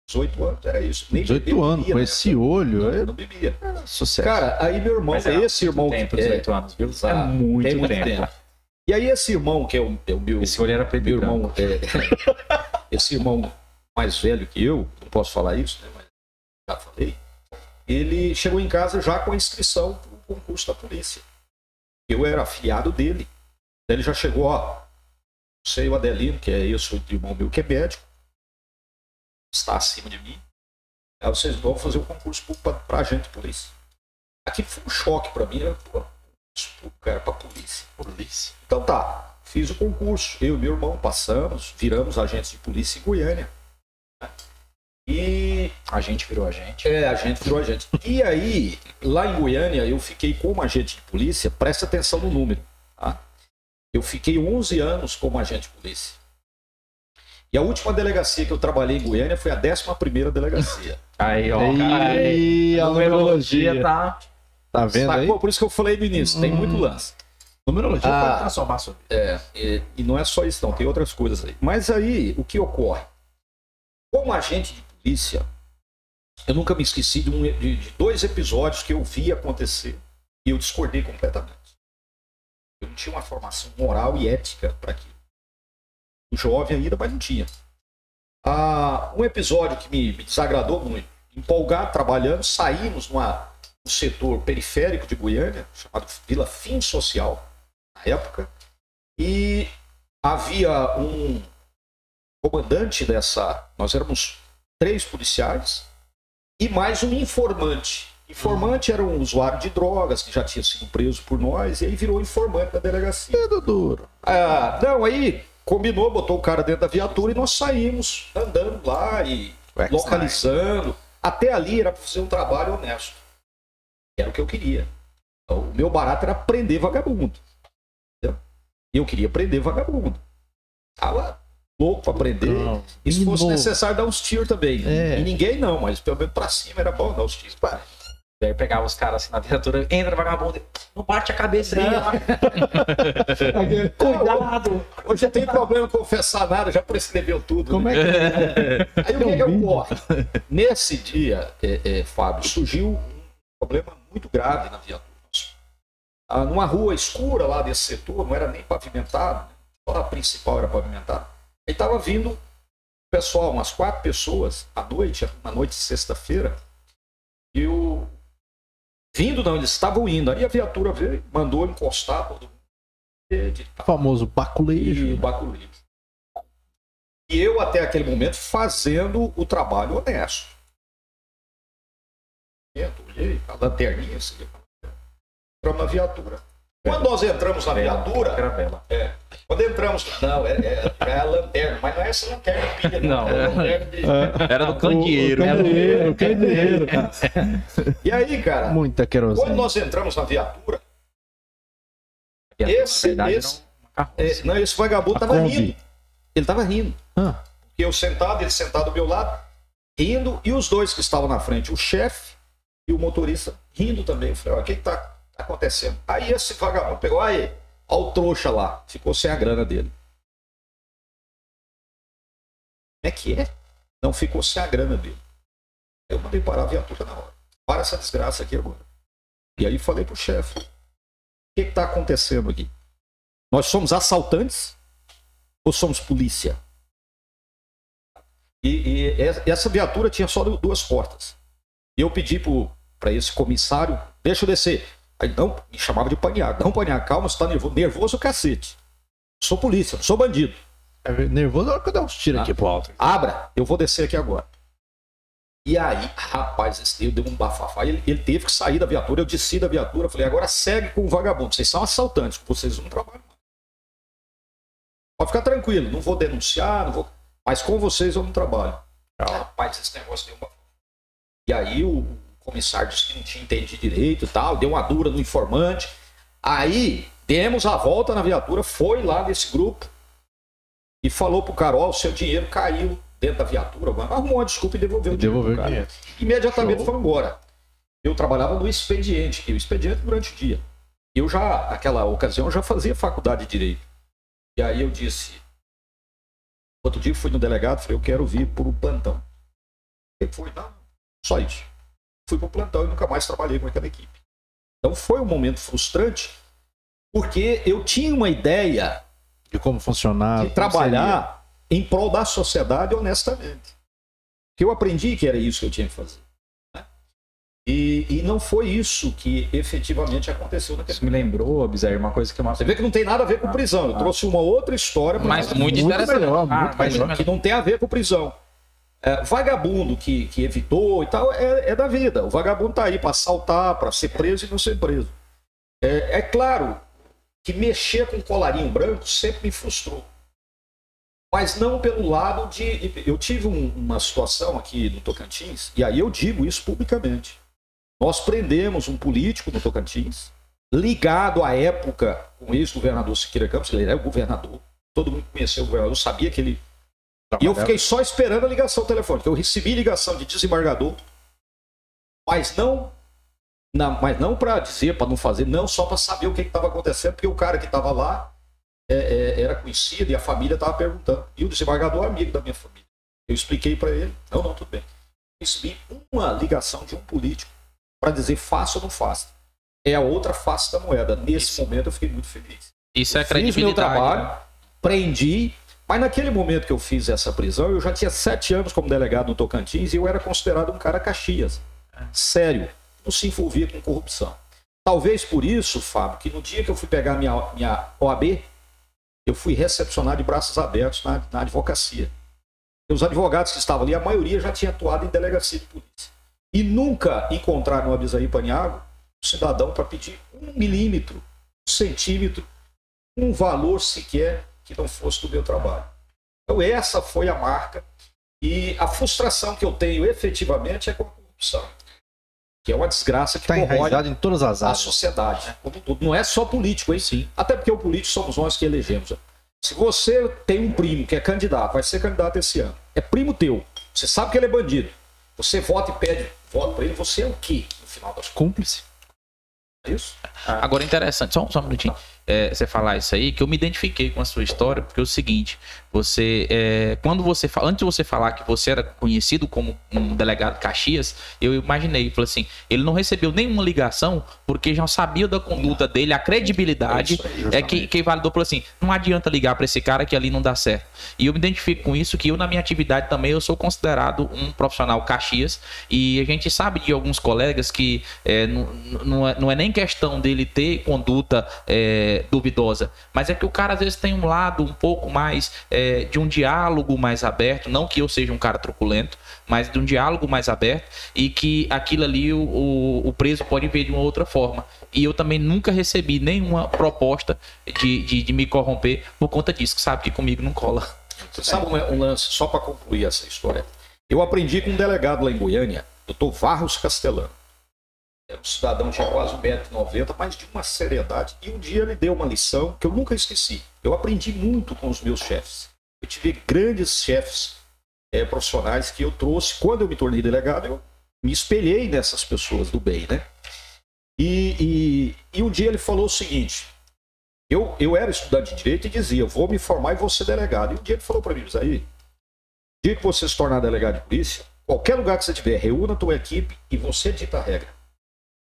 18 anos, era isso. Nem 18 bebia, anos, bebia, com né? esse olho, Eu é não bebia. sucesso. Cara, aí meu irmão, Mas é esse irmão tempo, que é, 18 anos, viu? É muito, tem muito tempo. tempo. E aí esse irmão, que é o, é o meu, Esse olho era preto meu irmão, é, [laughs] esse irmão mais velho que eu, não posso falar isso, né, mas já falei, ele chegou em casa já com a inscrição para o concurso da polícia. Eu era afiliado dele. Ele já chegou, ó, sei o Adelino, que é esse outro irmão meu que é médico, está acima de mim. Aí vocês vão fazer o concurso para agente de polícia. Aqui foi um choque para mim, né? Pô, isso, cara, para polícia. polícia. Então tá, fiz o concurso. Eu e meu irmão passamos, viramos agentes de polícia em Goiânia. E A gente virou a gente. é, a gente virou agente. E aí, lá em Goiânia, eu fiquei como agente de polícia, presta atenção no número. Tá? Eu fiquei 11 anos como agente de polícia. E a última delegacia que eu trabalhei em Goiânia foi a 11 delegacia. Aí, ó. Ei, a numerologia. tá. Tá vendo aí? Sacou? Por isso que eu falei no início, tem muito lance. Numerologia Ah. pode transformar a sua vida. É, e, e não é só isso, não, tem outras coisas aí. Mas aí, o que ocorre? Como agente de polícia, eu nunca me esqueci de, um- de- de dois episódios que eu vi acontecer e eu discordei completamente. Eu não tinha uma formação moral e ética para aquilo. Jovem ainda, mas não tinha. Ah, um episódio que me, me desagradou muito. Empolgado, trabalhando, saímos numa, num setor periférico de Goiânia, chamado Vila Fim Social, na época, e havia um comandante dessa. Nós éramos três policiais e mais um informante. Informante era um usuário de drogas que já tinha sido preso por nós e aí virou informante da delegacia. Dedo duro. Ah, não, aí combinou, botou o cara dentro da viatura e nós saímos andando lá e localizando. Até ali era para fazer um trabalho honesto. Era o que eu queria. Então, o meu barato era prender vagabundo. Entendeu? Eu queria prender vagabundo. Tava louco pra prender. Não. E se fosse necessário dar uns tiros também. É. E ninguém não, mas pelo menos pra cima era bom dar uns tiros. Pá. Daí pegava os caras assim na viatura, entra vagabundo, não bate a cabeça aí. [laughs] Cuidado! Hoje não tem problema confessar nada, já prescreveu tudo. Como né? é que Aí o que, que ocorre? Nesse dia, é, é, Fábio, surgiu um problema muito grave na viatura. Ah, numa rua escura lá desse setor, não era nem pavimentado, né? só a principal era pavimentada. Aí estava vindo pessoal, umas quatro pessoas, à noite, uma noite de sexta-feira, e o. Vindo de onde eles estavam indo. Aí a viatura veio, mandou encostar todo o famoso baculejo? e o baculejo. E eu, até aquele momento, fazendo o trabalho honesto. Olhei, a lanterninha, assim, entramos na viatura. Quando nós entramos na viatura, Era bela. é, quando entramos, não, é, é, é a lanterna, mas não é essa lanterna pilha, não. Não. É lanterna de- Era do candeeiro. O, o candeeiro, o candeeiro. E aí, cara, Muita quando querosene. nós entramos na viatura, E, Esse- verdade, esse- era carroça. é, não, esse vagabundo tava Kombi. rindo. Ele tava rindo. Ah, eu sentado, ele sentado do meu lado, rindo, e os dois que estavam na frente, o chefe e o motorista, rindo também. Eu falei, o que, tá, acontecendo? Aí esse vagabundo pegou, aí, ó o trouxa lá, ficou sem a grana dele. Como é que é? Não ficou sem a grana dele. Eu mandei parar a viatura na hora. Para essa desgraça aqui agora. E aí falei pro chefe, o que que tá acontecendo aqui? Nós somos assaltantes ou somos polícia? E, e essa viatura tinha só duas portas. E eu pedi para esse comissário, deixa eu descer. Aí não, me chamava de panhar. Não, panhar, calma, você tá nervoso. Nervoso o cacete. Sou polícia, não sou bandido. é nervoso na hora que eu der uns tiros aqui pro alto. Abra, eu vou descer aqui agora. E aí, rapaz, esse eu deu um bafafá. Ele, ele teve que sair da viatura, eu desci da viatura, falei, agora segue com o vagabundo. Vocês são assaltantes, vocês não trabalham. mais. Pode ficar tranquilo, não vou denunciar, não vou. Mas com vocês eu não trabalho. Rapaz, esse negócio deu uma. E aí o comissário disse que não tinha entendido direito e tal, deu uma dura no informante. Aí demos a volta na viatura, foi lá nesse grupo e falou pro cara: Ó, o seu dinheiro caiu dentro da viatura, arrumou uma desculpa e devolveu o dinheiro. Devolveu o dinheiro. Imediatamente Show. foi embora. Eu trabalhava no expediente, e o expediente durante o dia. Eu já, naquela ocasião, já fazia faculdade de direito. E aí eu disse, outro dia fui no delegado, falei, eu quero vir por um plantão. Ele foi, não, só isso. Fui pro plantão e nunca mais trabalhei com aquela equipe. Então foi um momento frustrante, porque eu tinha uma ideia De como funcionava. de trabalhar em prol da sociedade honestamente. Que eu aprendi que era isso que eu tinha que fazer. né? E, e não foi isso que efetivamente aconteceu naquele Isso me lembrou, Bizarro, uma coisa que uma Você vê que não tem nada a ver com prisão. Eu trouxe uma outra história Mas você. muito Muito interessante. melhor, Ah, muito mas- melhor. que não tem a ver com prisão. É, vagabundo que, que evitou e tal é, é da vida. O vagabundo tá aí para assaltar, para ser preso e não ser preso. É, é claro que mexer com colarinho branco sempre me frustrou. Mas não pelo lado de. Eu tive um- uma situação aqui no Tocantins, e aí eu digo isso publicamente. Nós prendemos um político no Tocantins, ligado à época com o ex-governador Siqueira Campos, ele era o governador. Todo mundo conheceu o governador sabia que ele e eu fiquei só esperando a ligação telefônica. Eu recebi ligação de desembargador, mas não, na- mas não para dizer, para não fazer, não só para saber o que estava acontecendo, porque o cara que estava lá é, é, era conhecido e a família estava perguntando. E o desembargador é amigo da minha família. Eu expliquei para ele, não, não, tudo bem. Recebi uma ligação de um político para dizer faça ou não faça. É a outra face da moeda. Nesse momento eu fiquei muito feliz. Isso é Fiz meu credibilidade. trabalho, prendi, mas naquele momento que eu fiz essa prisão, eu já tinha sete anos como delegado no Tocantins e eu era considerado um cara Caxias. Sério, não se envolvia com corrupção. Talvez por isso, Fábio, que no dia que eu fui pegar minha, minha OAB, eu fui recepcionado de braços abertos na, na advocacia. E os advogados que estavam ali, a maioria já tinha atuado em delegacia de polícia. E nunca encontraram no Abisaí Paniago um cidadão para pedir um milímetro, um centímetro, um valor sequer que não fosse do meu trabalho. Então essa foi a marca e a frustração que eu tenho efetivamente é com a corrupção. que é uma desgraça que Está em todas as a áreas. sociedade. como um todo. Não é só político, hein? Sim. Até porque o político somos nós que elegemos. Se você tem um primo que é candidato, vai ser candidato esse ano, é primo teu, você sabe que ele é bandido, você vota e pede voto para ele, você é o quê no final das contas? Cúmplice. É isso? Agora, interessante, só, só um minutinho. É, você falar isso aí, que eu me identifiquei com a sua história, porque é o seguinte: você, é, quando você fala, antes de você falar que você era conhecido como um delegado Caxias, eu imaginei, falei assim, ele não recebeu nenhuma ligação porque já sabia da conduta dele, a credibilidade aí, é que, que validou, falou assim, não adianta ligar para esse cara que ali não dá certo. E eu me identifico com isso, que eu na minha atividade também eu sou considerado um profissional Caxias e a gente sabe de alguns colegas que é, não, não, é, não é nem questão dele ter conduta é, duvidosa, mas é que o cara às vezes tem um lado um pouco mais é, de um diálogo mais aberto, não que eu seja um cara truculento, mas de um diálogo mais aberto e que aquilo ali o, o, o preso pode ver de uma outra forma. E eu também nunca recebi nenhuma proposta de, de, de me corromper por conta disso, que sabe que comigo não cola. Você sabe um, um lance, só para concluir essa história? Eu aprendi com um delegado lá em Goiânia, doutor Varros Castelano. Era um cidadão, tinha quase 1,90m, mas de uma seriedade. E um dia ele deu uma lição que eu nunca esqueci. Eu aprendi muito com os meus chefes. Eu tive grandes chefes eh, profissionais que eu trouxe. Quando eu me tornei delegado, eu me espelhei nessas pessoas do bem, né? E, e, e um dia ele falou o seguinte: eu, eu era estudante de direito e dizia, vou me formar e vou ser delegado. E um dia ele falou para mim, aí, dia que você se tornar delegado de polícia, qualquer lugar que você tiver, reúna a tua equipe e você dita a regra.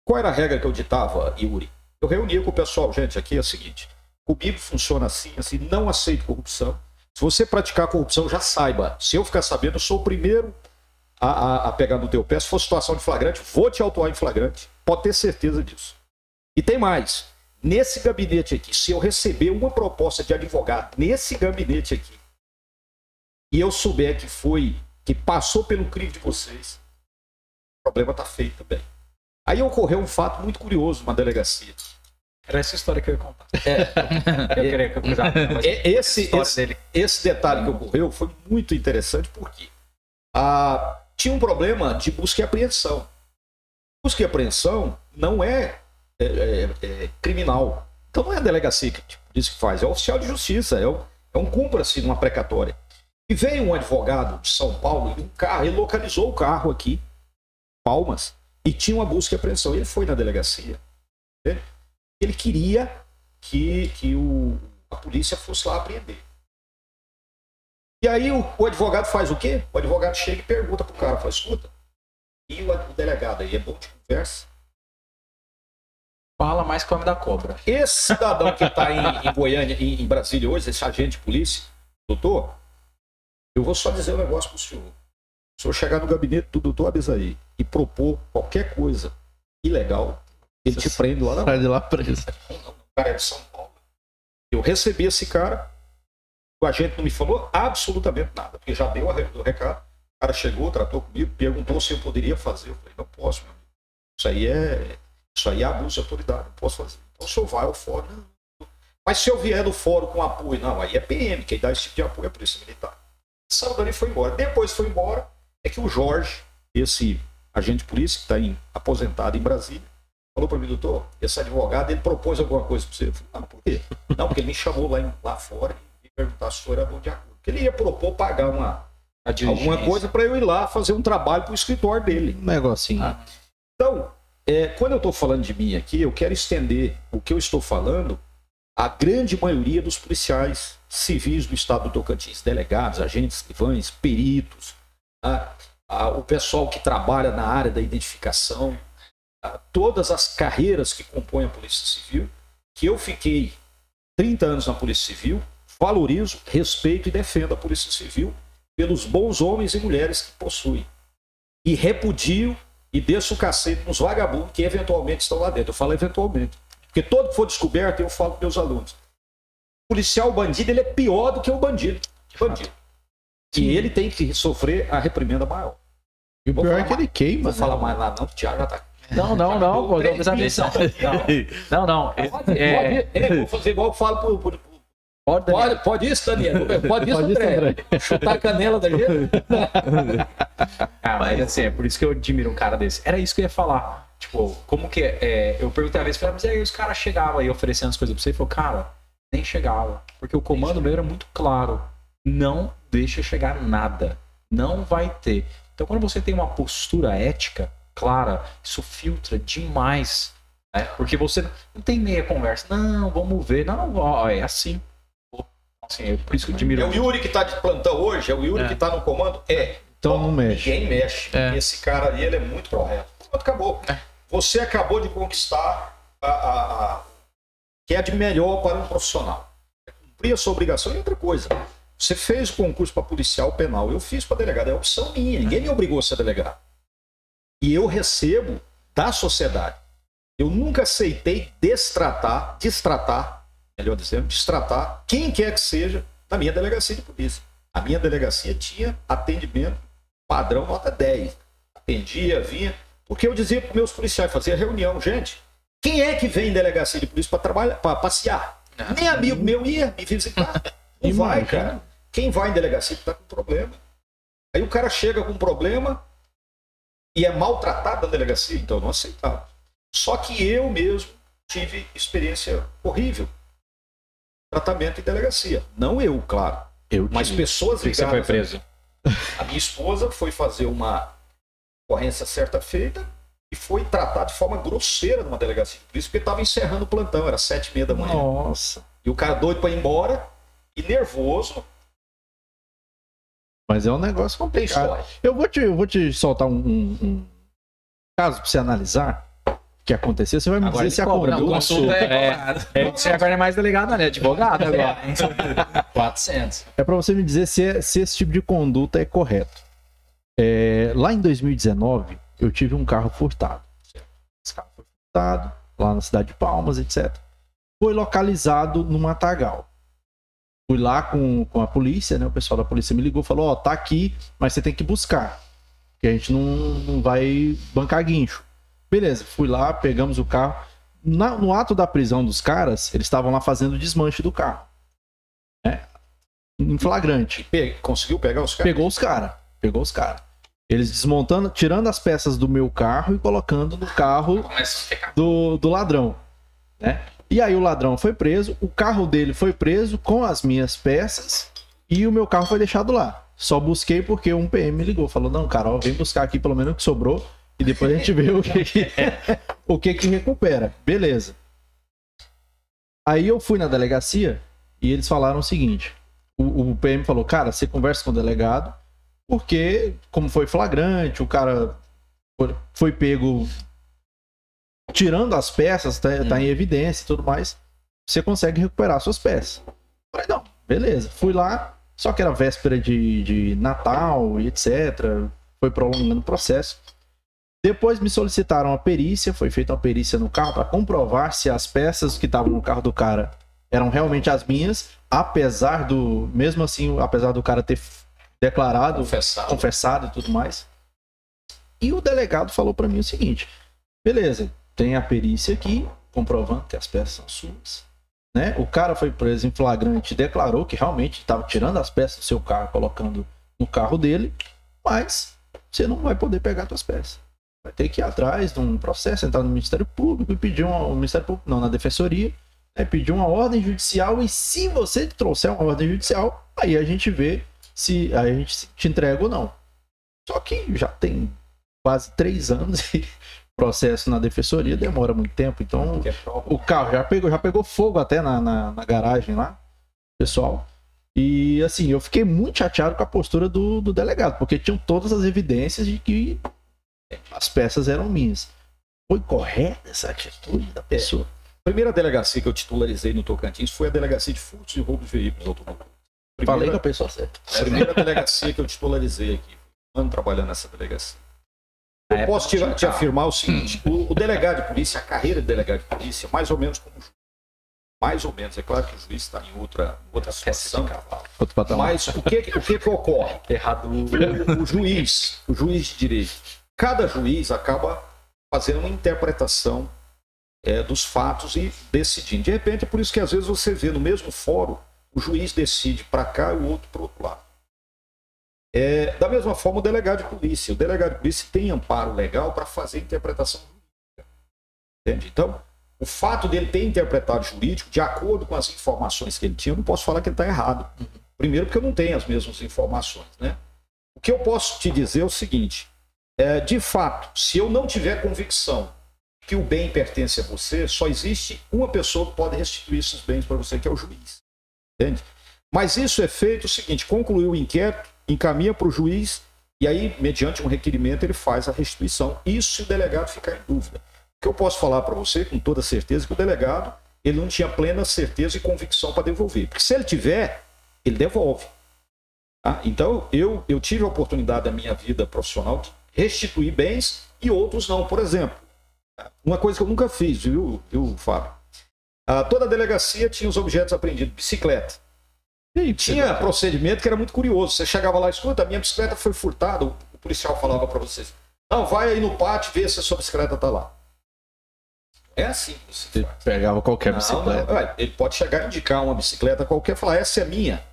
Qual era a regra que eu ditava, Yuri? Eu reunia com o pessoal, gente, aqui é o seguinte, comigo funciona assim, assim, não aceito corrupção. Se você praticar corrupção, já saiba. Se eu ficar sabendo, eu sou o primeiro a, a, a pegar no teu pé. Se for situação de flagrante, vou te autuar em flagrante. Pode ter certeza disso. E tem mais. Nesse gabinete aqui, se eu receber uma proposta de advogado nesse gabinete aqui, e eu souber que foi, que passou pelo crime de vocês, o problema está feito também. Aí ocorreu um fato muito curioso numa delegacia. Era essa história que eu ia contar. É, [laughs] Eu queria que eu esse, esse, esse detalhe que ocorreu foi muito interessante porque ah, tinha um problema de busca e apreensão. Busca e apreensão não é, é, é, é criminal. Então não é a delegacia que tipo, diz que faz, é o oficial de justiça, é, o, é um cumpra-se numa precatória. E veio um advogado de São Paulo, e um carro, ele localizou o carro aqui, Palmas, e tinha uma busca e apreensão. Ele foi na delegacia. né? Ele queria que, que o, a polícia fosse lá apreender. E aí o, o advogado faz o quê? O advogado chega e pergunta pro cara, fala, escuta, e o, o delegado aí é bom de conversa? Fala mais que o homem da cobra. Esse cidadão que está em, em Goiânia, em, em Brasília hoje, esse agente de polícia, doutor, eu vou só dizer um negócio para o senhor. Se senhor chegar no gabinete do doutor Abisaí e propor qualquer coisa ilegal, ele te prende lá na Sai de lá preso. cara é de São Paulo. Eu recebi esse cara, o agente não me falou absolutamente nada, porque já deu o recado. O cara chegou, tratou comigo, perguntou se eu poderia fazer. Eu falei, não posso, meu amigo. Isso aí é, isso aí é abuso de autoridade, não posso fazer. Então o senhor vai ao fórum. Não. Mas se eu vier do fórum com apoio, não, aí é PM, quem dá esse tipo de apoio é a Polícia Militar. Saiu dali e foi embora. Depois foi embora, é que o Jorge, esse agente de polícia que está aposentado em Brasília, falou para mim, doutor, esse advogado, ele propôs alguma coisa para você. Eu falei, não, por quê? Não, porque ele me chamou lá, em- lá fora e perguntar se o senhor era bom de acordo. Porque ele ia propor pagar uma, A alguma coisa para eu ir lá fazer um trabalho para o escritório dele. Um negocinho. Ah. Então, é, quando eu estou falando de mim aqui, eu quero estender o que eu estou falando à grande maioria dos policiais civis do estado do Tocantins, delegados, agentes, escrivães, peritos, tá? Ah, o pessoal que trabalha na área da identificação, ah, todas as carreiras que compõem a Polícia Civil, que eu fiquei 30 anos na Polícia Civil, valorizo, respeito e defendo a Polícia Civil pelos bons homens e mulheres que possui. E repudio e desço o cacete nos vagabundos que eventualmente estão lá dentro. Eu falo eventualmente. Porque todo que for descoberto, eu falo para meus alunos. O policial bandido, ele é pior do que o bandido. Bandido. E ele tem que sofrer a reprimenda maior. E o pior é que ele queima. Não vou né? falar mais lá não, o Thiago já tá... Não, não, não, pô, não, atenção. Não, não. É, pode- é, vou fazer igual eu falo pro, pro, Pode, pode, pode isso, Daniel. [laughs] Pode isso, Pode isso, André. André. Chutar a canela da gente. [laughs] Ah, mas assim, é por isso que eu admiro um cara desse. Era isso que eu ia falar. Tipo, como que é? Eu perguntei uma vez, falei, mas aí os caras chegavam aí oferecendo as coisas pra você e falou, cara, nem chegava. Porque o comando meu era muito claro. Não deixa chegar nada. Não vai ter. Então, quando você tem uma postura ética clara, isso filtra demais. Né? Porque você não tem meia conversa. Não, vamos ver. Não, ó, é assim. Assim, é por isso que eu admiro. É o Yuri que tá de plantão hoje? É o Yuri É. que tá no comando? É. Então não mexe. Ninguém mexe. É. Esse cara ali, ele é muito correto. Pronto, acabou. Você acabou de conquistar a, a- a- que é de melhor para um profissional. É Cumprir a sua obrigação e outra coisa. Você fez o concurso para policial penal. Eu fiz para delegado. É opção minha. Ninguém me obrigou a ser delegado. E eu recebo da sociedade. Eu nunca aceitei destratar, destratar, melhor dizendo, destratar quem quer que seja da minha delegacia de polícia. A minha delegacia tinha atendimento padrão nota 10. Atendia, vinha. Porque eu dizia para meus policiais, fazia reunião, gente, quem é que vem em delegacia de polícia para trabalhar, para passear? Nem amigo meu ia me visitar. [laughs] Não vai, cara. Quem vai em delegacia está com problema. Aí o cara chega com problema e é maltratado na delegacia, então não aceitava. Só que eu mesmo tive experiência horrível. Tratamento em delegacia. Não eu, claro. Eu Mas tive. pessoas Por que você ligadas. foi preso? A minha esposa foi fazer uma ocorrência certa feita e foi tratada de forma grosseira numa delegacia de polícia, porque estava encerrando o plantão, era sete e meia da manhã. Nossa. E o cara doido para ir embora e nervoso, Mas é um negócio complicado. Eu vou te, eu vou te soltar um, um- um caso pra você analisar o que aconteceu. Você vai me Agora dizer se a conduta. não, Consulta é, [laughs] É, você agora é mais delegado, né? Advogado agora. 400. É pra você me dizer se, é- se esse tipo de conduta é correto. É, lá em 2019, eu tive um carro furtado. Esse carro foi furtado lá na cidade de Palmas, etc. Foi localizado no Matagal. Fui lá com, com a polícia, né? O pessoal da polícia me ligou e falou: Ó, tá aqui, mas você tem que buscar. Porque a gente não, não vai bancar guincho. Beleza, fui lá, pegamos o carro. Na- no ato da prisão dos caras, eles estavam lá fazendo o desmanche do carro. Né? Em flagrante. Pe- Conseguiu pegar os caras? Pegou os caras. Pegou os caras. Eles desmontando, tirando as peças do meu carro e colocando no carro do, do ladrão, né? E aí o ladrão foi preso, o carro dele foi preso com as minhas peças e o meu carro foi deixado lá. Só busquei porque um PM ligou, falou: "Não, cara, ó, vem buscar aqui pelo menos o que sobrou e depois a gente vê o que que, [laughs] o que que recupera". Beleza. Aí eu fui na delegacia e eles falaram o seguinte: o, o PM falou: "Cara, você conversa com o delegado, porque como foi flagrante, o cara foi pego tirando as peças, tá, tá em evidência e tudo mais, você consegue recuperar suas peças. Falei, não, beleza. Fui lá, só que era véspera de, de Natal e etc. Foi prolongando o processo. Depois me solicitaram a perícia, foi feita uma perícia no carro para comprovar se as peças que estavam no carro do cara eram realmente as minhas, apesar do, mesmo assim, apesar do cara ter declarado Confessado. confessado e tudo mais. E o delegado falou pra mim o seguinte: beleza, tem a perícia aqui comprovando que as peças são suas. Né? O cara foi preso em flagrante declarou que realmente estava tirando as peças do seu carro, colocando no carro dele, mas você não vai poder pegar suas peças. Vai ter que ir atrás de um processo, entrar no Ministério Público e pedir uma. O Ministério Público, não, na Defensoria, né, pedir uma ordem judicial. E se você trouxer uma ordem judicial, aí a gente vê se a gente te entrega ou não. Só que já tem quase três anos [laughs] e processo na defensoria demora muito tempo. Então é o carro já pegou, já pegou fogo até na, na, na garagem lá, pessoal. E assim, eu fiquei muito chateado com a postura do, do delegado, porque tinham todas as evidências de que as peças eram minhas. Foi correta essa atitude da pessoa? A primeira delegacia que eu titularizei no Tocantins foi a delegacia de furtos e roubos de veículos automotores. Falei com a pessoa certa. a primeira delegacia que eu titularizei aqui. Um ano trabalhando nessa delegacia. Eu posso te, te afirmar o seguinte: o, o delegado de polícia, a carreira de delegado de polícia, mais ou menos como juiz. Mais ou menos. É claro que o juiz está em outra, outra situação. Outro. Mas o que, o que, que ocorre? Errado. O, o juiz, o juiz de direito, cada juiz acaba fazendo uma interpretação é, dos fatos e decidindo. De repente, é por isso que às vezes você vê no mesmo fórum o juiz decide para cá e o outro para o outro lado. É, da mesma forma, o delegado de polícia. O delegado de polícia tem amparo legal para fazer interpretação jurídica. Entende? Então, o fato dele ter interpretado jurídico, de acordo com as informações que ele tinha, eu não posso falar que ele está errado. Primeiro, porque eu não tenho as mesmas informações. Né? O que eu posso te dizer é o seguinte: é, de fato, se eu não tiver convicção que o bem pertence a você, só existe uma pessoa que pode restituir esses bens para você, que é o juiz. Entende? Mas isso é feito o seguinte: concluiu o inquérito, encaminha para o juiz, e aí, mediante um requerimento, ele faz a restituição. Isso se o delegado ficar em dúvida. O que eu posso falar para você com toda certeza que o delegado ele não tinha plena certeza e convicção para devolver. Porque se ele tiver, ele devolve. Tá? Então, eu, eu tive a oportunidade da minha vida profissional de restituir bens e outros não. Por exemplo, uma coisa que eu nunca fiz, viu, viu Fábio? Ah, toda a delegacia tinha os objetos apreendidos, bicicleta. E tinha procedimento que era muito curioso. Você chegava lá, escuta, a minha bicicleta foi furtada. O policial falava para vocês: Não, vai aí no pátio ver se a sua bicicleta está lá. É assim que você Ele pegava qualquer não, bicicleta. não, ele pode chegar e indicar uma bicicleta qualquer e falar, essa é minha.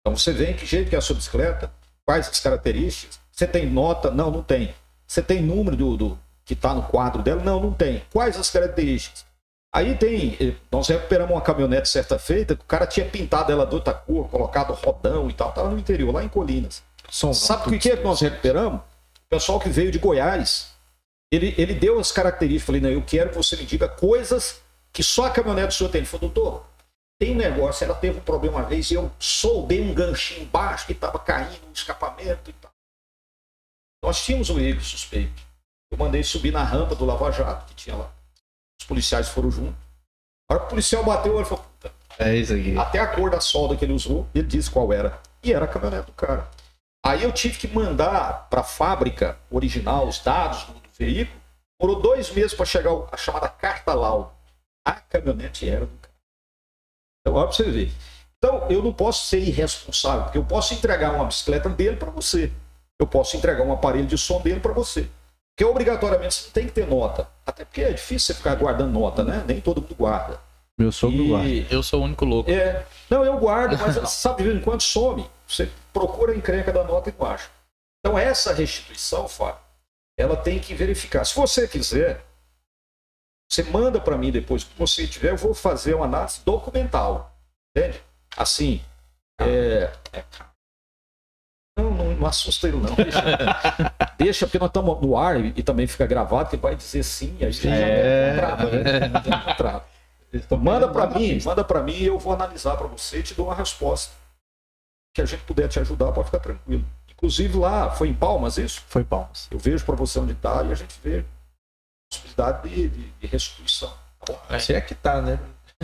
Então você vê em que jeito que é a sua bicicleta, quais as características. Você tem nota? Não, não tem. Você tem número do, do que está no quadro dela? Não, não tem. Quais as características? Aí tem. eh, Nós recuperamos uma caminhonete certa feita, que o cara tinha pintado ela de outra cor, colocado rodão e tal, estava no interior, lá em Colinas. Sabe o que, que é que nós recuperamos? O pessoal que veio de Goiás, ele, ele deu as características. Falei, não, eu quero que você me diga coisas que só a caminhonete sua tem. Ele falou, doutor, tem um negócio, ela teve um problema uma vez e eu soldei um ganchinho embaixo que estava caindo, um escapamento e tal. Nós tínhamos um veículo suspeito. Eu mandei subir na rampa do Lava Jato, que tinha lá. Os policiais foram junto. A hora que o policial bateu, ele falou, puta, É isso aqui. até a cor da solda que ele usou, ele disse qual era. E era a caminhonete do cara. Aí eu tive que mandar para a fábrica original os dados do, veículo. Demorou dois meses para chegar a chamada carta laudo. A caminhonete era do cara. Então, olha para você ver. Então, eu não posso ser irresponsável, porque eu posso entregar uma bicicleta dele para você. Eu posso entregar um aparelho de som dele para você. Porque obrigatoriamente você tem que ter nota. Até porque é difícil você ficar guardando nota, né? Nem todo mundo guarda. Meu sogro guarda. E, Eu sou o único louco. é, não, eu guardo, mas sabe, de vez em quando some. Você procura a encrenca da nota e não acha. Então, essa restituição, Fábio, ela tem que verificar. Se você quiser, você manda para mim depois que você tiver, eu vou fazer uma análise documental. Entende? Assim. É, é- não, não, não assusta ele, não. Deixa, [laughs] deixa, porque nós estamos no ar e, e também fica gravado, que vai dizer sim, aí já É. é contrato, né? Tem contrato. Então, manda para mim, manda para mim e eu vou analisar para você e te dou uma resposta. Que a gente puder te ajudar, pode ficar tranquilo. Inclusive lá, foi em Palmas isso? Foi palmas. Eu vejo para você onde está e a gente vê a possibilidade de, de- de restituição. Tá bom? Se é que tá, né?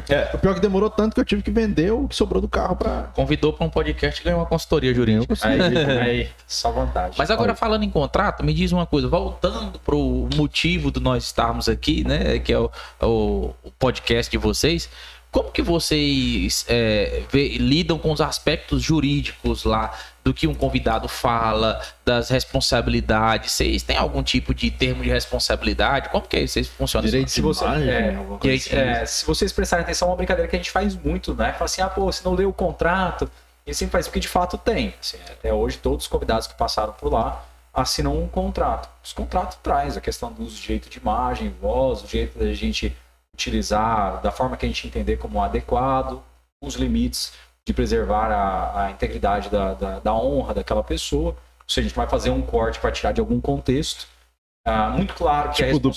É. O pior é que demorou tanto que eu tive que vender o que sobrou do carro pra. Convidou para um podcast e ganhou uma consultoria jurídica. Aí, aí, só vantagem. Mas agora falando em contrato, me diz uma coisa, voltando pro motivo de nós estarmos aqui, né, que é o, o- o podcast de vocês, como que vocês é, vê- lidam com os aspectos jurídicos lá do que um convidado fala, das responsabilidades? Vocês têm algum tipo de termo de responsabilidade? Como que vocês funcionam? Direito se de você- imagem, é, assim. é, se vocês prestarem atenção, é uma brincadeira que a gente faz muito, né? Fala assim, ah, pô, você não leu o contrato. E sempre faz, porque de fato tem. Assim, até hoje, todos os convidados que passaram por lá assinam um contrato. Os contratos traz a questão do direito de imagem, voz, o jeito da gente utilizar da forma que a gente entender como adequado, os limites de preservar a, a integridade da, da, da honra daquela pessoa. Se a gente vai fazer um corte para tirar de algum contexto. Ah, muito claro que Tipo é do,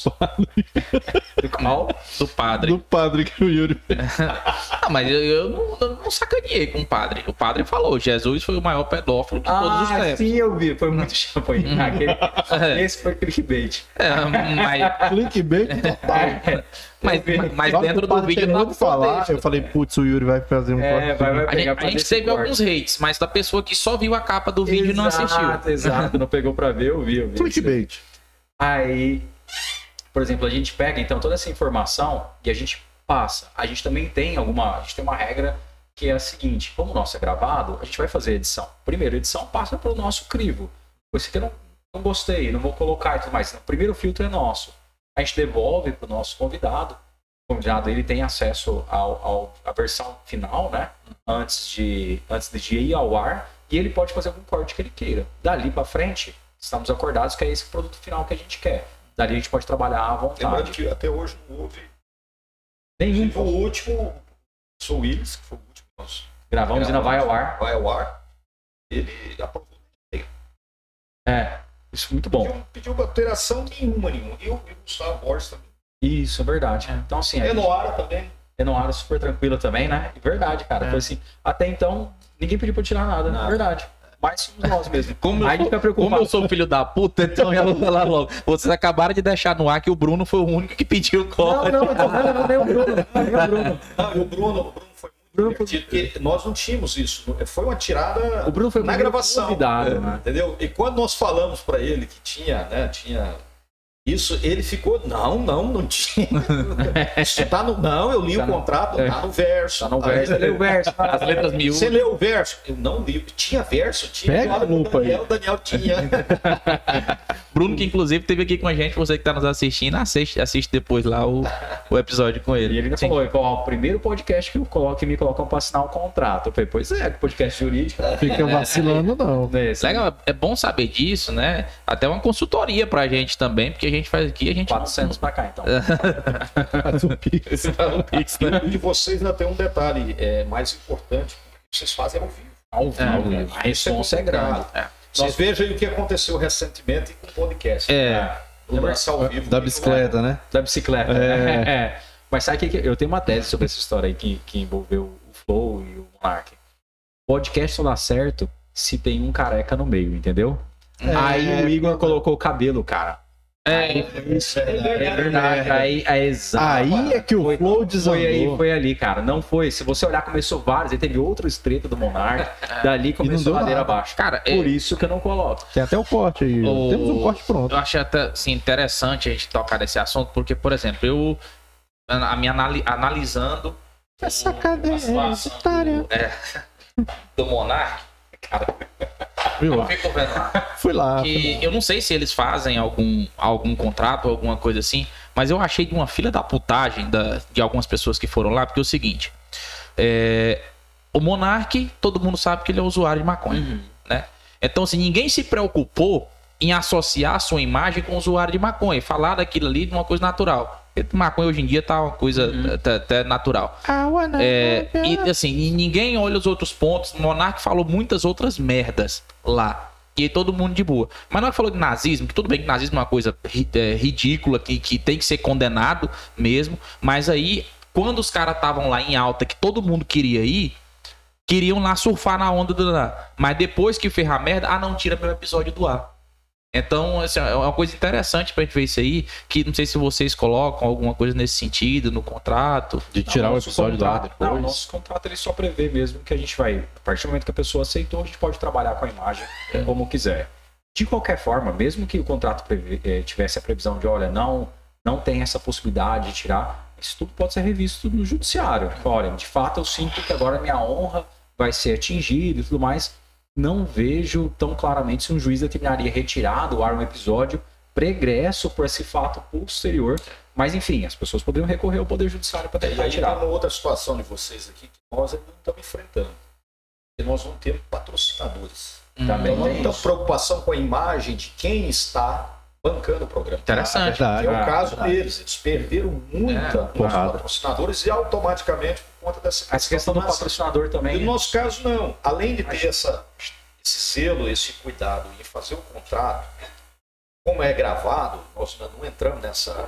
do qual [laughs] Do padre. do padre que o Yuri. [laughs] Ah, mas eu, eu não, eu não sacaneei com o padre. O padre falou, Jesus foi o maior pedófilo de todos os Ah, tempos. sim, eu vi. Foi muito [laughs] chato. Foi. Aquele- Esse foi clickbait. É, mas, Clickbait total. Mas, mas dentro do vídeo de falar. contexto. Eu falei, putz, o Yuri vai fazer um É, vai, vai A gente, pegar a gente ver esse teve corte. alguns hates, mas da pessoa que só viu a capa do vídeo e não assistiu. Exato, exato. Não pegou pra ver, eu vi, eu vi. Clickbait. Aí, por exemplo, a gente pega então toda essa informação e a gente passa. A gente também tem alguma, a gente tem uma regra que é a seguinte: como o nosso é gravado, a gente vai fazer a edição. Primeiro, a edição passa pelo nosso crivo. Você que não, não gostei, não vou colocar e tudo mais. O primeiro filtro é nosso. A gente devolve para o nosso convidado convidado ele tem acesso ao, ao- à versão final, né? Antes de, antes de ir ao ar. E ele pode fazer algum corte que ele queira. Dali pra frente, estamos acordados que é esse produto final que a gente quer. Dali a gente pode trabalhar à Lembrando vontade. que até hoje não houve. Nenhum. O último, sou Willis, que foi o último nós Gravamos e ainda vai ao ar. vai ao ar. Ele aprovou. É. Isso é muito bom. Pediu, pediu alteração nenhuma, nenhuma. E o, e o Gustavo Borges também. Isso, é verdade. Então, assim, É gente- no ar também. Renoara super tranquila também, né? E verdade, cara. É. Foi assim. Até então, ninguém pediu pra eu tirar nada, né? Verdade. Mas somos nós mesmo. [laughs] Como, Aí eu fica como preocupado. eu sou filho da puta, então eu vou falar logo. Vocês acabaram de deixar no ar que o Bruno foi o único que pediu o Não, corte. não, então, não, não, nem o Bruno. Nem o Bruno. Não, e o Bruno, o Bruno foi muito divertido, porque nós não tínhamos isso. Foi uma tirada O Bruno foi na gravação. convidado, né? Entendeu? E quando nós falamos pra ele que tinha, né, tinha isso, ele ficou, não, não, não tinha. [laughs] Isso tá no, não, eu li Tá o no- contrato, é. tá no verso. Tá no Aí verso. ele Ele o verso. [laughs] As letras mil. Você leu o verso? Eu não li. Tinha verso? Tinha. Pega a lupa aí. Daniel, o Daniel tinha. [laughs] Bruno, que inclusive teve aqui com a gente, você que tá nos assistindo, assiste, assiste depois lá o, o episódio com E ele. ele ainda Sim. falou, o primeiro podcast que, eu coloco, que me colocam pra assinar um contrato. Eu falei, pois é, podcast jurídico. [laughs] Fica vacilando, não. [laughs] Esse Legal, é bom saber disso, né? Até uma consultoria pra gente também, porque a gente faz aqui, a gente 400 pra cá, então. [laughs] Faz um pix. não pix, né? E de vocês ainda tem um detalhe é, mais importante. Vocês fazem ao vivo. Ao É, vivo. A responsa é grande. Vocês vejam aí o que aconteceu recentemente com o podcast. É. O lance ao vivo. Da bicicleta, né? Da bicicleta. É. [laughs] É. Mas sabe que, eu tenho uma tese sobre essa história aí que, que envolveu o Flow e o Monark. Podcast só dá certo se tem um careca no meio, entendeu? Aí o Igor colocou o cabelo, cara. É, Isso é verdade. É verdade. Aí, aí, exato. Aí é que o flow Foi aí, desandou. foi ali, cara. Não foi. Se você olhar, começou vários. Aí teve outro treta do Monark. [laughs] Dali começou a ladeira nada. abaixo. Cara, é- Por isso que eu não coloco. Tem até o corte aí. O- Temos um corte pronto. eu achei até assim, interessante a gente tocar nesse assunto, porque, por exemplo, eu a minha anali- analisando Essa a cadeia história. do, é, [laughs] do Monark, cara, Viu? eu fico vendo lá. [laughs] Fui lá. que eu não sei se eles fazem algum, algum contrato ou alguma coisa assim, mas eu achei de uma fila da putagem da, de algumas pessoas que foram lá, porque é o seguinte: é, o Monark, todo mundo sabe que ele é usuário de maconha, né? Então, assim, ninguém se preocupou em associar a sua imagem com o usuário de maconha, falar daquilo ali de uma coisa natural. Porque maconha hoje em dia tá uma coisa tá- até natural. É, e assim, e ninguém olha os outros pontos. O Monark falou muitas outras merdas lá. E aí todo mundo de boa. Mas na hora que falou de nazismo, que tudo bem que nazismo é uma coisa ri- é, ridícula, que, que tem que ser condenado mesmo. Mas aí, quando os caras estavam lá em alta, que todo mundo queria ir, queriam lá surfar na onda do. Mas depois que ferrar merda, ah, não, tira meu episódio do ar. Então, assim, é uma coisa interessante pra gente ver isso aí, que não sei se vocês colocam alguma coisa nesse sentido no contrato. De tirar Não, o episódio do ar contrato- depois. Não, nosso contrato ele só prevê mesmo que a gente vai, a partir do momento que a pessoa aceitou, a gente pode trabalhar com a imagem É. como quiser. De qualquer forma, mesmo que o contrato preve- eh, tivesse a previsão de, olha, não, não tem essa possibilidade de tirar, isso tudo pode ser revisto no judiciário. Olha, de fato eu sinto que agora minha honra vai ser atingida e tudo mais. Não vejo tão claramente se um juiz determinaria retirar do ar um episódio pregresso por esse fato posterior. Mas enfim, as pessoas poderiam recorrer ao Poder Judiciário para E tentar tirar. uma outra situação de vocês aqui que nós ainda não estamos enfrentando. Porque nós não temos patrocinadores. Também Então tem não temos preocupação com a imagem de quem está bancando o programa. Interessante. Verdade. Que é o Ah, caso verdade. deles. Eles perderam muita É, patrocinadores e automaticamente conta dessa Essa questão do mas- patrocinador também. no nosso caso, não. Além de ter essa, esse zelo, esse cuidado em fazer o contrato, como é gravado, nós não entramos nessa.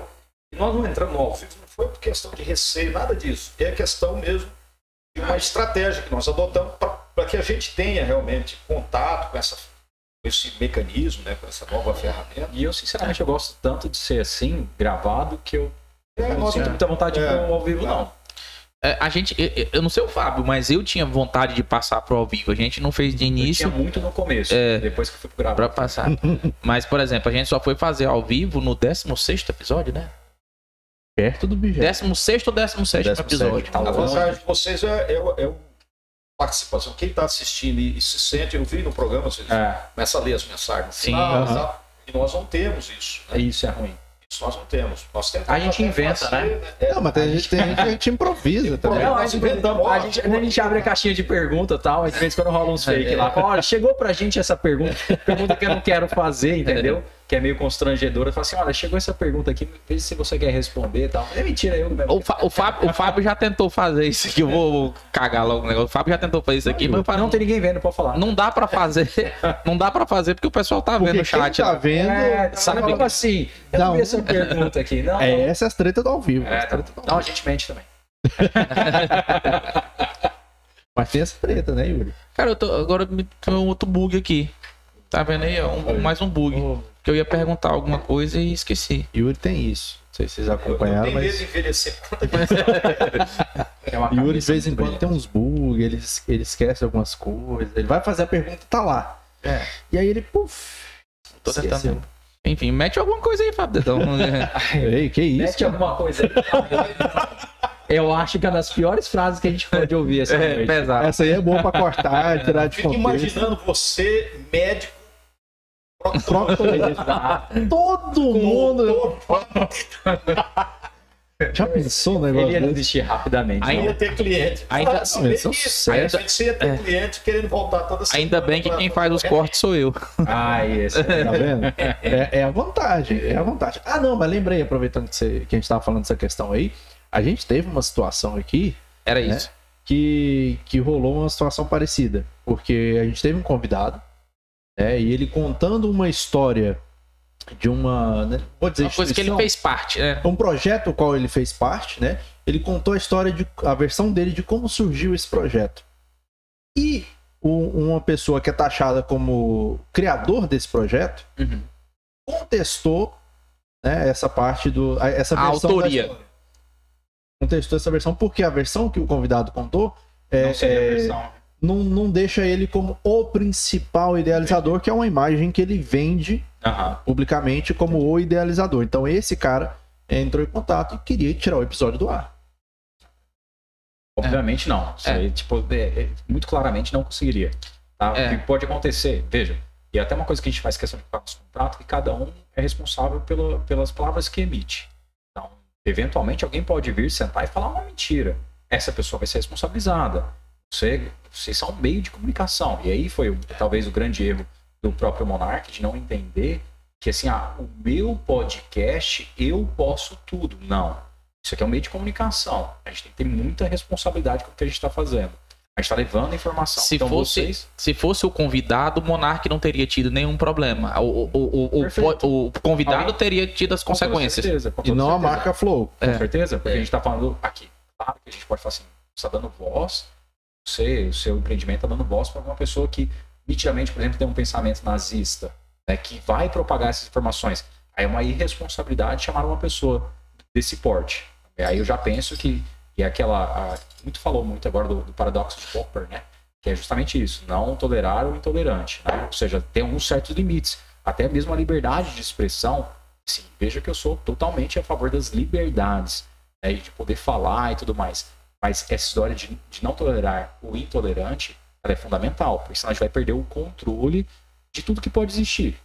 Nós não entramos no ao vivo, não foi por questão de receio, nada disso. É questão mesmo de uma estratégia que nós adotamos para que a gente tenha realmente contato com, essa, com esse mecanismo, né, com essa nova ferramenta. E eu, sinceramente, eu gosto tanto de ser assim, gravado, que eu É, não sinto muita vontade de É. ir pro ao vivo, não. É, a gente, eu, não sei o Fábio, mas eu tinha vontade de passar pro ao vivo. A gente não fez de Eu tinha início muito no começo, É. depois que eu fui pro gravado. pra passar. mas, por exemplo, a gente só foi fazer ao vivo no 16 episódio, né? Perto do bicho. 16 ou 17 episódio. Tá A vantagem de vocês é, é, o- é participação. Quem está assistindo e, e se sente, eu vi no programa, vocês É, começa a ler as mensagens Sim, e nós não temos isso. né? isso é ruim. Nós não temos. Nós temos A gente inventa, né? Não, mas tem gente, tem gente que a gente improvisa também. Não, a gente, inventamos, a, gente, a gente abre a caixinha de pergunta e tal, às vezes quando rola uns fake lá. fala, Olha, chegou pra gente essa pergunta, pergunta que eu não quero fazer, entendeu? Que é meio constrangedora. Fala assim: olha, chegou essa pergunta aqui, veja se você quer responder e tal. É mentira, eu mesmo. O, Fa- o Fábio, o Fábio já tentou fazer isso aqui. Eu vou cagar logo o negócio. O Fábio já tentou fazer isso aqui, mas eu falei, Não tem ninguém vendo, pode falar. não dá pra fazer. [laughs] Não dá pra fazer porque o pessoal tá vendo Porque o chat. quem tá lá. vendo... É, sabe como assim? Eu não Não. vi essa pergunta aqui. Não, É, essa é as tretas do ao vivo. É, tá. do ao Não, a gente mente também. [laughs] Mas tem essa treta, né, Yuri? Cara, eu tô, agora me tem um outro bug aqui. Tá vendo aí? ó, Um- mais um bug. Que eu ia perguntar alguma coisa e esqueci. Yuri tem isso. Não sei se vocês Eu acompanharam, mas. [laughs] É uma Yuri de vez em quando tem uns bugs, ele, ele esquece algumas coisas. Ele vai fazer a pergunta e tá lá. É. E aí ele, puf. Tô esqueceu. tentando. Enfim, mete alguma coisa aí, Fábio. Então, [laughs] Ei, que isso? Mete alguma coisa aí. [laughs] Eu acho que é uma das piores frases que a gente pode ouvir essa é noite. pesado. Essa aí é boa pra cortar, tirar de Fico contexto. imaginando você, médico. Todo mundo [laughs] já pensou no Ele negócio ia desse? desistir rapidamente. Ainda- ia ter cliente. Ainda- Fala, saber Isso é um isso. sucesso. Aí Você ia ter cliente querendo voltar toda semana. Ainda bem que quem faz os cortes sou eu. [laughs] Ah, esse. Tá vendo? [laughs] É, é a vantagem, é a vantagem. Ah, não, mas lembrei, aproveitando que, você- que a gente tava falando dessa questão aí, a gente teve uma situação aqui Era É. isso. que, que rolou uma situação parecida. Porque a gente teve um convidado, né, e ele contando uma história de uma. Né, vou dizer, Uma coisa que ele fez parte, né? um projeto ao qual ele fez parte, né? Ele contou a história de a versão dele de como surgiu esse projeto. E uma pessoa que é taxada como criador desse projeto Uhum. contestou né, essa parte do essa A versão autoria. contestou essa versão porque a versão que o convidado contou é, Não seria a versão. Não, não deixa ele como o principal idealizador, que é uma imagem que ele vende Aham. publicamente como o idealizador. Então esse cara entrou em contato e queria tirar o episódio do ar. Obviamente não. Isso É. aí, tipo, é- é- muito claramente não conseguiria. Tá? É. O que pode acontecer, veja, e até uma coisa que a gente faz questão de colocar no contrato, que cada um é responsável pela- pelas palavras que emite. Então, eventualmente alguém pode vir, sentar e falar uma mentira. Essa pessoa vai ser responsabilizada. Você, vocês são um meio de comunicação. E aí foi talvez o grande erro do próprio Monark de não entender que assim, ah, o meu podcast eu posso tudo. Não. Isso aqui é um meio de comunicação. A gente tem que ter muita responsabilidade com o que a gente está fazendo. A gente está levando a informação. Se então fosse- vocês. Se fosse o convidado, o Monark não teria tido nenhum problema. O, o, o, o, Perfeito. o- o convidado Alguém- teria tido as com consequências. certeza, com E não a certeza. marca Flow. Com É. certeza, porque É. a gente está falando aqui. Claro que a gente pode falar assim, você está dando voz, você, o seu empreendimento está dando voz para uma pessoa que nitidamente, por exemplo, tem um pensamento nazista, né, que vai propagar essas informações. Aí é uma irresponsabilidade chamar uma pessoa desse porte. E aí eu já penso que, que é aquela. a- muito falou muito agora do, do paradoxo de Popper, né? Que é justamente isso, não tolerar o intolerante. Né? Ou seja, tem alguns certos limites. Até mesmo a liberdade de expressão. Sim, veja que eu sou totalmente a favor das liberdades, né, e de poder falar e tudo mais. Mas essa história de, de não tolerar o intolerante, ela é fundamental, porque senão a gente vai perder o controle de tudo que pode existir.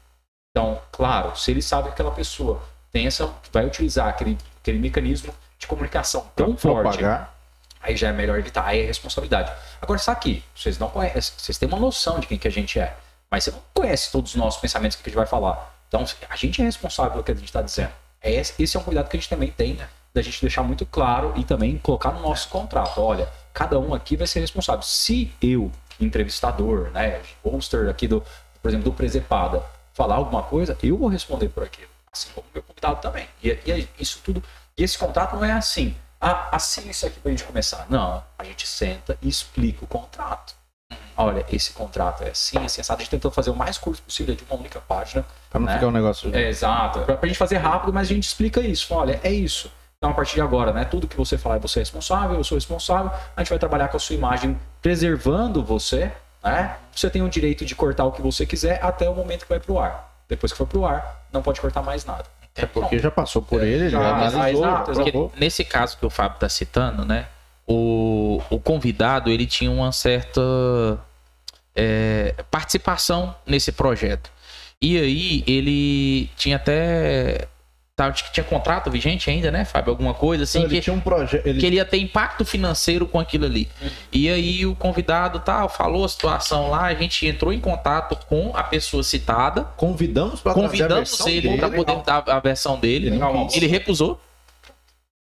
Então, claro, se ele sabe que aquela pessoa tem essa, vai utilizar aquele, aquele mecanismo de comunicação tão Pra forte, propagar. aí já é melhor evitar, aí é responsabilidade. Agora, sabe aqui, vocês não conhecem, vocês têm uma noção de quem que a gente é, mas você não conhece todos os nossos pensamentos que a gente vai falar. Então, a gente é responsável pelo que a gente está dizendo. É esse é um cuidado que a gente também tem, né? Da gente deixar muito claro e também colocar no nosso contrato. Olha, cada um aqui vai ser responsável. Se eu, entrevistador, né, poster aqui do, por exemplo, do Presepada, falar alguma coisa, eu vou responder por aquilo. Assim como o meu convidado também. E, e isso tudo. E esse contrato não é assim. Ah, assina isso aqui pra gente começar. Não, a gente senta e explica o contrato. Olha, esse contrato é assim, assim, assado. A gente tentou fazer o mais curto possível de uma única página. Pra não né? ficar um negócio. É, exato. Pra, pra gente fazer rápido, mas a gente explica isso. Olha, é isso. Então, a partir de agora, né? Tudo que você falar, você é responsável, eu sou responsável. A gente vai trabalhar com a sua imagem, preservando você, né? Você tem o direito de cortar o que você quiser até o momento que vai pro ar. Depois que for pro ar, não pode cortar mais nada. É porque já passou por ele, ele já, já analisou, exato, Porque provou. nesse caso que o Fábio está citando, né? O, o convidado ele tinha uma certa é, participação nesse projeto. E aí ele tinha até Acho que tinha contrato vigente ainda, né, Fábio? Alguma coisa assim. Ele que, tinha um projeto. Ele... que ele ia ter impacto financeiro com aquilo ali. E aí o convidado tal, falou a situação lá, a gente entrou em contato com a pessoa citada, Convidamos para convidamos ele para poder dar a versão dele. Legal. Ele recusou.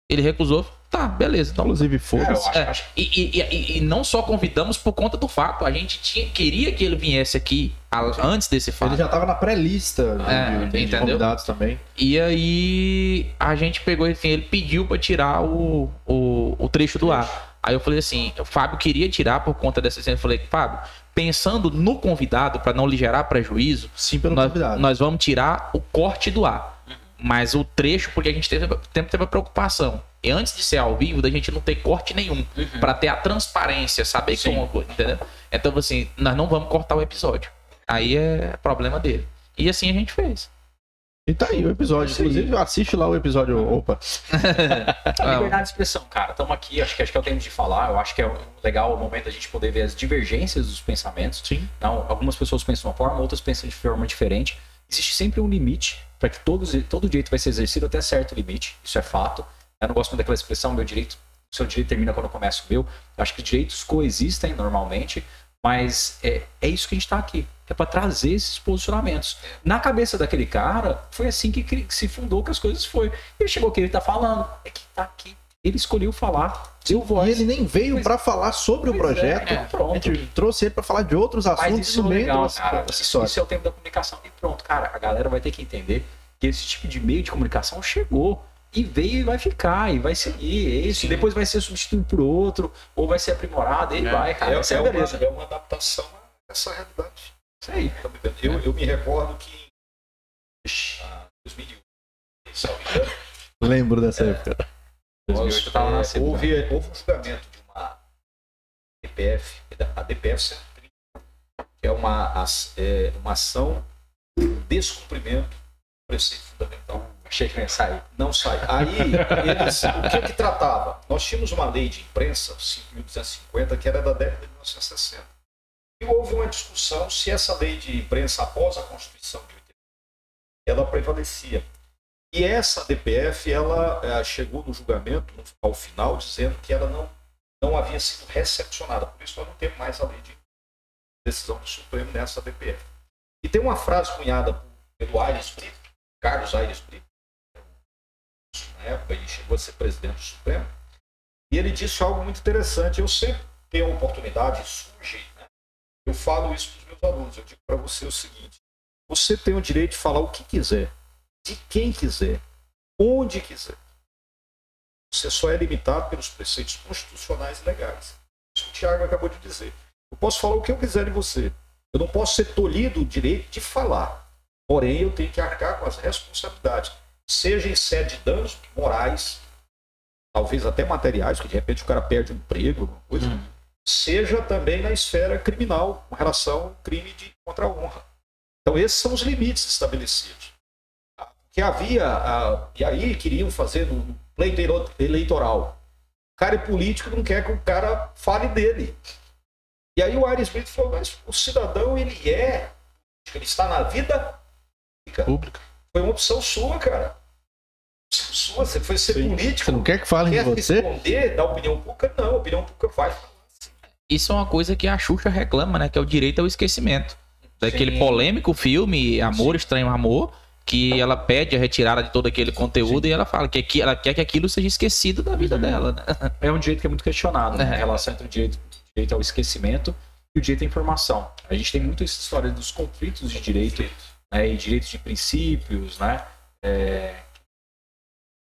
Ele recusou. Tá, beleza. Então, Inclusive, É, foda-se. é, acho e, e- e- e não só convidamos por conta do fato, a gente tinha, queria que ele viesse aqui a- antes desse fato. Ele já tava na pré-lista de- É, de, de convidados também. E aí a gente pegou, enfim, ele pediu pra tirar o, o, o trecho do ar. Aí eu falei assim, o Fábio queria tirar por conta dessa cena. Eu falei, Fábio, pensando no convidado, pra não lhe gerar prejuízo, Sim, pelo nós, convidado. nós vamos tirar o corte do ar. Mas o trecho, porque a gente teve, teve a preocupação. E antes de ser ao vivo, da gente não ter corte nenhum. Pra ter a transparência, saber que é Sim. uma coisa, entendeu? Então, assim, nós não vamos cortar o episódio. Aí é problema dele. E assim a gente fez. E tá aí o episódio. Inclusive, assiste lá o episódio. Opa. [laughs] A liberdade de expressão, cara. Estamos aqui, acho que, acho que é o tempo de falar. Eu acho que é legal o momento da gente poder ver as divergências dos pensamentos. Sim. Então, algumas pessoas pensam de uma forma, outras pensam de forma diferente. Existe sempre um limite para que todos, todo direito vai ser exercido até certo limite. Isso é fato. Eu não gosto muito daquela expressão, meu direito, o seu direito termina quando começa o meu. Eu acho que direitos coexistem normalmente, mas é, é isso que a gente está aqui. É para trazer esses posicionamentos. Na cabeça daquele cara, foi assim que, que se fundou que as coisas foi. Ele chegou aqui, ele tá falando. É que tá aqui. Ele escolheu falar. Deu voz. E ele nem veio pra falar sobre o Pois é, projeto. é. A gente trouxe ele pra falar de outros Mas assuntos isso no é meio legal, cara. isso é o tempo da comunicação. E pronto, cara. A galera vai ter que entender que esse tipo de meio de comunicação chegou. E veio e vai ficar, e vai seguir. É isso. Depois vai ser substituído por outro, ou vai ser aprimorado, e aí vai, cara. É, é, é a uma, beleza. é uma adaptação a essa realidade. Isso aí. Tá me vendo? Eu, eu me recordo que em ah, 2001, se não me engano, [laughs] Lembro dessa época. 2008 eu tava é, nascendo, houve, houve um julgamento de uma DPF, a DPF 130, que é uma, é uma ação de descumprimento do preceito fundamental. Achei que ia sair. Não sai. Aí, eles, o que que tratava? Nós tínhamos uma lei de imprensa, 5.250, que era da década de 1960. E houve uma discussão se essa lei de imprensa, após a Constituição de 80, ela prevalecia. E essa DPF, ela eh, chegou no julgamento, ao final, dizendo que ela não, não havia sido recepcionada. Por isso, nós não temos mais a lei de decisão do Supremo nessa DPF. E tem uma frase cunhada pelo Aires Brito, Carlos Aires Brito, na época, e chegou a ser presidente do Supremo, e ele disse algo muito interessante. Eu sempre tenho a oportunidade, surge, né? eu falo isso para os meus alunos. Eu digo para você o seguinte: você tem o direito de falar o que quiser, de quem quiser, onde quiser. Você só é limitado pelos preceitos constitucionais e legais. Isso o Tiago acabou de dizer. Eu posso falar o que eu quiser de você. Eu não posso ser tolhido o direito de falar. Porém, eu tenho que arcar com as responsabilidades seja em sede de danos morais, talvez até materiais, que de repente o cara perde o emprego, alguma coisa, seja também na esfera criminal, com relação ao crime de contra a honra. Então, esses são os limites estabelecidos. Que havia, e aí queriam fazer no pleito ele- eleitoral. O cara é político não quer que o cara fale dele. E aí o Aires Brito falou, mas o cidadão, ele é, ele está na vida Pública. Foi uma opção sua, cara. Opção sua, você foi ser político. Você não quer que falem de quer você? responder da opinião pública? Não, a opinião pública vai falar. Isso é uma coisa que a Xuxa reclama, né? Que é o direito ao esquecimento. Daquele Sim. polêmico filme Amor, Estranho Amor, que ela pede a retirada de todo aquele conteúdo e ela fala que aqui- ela quer que aquilo seja esquecido da vida dela, né? É um direito que é muito questionado, né? É. A relação entre o direito, direito ao esquecimento e o direito à informação. A gente tem muito essa história dos conflitos de direito né, e direitos de princípios, né? É,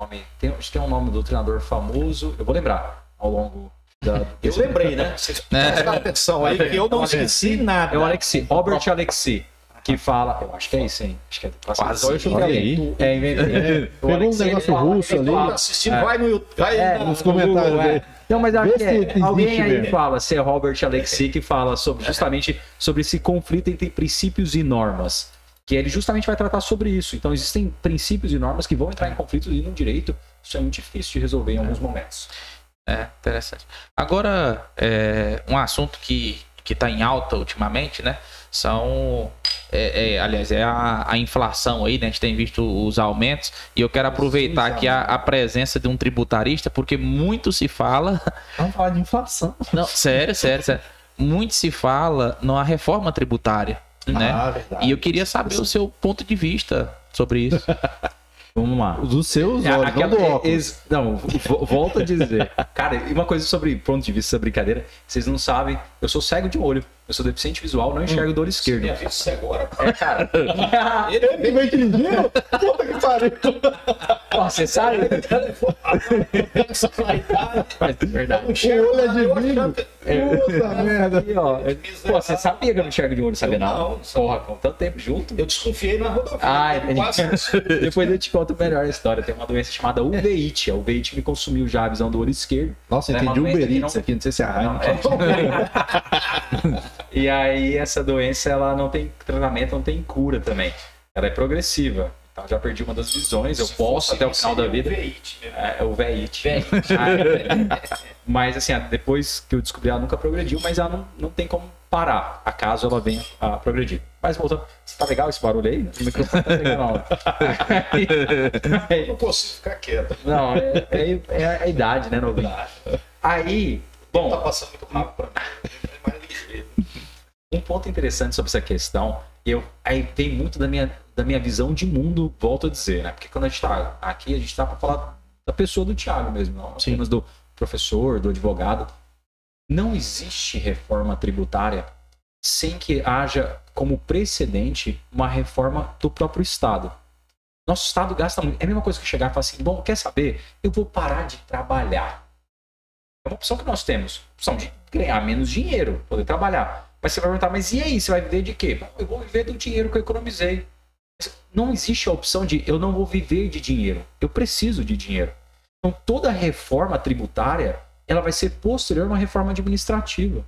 nome- tem, acho que tem um nome do treinador famoso, eu vou lembrar ao longo da. [laughs] Eu lembrei, né? Vocês prestem atenção aí, que eu não esqueci nada. É o Alexi, Robert Alexi, que fala. Eu acho que é isso, hein? Acho que é Quase. Eu aí. É, inventei. O Pegou um negócio fala- russo ali. fala- assistindo, vai no YouTube. Vai É, na- nos comentários Google, é. aí. Não, mas acho que é. alguém aí mesmo. fala, se é Robert Alexi, que fala sobre, justamente sobre esse conflito entre princípios e normas. Que ele justamente vai tratar sobre isso. Então, existem princípios e normas que vão entrar em conflito e no direito. Isso é muito difícil de resolver em alguns momentos. É, interessante. Agora, é, um assunto que, que está em alta ultimamente, né? São, é, é, aliás, é a, a, inflação aí, né? A gente tem visto os aumentos e eu quero aproveitar aqui a, a, presença de um tributarista, porque muito se fala. Vamos falar de inflação. Não, sério, sério, sério. Muito se fala na reforma tributária, né? Ah, verdade. E eu queria saber o seu ponto de vista sobre isso. [laughs] Vamos lá. Dos seus olhos, Aquela, não do óculos. Não, volto a dizer. Cara, e uma coisa sobre ponto de vista dessa brincadeira, vocês não sabem, eu sou cego de um olho. Eu sou deficiente visual, não enxergo do olho esquerdo. Minha vida isso agora? É, cara. [laughs] Ele vai dirigindo? Puta que pariu. Você sabe? Mas, verdade. O olho é divino. Puta merda. Aqui, ó. Pô, você sabia que eu não enxergo de olho, sabia não? Não, porra, com tanto tempo junto. Eu desconfiei na rodovia. Ah, é. [laughs] Depois eu te conto melhor a história. Tem uma doença chamada uveíte. A uveíte me consumiu já a visão do olho esquerdo. Nossa, é entendi Uber Eats aqui, não sei se é a [laughs] [laughs] E aí essa doença ela não tem tratamento, não tem cura também. Ela é progressiva. Então já perdi uma das visões, eu Se posso até o final da vida. Veite, né? É, o veite. [laughs] mas assim, depois que eu descobri, ela nunca progrediu, mas ela não, não tem como parar, acaso ela venha a progredir. Mas voltando, tá legal esse barulho aí? O microfone tá legal. aí, não consigo ficar quieto. Não, é, é, é a idade, né, novinho? Aí, bom. Tá passando muito rápido pra mim. É mais ligeiro. Um ponto interessante sobre essa questão, eu aí vem muito da minha, da minha visão de mundo, volto a dizer, né? Porque quando a gente está aqui, a gente está para falar da pessoa do Thiago mesmo, não apenas do professor, do advogado. Não existe reforma tributária sem que haja como precedente uma reforma do próprio Estado. Nosso Estado gasta muito. É a mesma coisa que chegar e falar assim: bom, quer saber? Eu vou parar de trabalhar. É uma opção que nós temos. Opção de ganhar menos dinheiro, poder trabalhar. Mas você vai perguntar, mas e aí? Você vai viver de quê? Eu vou viver do dinheiro que eu economizei. Não existe a opção de eu não vou viver de dinheiro. Eu preciso de dinheiro. Então toda reforma tributária ela vai ser posterior a uma reforma administrativa.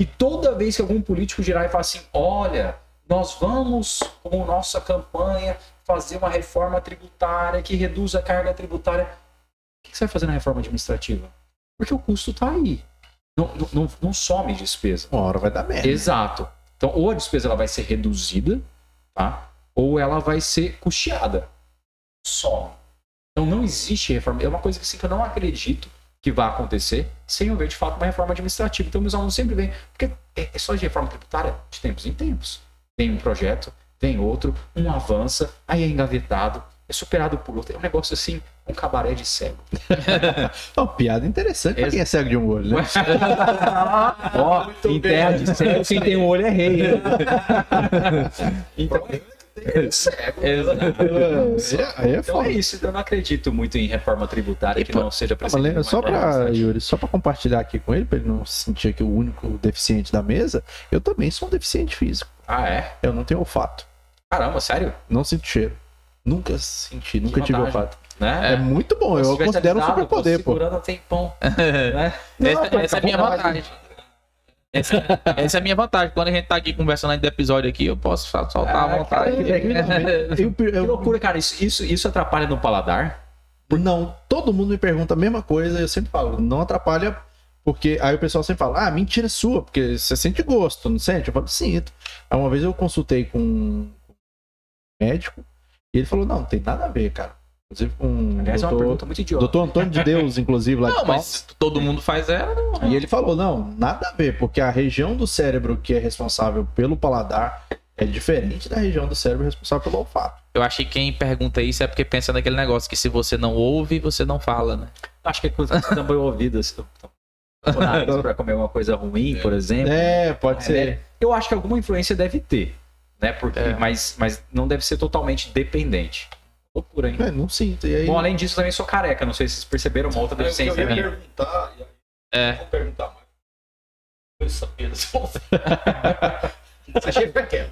E toda vez que algum político girar e falar assim, olha, nós vamos, com nossa campanha, fazer uma reforma tributária que reduza a carga tributária. O que você vai fazer na reforma administrativa? Porque o custo está aí não, não, não some despesa. Uma hora vai dar merda. Exato. Então, ou a despesa ela vai ser reduzida, tá? Ou ela vai ser custeada. Some. Então, não existe reforma. É uma coisa que, assim, que eu não acredito que vai acontecer sem haver, de fato, uma reforma administrativa. Então, meus alunos sempre vêm. Porque é, é só de reforma tributária de tempos em tempos. Tem um projeto, tem outro, um avança, aí é engavetado, é superado por outro. É um negócio assim, um cabaré de cego. [laughs] Uma piada interessante pra quem é cego de um olho, né? [laughs] Ó, oh, cego, quem tem um olho é rei. [laughs] então, é cego. Aí é então é isso, eu não acredito muito em reforma tributária que não seja precedente. Só para Yuri, só para compartilhar aqui com ele, para ele não se sentir aqui o único deficiente da mesa, eu também sou um deficiente físico. Ah, é? Eu não tenho olfato. Caramba, sério? Não sinto cheiro. Nunca senti, nunca tive olfato. Né? É muito bom, eu considero um superpoder, pô. segurando um tempão. [laughs] né? essa, essa é a minha vantagem. Essa, essa, é a minha vantagem. Quando a gente tá aqui conversando de episódio aqui, eu posso soltar ah, à vontade. Cara, é, que, [laughs] que loucura, cara. Isso, isso, isso atrapalha no paladar? Não, todo mundo me pergunta a mesma coisa, eu sempre falo, não atrapalha, porque aí o pessoal sempre fala, ah, mentira é sua, porque você sente gosto, não sente? Eu falo, sinto. Aí uma vez eu consultei com um médico, e ele falou: não, não tem nada a ver, cara. Inclusive com Aliás, doutor, é uma pergunta muito idiota. Doutor Antônio de Deus, inclusive, lá não, de mas todo mundo faz ela. Não. E ele falou: não, nada a ver, porque a região do cérebro que é responsável pelo paladar é diferente da região do cérebro responsável pelo olfato. Eu acho que quem pergunta isso é porque pensa naquele negócio que se você não ouve, você não fala, né? Acho que é coisa que também ouvido. Assim, para comer uma coisa ruim, por exemplo. É, pode é, ser. Né? Eu acho que alguma influência deve ter né? Porque, é. mas, mas não deve ser totalmente dependente. Loucura, hein? É, não sinto. E aí... Bom, além disso, também sou careca. Não sei se vocês perceberam uma outra deficiência. Eu ia perguntar. É. Vou perguntar mais. [laughs]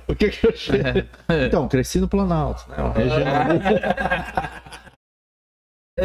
O que que eu chego? Então, cresci no Planalto, né? Uma região.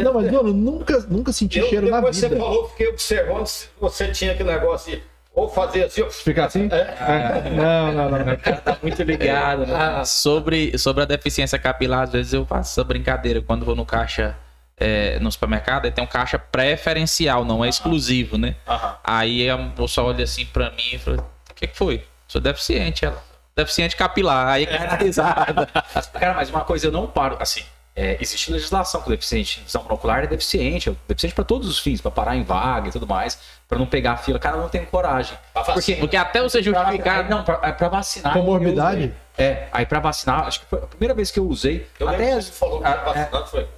Não, mas, mano, nunca, nunca senti eu, cheiro na vida. Depois você falou, fiquei observando se você tinha aquele negócio de ou fazer assim, ó. Ficar assim? É. Não, não, não. O cara tá muito ligado. Né? Ah, sobre, sobre a deficiência capilar, às vezes eu faço essa brincadeira. Quando vou no caixa é, no supermercado, tem um caixa preferencial, não é exclusivo, né? Aí a moça olha assim pra mim e fala: que, que foi? Sou deficiente, ela. Deficiente capilar. Aí é [laughs] risada. Cara, mas uma coisa, eu não paro. Assim, é, existe legislação com deficiente. Visão monocular é deficiente. É deficiente para todos os fins, para parar em vaga e tudo mais, para não pegar a fila. Cara, não tenho coragem. Porque, porque até você justificar. Pra, não, pra, é pra vacinar. Comorbidade? É, aí pra vacinar, acho que foi a primeira vez que eu usei. Eu até as, que você falou que a- vacinado, foi.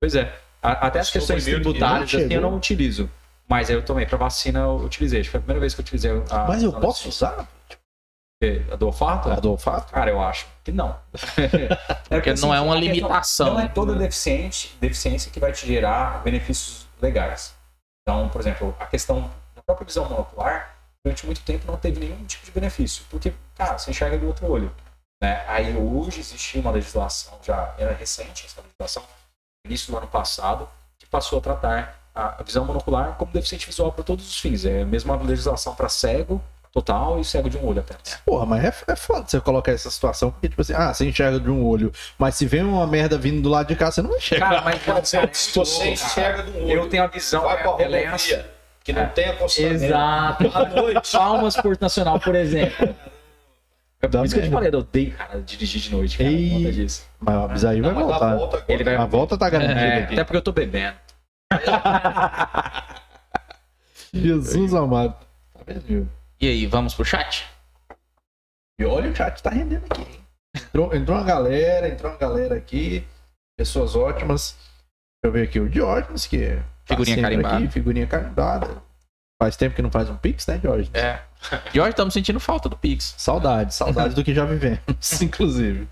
Pois é. A- até as Acho que questões que tributárias, assim, eu não utilizo. Mas eu também, pra vacina, eu utilizei. Acho que foi a primeira vez que eu utilizei a. Mas eu a- posso usar A do olfato? a do olfato? Cara, eu acho que não. [laughs] Porque não é uma a questão- limitação. Não é toda deficiente, deficiência que vai te gerar benefícios legais. Então, por exemplo, a questão da própria visão monocular, durante muito tempo não teve nenhum tipo de benefício, porque, cara, você enxerga do outro olho. Né? Aí hoje existe uma legislação, já era recente essa legislação, início do ano passado, que passou a tratar a visão monocular como deficiente visual para todos os fins. É a mesma legislação para cego total e cego de um olho apenas. Porra, mas é, é foda você colocar essa situação, porque, tipo assim, ah, você enxerga de um olho, mas se vem uma merda vindo do lado de cá, você não enxerga. Cara, mas Pode ser, se você enxerga de um olho, eu tenho a visão. vai pra ela é que não tem acostamento. Exato. À noite. Palmas Porto Nacional, por exemplo. É por isso que eu te falei, eu odeio, cara, dirigir de noite, cara, Ei. conta disso. Mas a Abisaí vai Não, mas voltar. a volta. Ele vai- A volta tá garantida É, aqui. até porque eu tô bebendo. [laughs] Jesus amado. Tá vendo? E aí, vamos pro chat? E olha, o chat tá rendendo aqui, hein? Entrou, entrou uma galera, entrou uma galera aqui. Pessoas ótimas. Deixa eu ver aqui o Diógenes, que é Figurinha carimbada. Aqui, figurinha carimbada. Faz tempo que não faz um Pix, né, Diógenes? É. Hoje estamos sentindo falta do Pix. Saudade, saudade do que já vivemos, [laughs] inclusive.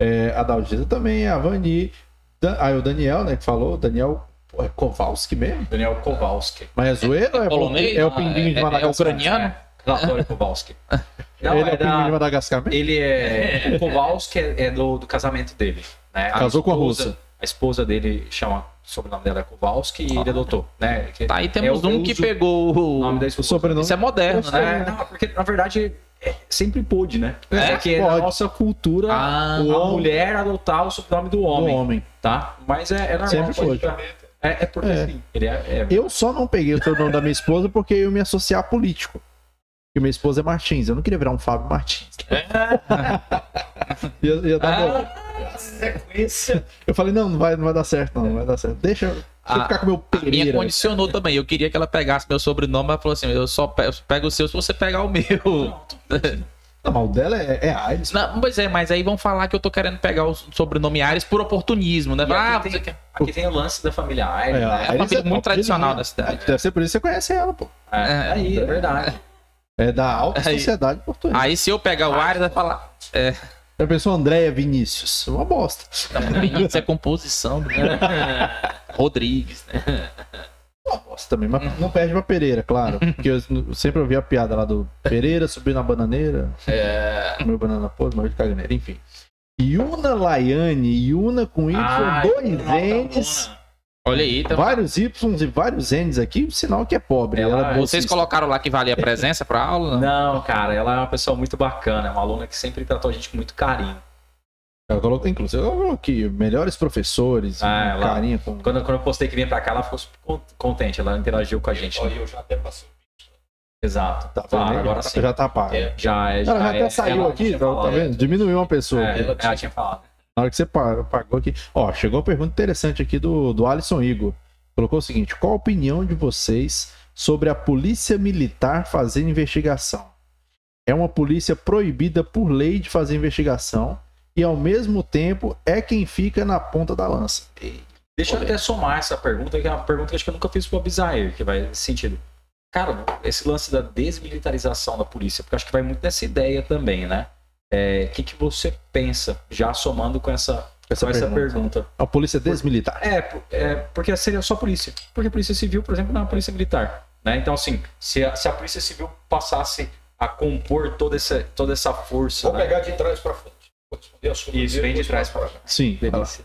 É, a Daldita também, a Vani. Dan, ah, o Daniel, né, que falou. Daniel pô, é Kowalski mesmo? Daniel Kowalski. Mas é zoeiro ou é, Polonês? é o pinguim de É- é Madagascar? ucraniano? Relatório Kowalski. [laughs] Não, Ele é, é o pinguim de da... Madagascar mesmo? Ele é. O Kowalski é, é do, do casamento dele. Né? Casou com a esposa- russa. A esposa dele chama. O sobrenome dela é Kowalski e ele adotou. Né? Que Tá aí é temos o- um que pegou O nome da esposa. sobrenome. Isso é moderno, né? É, não, porque na verdade é- sempre pôde, né? É, que é a pode. nossa cultura Ah, a homem- mulher adotar o sobrenome do do homem, homem. tá? Mas é, é normal. Sempre pode- pôde. É, é porque É. assim, ele é, é- Eu só não peguei o sobrenome da minha esposa porque eu ia me associar a político. Porque minha esposa é Martins. Eu não queria virar um Fábio Martins. [laughs] ia, ia dar bom. Sequência. Eu falei, não, não vai, não vai dar certo, não, não vai dar certo. Deixa, eu- deixa eu Ah, ficar com o meu A minha Pereira. condicionou também. Eu queria que ela pegasse meu sobrenome, mas falou assim: eu só pe- eu pego o seu se você pegar o meu. [laughs] Não, mas o dela é, é Aires. Não, pois é, mas aí vão falar que eu tô querendo pegar o sobrenome Ares por oportunismo, né? Ah, aqui, você tem, quer. aqui tem o lance da família Aires, É, né? É uma Aires família top muito tradicional linha. da cidade. Deve ser por isso que você conhece ela, pô. É, É, aí, é verdade. É da alta Aí- sociedade portuguesa. Aí se eu pegar o Ares, vai falar. É, Já pensou Andréia Vinícius? Uma bosta. Vinícius é composição, né? [laughs] Rodrigues, né? Uma bosta também, mas não perde pra Pereira, claro. Porque eu sempre ouvi a piada lá do Pereira subiu na bananeira, É, comeu banana podre, morreu de caganeira, enfim. Yuna Laiane, Yuna com Y, dois N's, olha aí, então. vários Ys e vários N's aqui, sinal que é pobre. Ela- Ela é Vocês colocaram lá que valia a presença pra aula? Não. Não, cara, ela é uma pessoa muito bacana, é uma aluna que sempre tratou a gente com muito carinho. Ela colocou, inclusive, ela colocou aqui, melhores professores, Ah, ela- carinha com... Quando, quando eu postei que vinha pra cá, ela ficou contente, ela interagiu com a gente. Olha, eu já até passei. Exato. Tá vendo Claro, aí? agora sim. Já tá pago. É. Já é. Já Ela já é, até saiu ela aqui, tinha tá, tá vendo? Diminuiu uma pessoa. É, ela, ela tinha falado. Na hora que você pa- pagou aqui. Ó, chegou uma pergunta interessante aqui do, do Alisson Igor. Colocou o seguinte: qual a opinião de vocês sobre a polícia militar fazer investigação? É uma polícia proibida por lei de fazer investigação e, ao mesmo tempo, é quem fica na ponta da lança. Deixa eu até somar essa pergunta, que é uma pergunta que acho que eu nunca fiz pro Abizair, que vai nesse sentido. Cara, esse lance da desmilitarização da polícia, porque acho que vai muito nessa ideia também, né? É, O que, que você pensa, já somando com essa, Essa com essa pergunta. pergunta? A polícia desmilitar. É, é, porque seria só polícia. Porque a polícia civil, por exemplo, não é uma polícia militar. Né? Então, assim, se a, se a polícia civil passasse a compor toda essa, toda essa força. Vou né? pegar de trás para frente. Vou responder a sua Isso, vem de trás para frente. Sim. Delícia.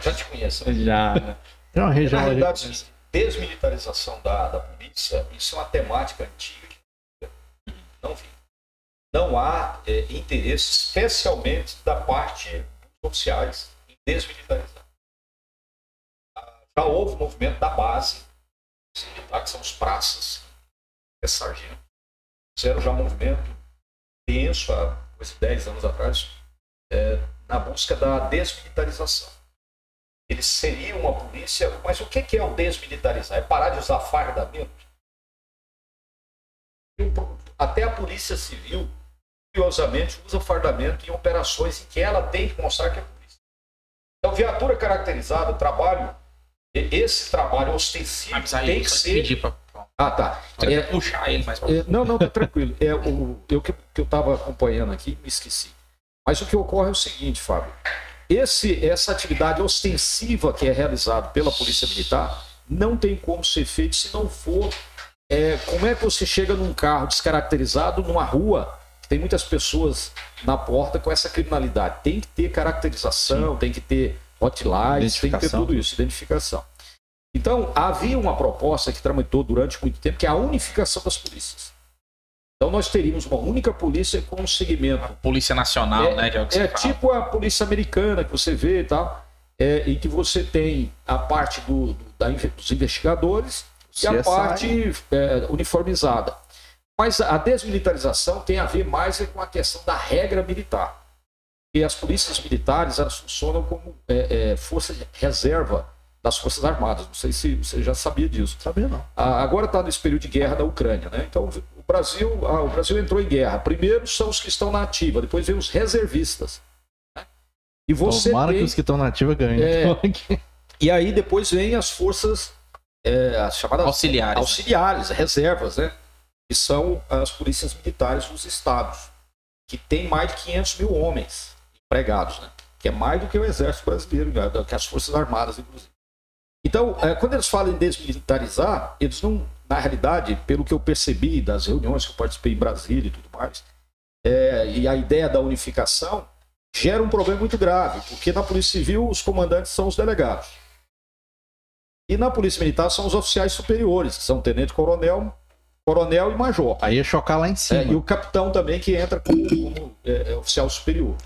Já te conheço. [laughs] Já. É uma Na região. realidade, assim, desmilitarização da, da polícia, isso é uma temática antiga que não vi. Não há é, interesse, especialmente da parte dos oficiais, em desmilitarizar. Ah, Já houve movimento da base, que são os praças, é sargento, fizeram já movimento tenso há quase 10 anos atrás é, na busca da desmilitarização. Eles seriam uma polícia, mas o que é o desmilitarizar? É parar de usar fardamento? Até a polícia civil, curiosamente, usa fardamento em operações em que ela tem que mostrar que é polícia. Então, viatura caracterizada, trabalho, esse trabalho ostensivo tem que ser... Pra... Ah, tá. é, puxar ele mais pra... é, Não, não, tá tranquilo. É, o, eu que eu estava acompanhando aqui, me esqueci. Mas o que ocorre é o seguinte, Fábio. Esse, essa atividade ostensiva que é realizada pela Polícia Militar não tem como ser feita se não for. É, como é que você chega num carro descaracterizado numa rua? Tem muitas pessoas na porta com essa criminalidade. Tem que ter caracterização, Sim. tem que ter hotlines, tem que ter tudo isso, identificação. Então, havia uma proposta que tramitou durante muito tempo, que é a unificação das polícias. Então nós teríamos uma única polícia com um segmento. Polícia Nacional, é, né? é, é tipo a polícia americana que você vê e tal, é, em que você tem a parte do, do da, dos investigadores CSI. e a parte é, uniformizada. Mas a desmilitarização tem a ver mais com a questão da regra militar. E as polícias militares elas funcionam como é, é, força de reserva das Forças Armadas. Não sei se você já sabia disso. Sabia não. Ah, agora está nesse período de guerra da Ucrânia, né? Então o Brasil, ah, o Brasil entrou em guerra. Primeiro são os que estão na ativa, depois vem os reservistas. Né? E você Tomara tem... que os que estão na ativa ganhem. É... [laughs] e aí depois vem as forças é, as chamadas auxiliares, auxiliares, reservas, né? Que são as polícias militares dos estados, que tem mais de 500 mil homens empregados, né? Que é mais do que o exército brasileiro, né? que as forças armadas, inclusive. Então, é, quando eles falam em desmilitarizar, eles não, na realidade, pelo que eu percebi das reuniões que eu participei em Brasília e tudo mais, é, e a ideia da unificação gera um problema muito grave, porque na Polícia Civil os comandantes são os delegados. E na Polícia Militar são os oficiais superiores, que são tenente-coronel, coronel e major. Aí ia chocar lá em cima. É, e o capitão também, que entra como, como é, é oficial superior.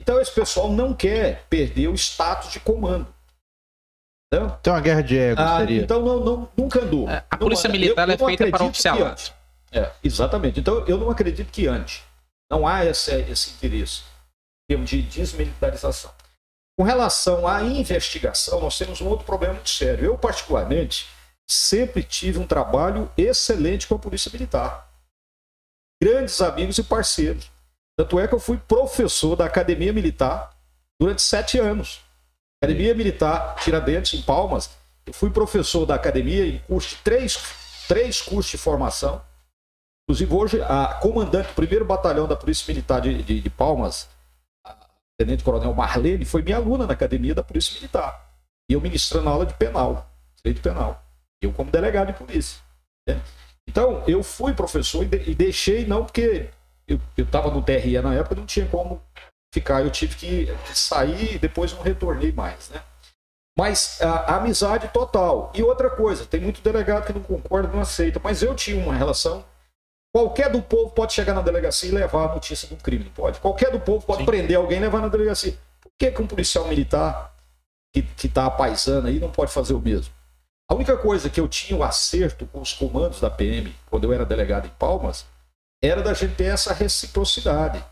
Então esse pessoal não quer perder o status de comando. Então, Tem uma guerra de ego, ah, seria. Então não, não, nunca andou. É, a polícia não, militar eu, eu é feita para oficial. É, exatamente. Então eu não acredito que antes. Não há esse, esse interesse em termos de desmilitarização. Com relação à investigação, nós temos um outro problema muito sério. Eu, particularmente, sempre tive um trabalho excelente com a Polícia Militar. Grandes amigos e parceiros. Tanto é que eu fui professor da Academia Militar durante sete anos. Academia Militar Tiradentes, em Palmas. Eu fui professor da academia em curso três, três cursos de formação. Inclusive, hoje, a comandante do primeiro batalhão da Polícia Militar de, de, de Palmas, a Tenente Coronel Marlene, foi minha aluna na academia da Polícia Militar. E eu ministrando aula de penal, direito penal. Eu, como delegado de polícia. Né? Então, eu fui professor e, de, e deixei, não porque eu estava no TRE na época, não tinha como ficar. Eu tive que sair e depois não retornei mais, né? Mas a, a, amizade total. E outra coisa, tem muito delegado que não concorda, não aceita, mas eu tinha uma relação. Qualquer do povo pode chegar na delegacia e levar a notícia de um crime, pode? Qualquer do povo pode Sim. prender alguém e levar na delegacia. Por que, que um policial militar que está apaisando aí não pode fazer o mesmo? A única coisa que eu tinha o acerto com os comandos da PM, quando eu era delegado em Palmas, era da gente ter essa reciprocidade.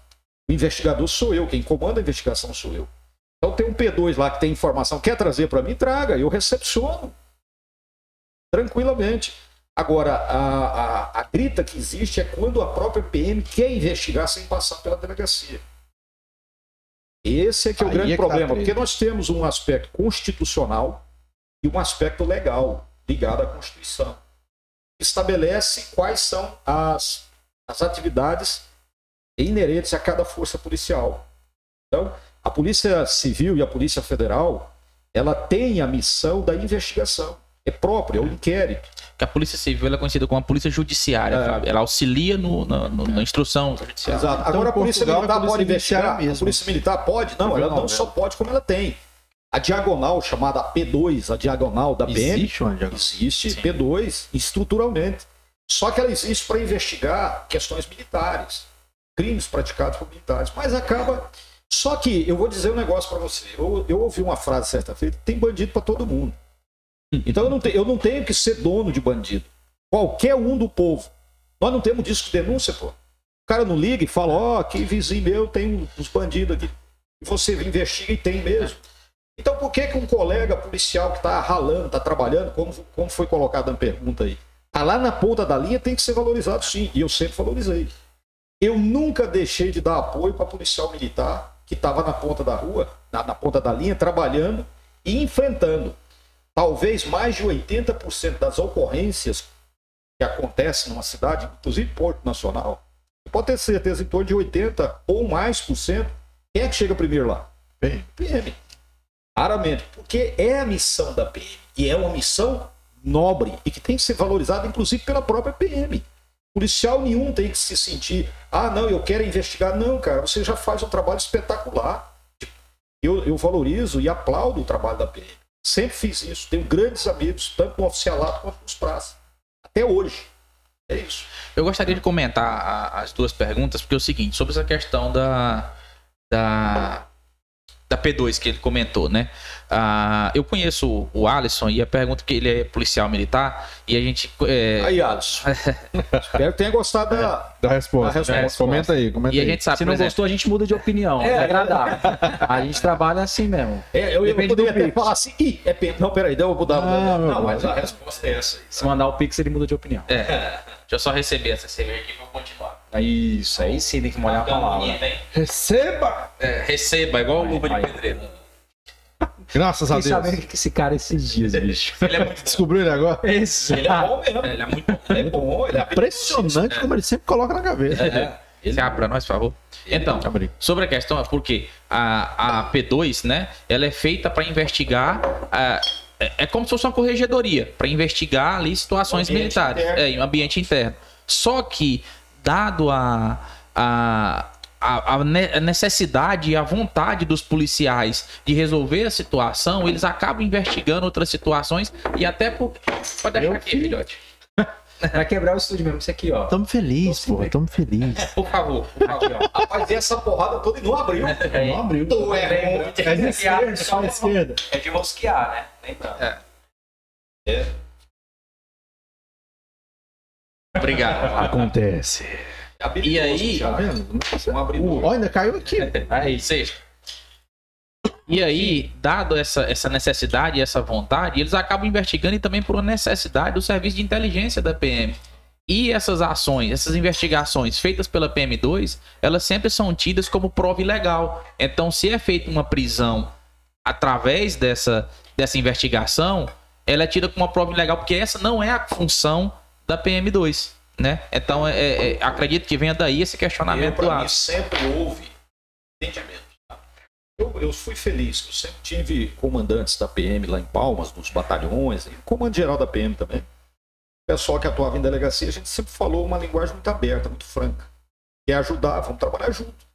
O investigador sou eu, quem comanda a investigação sou eu. Então tem um P2 lá que tem informação, quer trazer para mim? Traga, eu recepciono. Tranquilamente. Agora, a, a, a, grita que existe é quando a própria PM quer investigar sem passar pela delegacia. Esse é que é o Aí grande é tá problema, porque nós temos um aspecto constitucional e um aspecto legal ligado à Constituição. Estabelece quais são as, as atividades inerentes a cada força policial. Então, a Polícia Civil e a Polícia Federal, ela tem a missão da investigação. É próprio, é o inquérito. Que a Polícia Civil é conhecida como a Polícia Judiciária, é. Ela auxilia no, na, no, na, instrução judicial. Exato. Então, Agora a Polícia Militar a polícia pode investigar? Mesmo. A Polícia Militar pode? Não, ela não, só pode como ela tem. A diagonal chamada P2, a diagonal da PM, existe, uma diagonal. existe Sim. P2 estruturalmente. Só que ela existe para investigar questões militares crimes praticados por militares, mas acaba. Só que eu vou dizer um negócio para você. Eu, eu, ouvi uma frase certa feita: tem bandido para todo mundo. Então eu não, te, eu não tenho que ser dono de bandido. Qualquer um do povo Nós não temos disco de denúncia, pô. O cara não liga e fala, ó, aqui vizinho meu tem uns bandidos aqui. E você investiga e tem mesmo. Então por que, que um colega policial que está ralando, está trabalhando, como, como foi colocado na pergunta aí, tá lá na ponta da linha, tem que ser valorizado sim. E eu sempre valorizei. Eu nunca deixei de dar apoio para policial militar que estava na ponta da rua, na, na ponta da linha, trabalhando e enfrentando. Talvez mais de 80% das ocorrências que acontecem numa cidade, inclusive Porto Nacional, pode ter certeza em torno de 80% ou mais por cento, quem é que chega primeiro lá? PM. PM. Raramente. Porque é a missão da PM. E é uma missão nobre e que tem que ser valorizada, inclusive, pela própria PM. Policial nenhum tem que se sentir, ah, não, eu quero investigar. Não, cara, você já faz um trabalho espetacular. Eu, eu valorizo e aplaudo o trabalho da PM. Sempre fiz isso. Tenho grandes amigos, tanto no oficialato quanto nos praças. Até hoje. É isso. Eu gostaria de comentar a- as duas perguntas, porque é o seguinte, sobre essa questão da, da, da P2 que ele comentou, né? Ah, eu conheço o Alisson e a pergunta que ele é policial militar e a gente. é, Aí, Alisson. [laughs] Espero que tenha gostado da, Da resposta. Da resposta. Comenta aí, comenta e a aí. gente sabe, Se não exemplo, gostou, a gente muda de opinião. É, agradável. A gente trabalha assim mesmo. É, eu, eu poderia até Pix. falar assim, ih, é pena. Não, peraí, deu eu mudar. Ah, meu não, mas a resposta é essa aí. Se mandar o Pix, ele muda de opinião. deixa eu só receber essa cerveja aqui pra eu continuar. Isso, aí sim tem que molhar a palavra. Receba! É, receba, igual luva de pedreiro. Graças a Fiquei Deus. sabendo que esse cara esses dias, bicho. Ele é muito, Descobriu ele agora? Esse. Ele é bom mesmo. ele é muito Ele é bom, ele é Impressionante como ele sempre coloca na cabeça. Você abre pra nós, por favor. Então, sobre a questão, porque a, a P2, né, ela é feita para investigar. ah, é, é como se fosse uma corregedoria, para investigar ali situações militares, interno. é, em um ambiente interno. Só que, dado a, a, a, a ne- a necessidade e a vontade dos policiais de resolver a situação, eles acabam investigando outras situações e até por. Pode deixar aqui, filhote. [laughs] Vai quebrar o estúdio mesmo, isso aqui, ó. Tamo feliz, pô. Tamo feliz. [laughs] Por favor, por favor. Rapaz, vê essa porrada toda e não abriu. Não abriu. Tu é bom. É de esquerda, só esquerda. É de rosquear, né? Lembrando. Obrigado. Acontece. E aí, Tá vendo? Ó, ainda caiu aqui. Aí, seja. E aí, dado essa, essa necessidade e essa vontade, eles acabam investigando e também por uma necessidade do serviço de inteligência da PM. E essas ações, essas investigações feitas pela PM2, elas sempre são tidas como prova ilegal. Então, se é feita uma prisão através dessa, dessa investigação, ela é tida como uma prova ilegal, porque essa não é a função da PM2. Né? Então, é, é- é- acredito que venha daí esse Eu, questionamento do mim, Alisson. sempre houve entendimento. tá? Eu, eu fui feliz, eu sempre tive comandantes da PM lá em Palmas, dos batalhões, e comando geral da PM também. O pessoal que atuava em delegacia, a gente sempre falou uma linguagem muito aberta, muito franca. Quer ajudar, vamos trabalhar junto.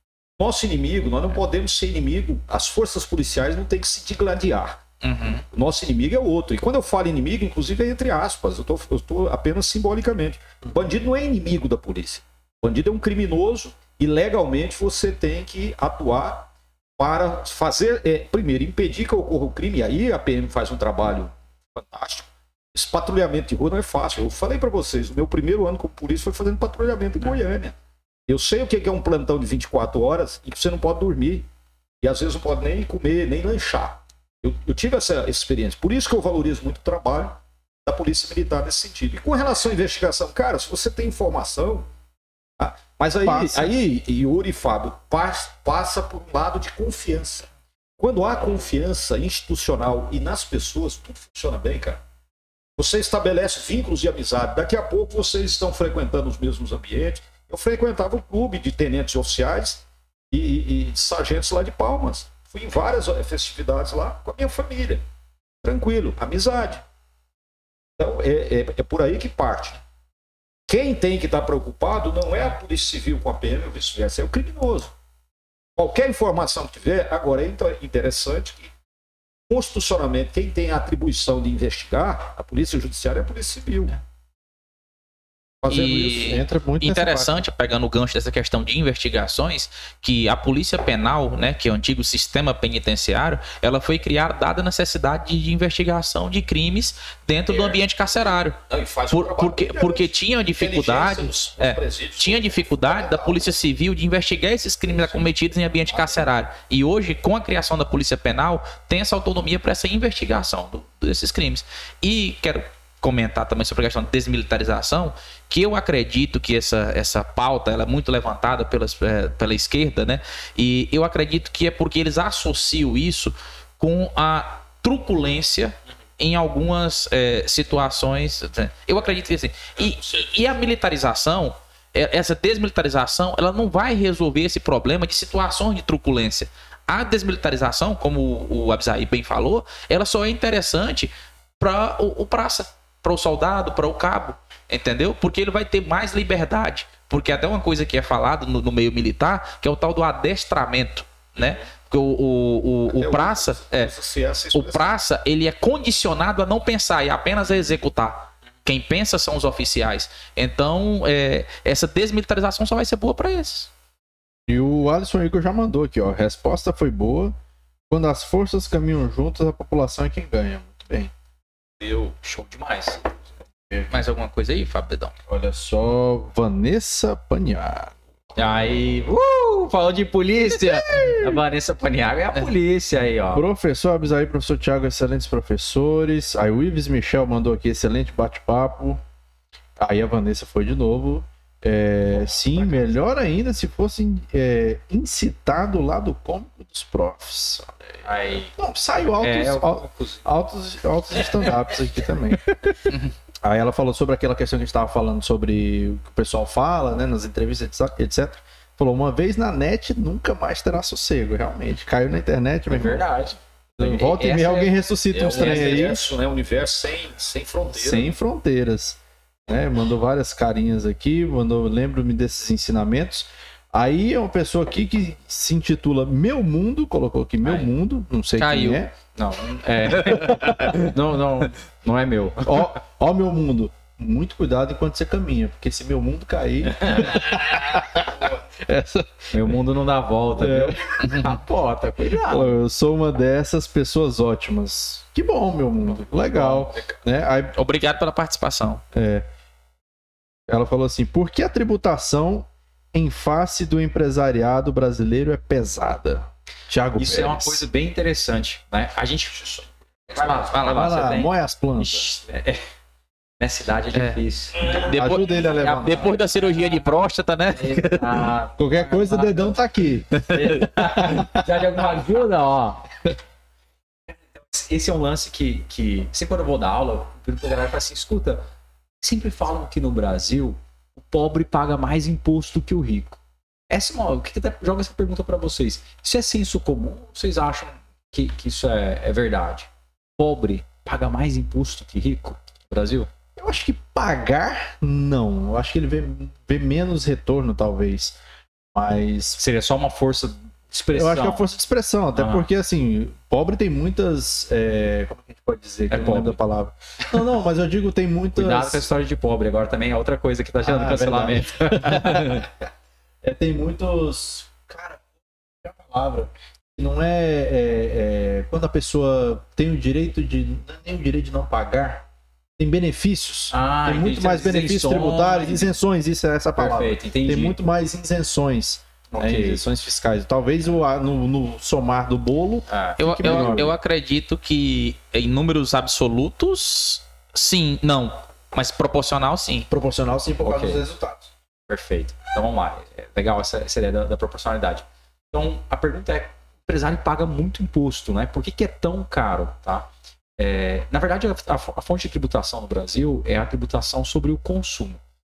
Nosso inimigo, nós não podemos ser inimigo, as forças policiais não têm que se digladiar. Uhum. O nosso inimigo é outro. E quando eu falo inimigo, inclusive é entre aspas, eu estou apenas simbolicamente. O bandido não é inimigo da polícia. O bandido é um criminoso e legalmente você tem que atuar para fazer, é, primeiro, impedir que ocorra o crime. E aí a PM faz um trabalho fantástico. Esse patrulhamento de rua não é fácil. Eu falei para vocês, o meu primeiro ano como polícia foi fazendo patrulhamento em Goiânia. Eu sei o que é um plantão de 24 horas e que você não pode dormir. E às vezes não pode nem comer, nem lanchar. Eu, eu tive essa, essa experiência. Por isso que eu valorizo muito o trabalho da Polícia Militar nesse sentido. E com relação à investigação, cara, se você tem informação. tá? Mas aí, Passa. aí, Yuri e Fábio, pas- passa por um lado de confiança. Quando há confiança institucional e nas pessoas, tudo funciona bem, cara. Você estabelece vínculos de amizade. Daqui a pouco vocês estão frequentando os mesmos ambientes. Eu frequentava o clube de tenentes oficiais e, e- e sargentos lá de Palmas. Fui em várias eh, festividades lá com a minha família. Tranquilo, amizade. Então é, é, é por aí que parte. Quem tem que estar preocupado não é a Polícia Civil com a PM ou vice-versa, é o criminoso. Qualquer informação que tiver, agora é inter- interessante que, constitucionalmente, quem tem a atribuição de investigar, a Polícia Judiciária é a Polícia Civil. Fazendo E- isso. Entra muito Interessante, pegando o gancho dessa questão de investigações, que a Polícia Penal, né, que é o antigo sistema penitenciário, ela foi criada dada a necessidade de investigação de crimes dentro do ambiente carcerário. Não, e faz um Por- trabalho porque, porque tinha dificuldade, nos- nos é, tinha dificuldade da Polícia Civil de investigar esses crimes cometidos em ambiente carcerário. E hoje, com a criação da Polícia Penal, tem essa autonomia para essa investigação do- desses crimes. E quero comentar também sobre a questão da desmilitarização, que eu acredito que essa, essa pauta ela é muito levantada pelas, eh, pela esquerda, né? E eu acredito que é porque eles associam isso com a truculência em algumas eh, situações. né? Eu acredito que assim. E, e a militarização, essa desmilitarização, ela não vai resolver esse problema de situações de truculência. A desmilitarização, como o, Abzai bem falou, ela só é interessante para o, o praça, para o soldado, para o cabo, entendeu? Porque ele vai ter mais liberdade. Porque até uma coisa que é falado no, no meio militar, que é o tal do adestramento, né? Porque o, o, o, o praça, é, o praça, ele é condicionado a não pensar e apenas a executar. Quem pensa são os oficiais. Então, é, essa desmilitarização só vai ser boa para esses. E o Alisson Igor já mandou aqui, ó. A resposta foi boa. Quando as forças caminham juntas, a população é quem ganha. Muito bem. Deu show demais. Mais alguma coisa aí, Fábio Dedão? Olha só, Vanessa Paniago. Aí, uh, falou de polícia. A Vanessa Paniago é a polícia aí, ó. Professor Abisaí, professor Tiago, excelentes professores. Aí o Ives Michel mandou aqui, excelente bate-papo. Aí a Vanessa foi de novo. É, sim, melhor ainda se fosse é, incitado o lado cômico dos profs. Aí. Não, saiu altos, É, eu- al- altos, altos stand-ups aqui também. [laughs] Aí ela falou sobre aquela questão que a gente estava falando sobre o que o pessoal fala, né, nas entrevistas, etc. Falou, uma vez na net, nunca mais terá sossego. Realmente, caiu na internet, É meu irmão. verdade. Volta e meia Essa alguém é- ressuscita É uns um trem aí, universo, né? Universo sem, sem fronteira. sem fronteiras. Né? Mandou várias carinhas aqui, mandou, lembro-me desses ensinamentos. Aí é uma pessoa aqui que se intitula Meu Mundo, colocou aqui Meu Ai. Mundo, não sei Caiu. quem é. Não, é. [laughs] não, não, não é meu. Ó, ó meu mundo. Muito cuidado enquanto você caminha, porque se meu mundo cair. [laughs] essa, Meu mundo não dá volta, É. viu? [laughs] Capota, cuidado. Eu sou uma dessas pessoas ótimas. Que bom, meu mundo. Legal. Né? Aí Obrigado pela participação. ela falou assim: por que a tributação em face do empresariado brasileiro é pesada? Tiago Isso é uma Pérez. coisa bem interessante, né? A gente. Vai lá, vai lá, Vai lá, tem. moe as plantas. Ixi, é- é- Nessa cidade é É. difícil. Depois, Ajuda ele a levantar. depois da cirurgia de próstata, né? Ah, Qualquer coisa, o dedão tá aqui. [laughs] já de alguma ajuda, ó. Esse é um lance que, que sempre quando eu vou dar aula, eu pergunto pra galera e falo assim: escuta, sempre falam que no Brasil o pobre paga mais imposto que o rico. Essa é o que que até joga essa pergunta pra vocês? Isso é senso comum vocês acham que, que isso é, é verdade? Pobre paga mais imposto que rico no Brasil? Eu acho que pagar, não. Eu acho que ele vê, vê menos retorno, talvez. Mas Seria só uma força expressão. Eu acho que é a força de expressão, até Ah. porque, assim, pobre tem muitas. é, Como que a gente pode dizer? Que É pobre. da palavra. Não, não, mas eu digo tem muitas. Cuidado com a história de pobre. Agora também é outra coisa que tá gerando Ah, cancelamento. [laughs] É, tem muitos. Cara, é a palavra? Não é, é, é, Quando a pessoa tem o direito de. Não é nem o direito de não pagar, tem benefícios. Ah, tem muito entendi. mais benefícios Isenções. tributários, isenções, isso é essa palavra. Perfeito, entendi. Tem muito mais isenções. Né, Ok. isenções fiscais. Talvez o, no, no somar do bolo Ah, Eu, eu, eu acredito que em números absolutos, sim, não. Mas proporcional, sim. proporcional sim por causa dos resultados. perfeito. Então vamos lá. É legal essa, essa ideia da, da proporcionalidade. Então a pergunta é: o empresário paga muito imposto, né? Por que, que é tão caro? Tá? É, na verdade, a- a fonte de tributação no Brasil é a tributação sobre o consumo.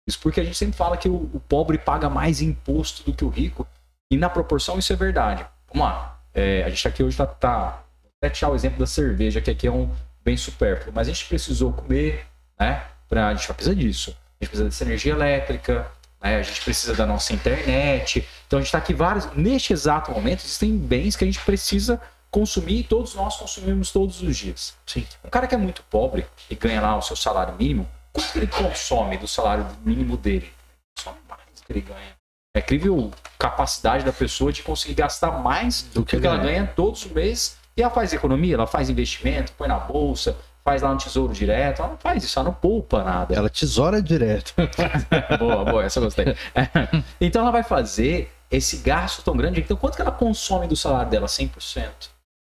Isso porque a gente sempre fala que o, o pobre paga mais imposto do que o rico, e na proporção isso é verdade. Vamos lá. É, a gente aqui hoje tá, tá. Vou até tirar o exemplo da cerveja, que aqui é um bem supérfluo, mas a gente precisou comer, né? Pra, a gente vai precisar disso. A gente precisa dessa energia elétrica, né? a gente precisa da nossa internet. Então a gente está aqui vários. Neste exato momento, existem bens que a gente precisa consumir e todos nós consumimos todos os dias. Sim. Um cara que é muito pobre e ganha lá o seu salário mínimo, quanto que ele consome do salário mínimo dele? Ele consome mais do que ele ganha. É incrível a capacidade da pessoa de conseguir gastar mais do que, ela ganha todos os meses. E ela faz economia, ela faz investimento, põe na bolsa, faz lá no tesouro direto. Ela não faz isso, ela não poupa nada. Ela tesoura direto. [laughs] boa, boa, essa eu gostei. [laughs] então ela vai fazer esse gasto tão grande. Então, quanto que ela consome do salário dela? 100%.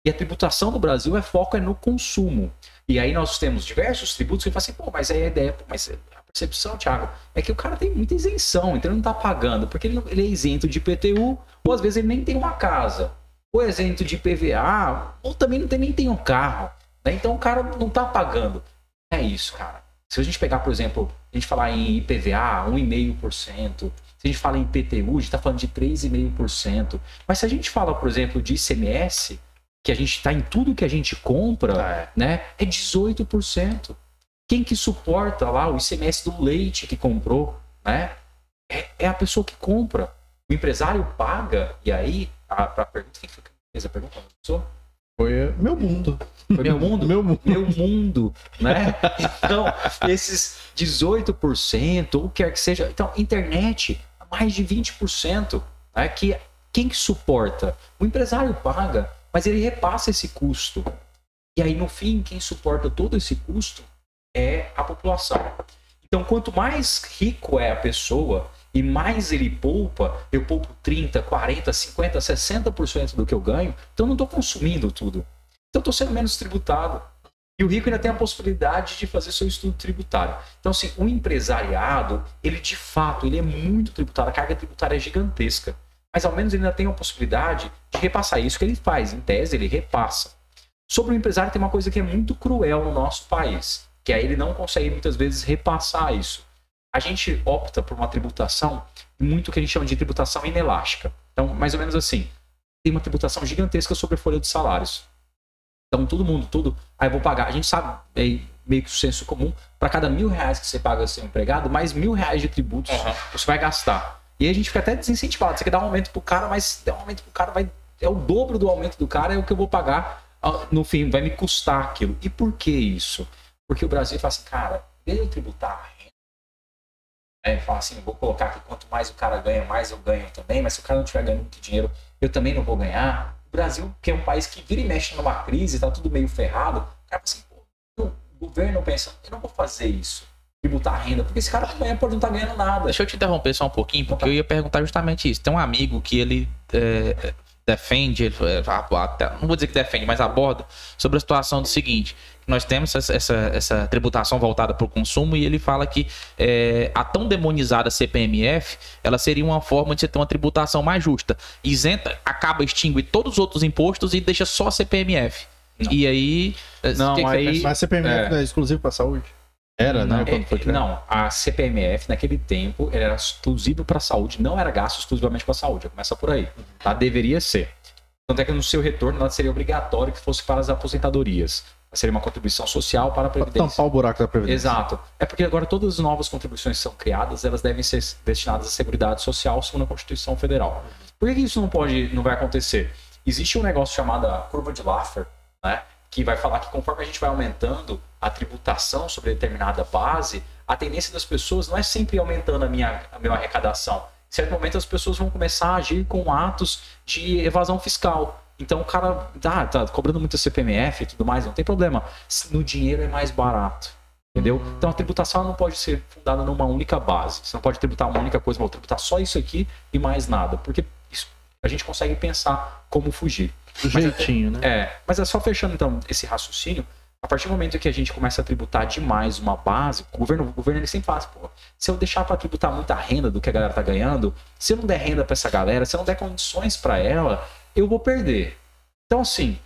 E a tributação do Brasil é foco é no consumo. E aí nós temos diversos tributos que falam assim, pô, mas aí a ideia, pô, mas a percepção, Thiago, é que o cara tem muita isenção, então ele não tá pagando, porque ele, não- ele é isento de IPTU, ou às vezes ele nem tem uma casa, ou é isento de PVA, ou também não tem, nem tem um carro. né? Então o cara não tá pagando. É isso, cara. Se a gente pegar, por exemplo, a gente falar em IPVA, 1,5%, se a gente fala em IPTU, a gente está falando de 3,5%. Mas se a gente fala, por exemplo, de ICMS, que a gente está em tudo que a gente compra, né, é 18%. Quem que suporta lá o ICMS do leite que comprou, né? É, é a pessoa que compra. O empresário paga, e aí, a, pra pergunta, quem foi que fez a pergunta? A pessoa? Foi eh, meu mundo. Foi meu mundo? Meu mundo. meu mundo, né? Então, esses 18%, ou quer que seja, então, internet, mais de 20%, né? Que quem que suporta? O empresário paga, mas ele repassa esse custo. E aí, no fim, quem suporta todo esse custo é a população. Então, quanto mais rico é a pessoa e mais ele poupa, eu poupo 30, 40, 50, 60% do que eu ganho, então eu não estou consumindo tudo. Então estou sendo menos tributado. E o rico ainda tem a possibilidade de fazer seu estudo tributário. Então, assim, o empresariado, ele de fato, ele é muito tributado, a carga tributária é gigantesca. Mas ao menos ele ainda tem a possibilidade de repassar isso que ele faz. Em tese, ele repassa. Sobre o empresário, tem uma coisa que é muito cruel no nosso país, que aí ele não consegue muitas vezes repassar isso. A gente opta por uma tributação muito que a gente chama de tributação inelástica. Então, mais ou menos assim, tem uma tributação gigantesca sobre a folha de salários. Então, todo mundo, tudo, aí eu vou pagar. A gente sabe, é meio que o senso comum, para cada mil reais que você paga seu empregado, mais mil reais de tributos você vai gastar. E a gente fica até desincentivado. Você quer dar um aumento pro cara, mas dar um aumento pro cara vai. É o dobro do aumento do cara, é o que eu vou pagar ah, no fim, vai me custar aquilo. E por que isso? Porque o Brasil fala assim, cara, eu tributar a renda, é, fala assim, vou colocar que quanto mais o cara ganha, mais eu ganho também, mas se o cara não estiver ganhando muito dinheiro, eu também não vou ganhar. O Brasil, que é um país que vira e mexe numa crise, tá tudo meio ferrado, o cara fala assim, pô, o governo pensa, eu não vou fazer isso, tributar a renda, porque esse cara amanhã pode não estar ganhando nada. Deixa eu te interromper só um pouquinho, porque eu ia perguntar justamente isso. Tem um amigo que ele é, defende, ele, é, até- não vou dizer que defende, mas aborda sobre a situação do seguinte: nós temos essa, essa, essa tributação voltada para o consumo e ele fala que é, a tão demonizada CPMF ela seria uma forma de você ter uma tributação mais justa. Isenta, acaba, extingue todos os outros impostos e deixa só a CPMF. E aí. é, Não, que que você aí- pensa? Mas CPMF não é exclusivo para saúde? Era, né? Quando foi É, não, a CPMF naquele tempo era exclusivo para saúde, não era gasto exclusivamente com a saúde. Começa por aí. Tá? Deveria ser. Tanto é que no seu retorno ela seria obrigatório que fosse para as aposentadorias. Seria uma contribuição social para a Previdência. tampar o buraco da Previdência. Exato. É porque agora todas as novas contribuições que são criadas, elas devem ser destinadas à Seguridade Social, segundo a Constituição Federal. Por que isso não pode, não vai acontecer? Existe um negócio chamado curva de Laffer, né? Que vai falar que conforme a gente vai aumentando a tributação sobre determinada base, a tendência das pessoas não é sempre aumentando a minha, a minha arrecadação. Em certo momento as pessoas vão começar a agir com atos de evasão fiscal. Então o cara tá, tá cobrando muito CPMF e tudo mais, não tem problema. No dinheiro é mais barato. Entendeu? Então a tributação não pode ser fundada numa única base. Você não pode tributar uma única coisa, vou tributar só isso aqui e mais nada. Porque isso- a gente consegue pensar como fugir. Do jeitinho, né? É, mas é só fechando então esse raciocínio. A partir do momento que a gente começa a tributar demais uma base, o governo, o governo ele sempre faz, pô, se eu deixar para tributar muita renda do que a galera tá ganhando, se eu não der renda para essa galera, se eu não der condições para ela, eu vou perder. Então assim,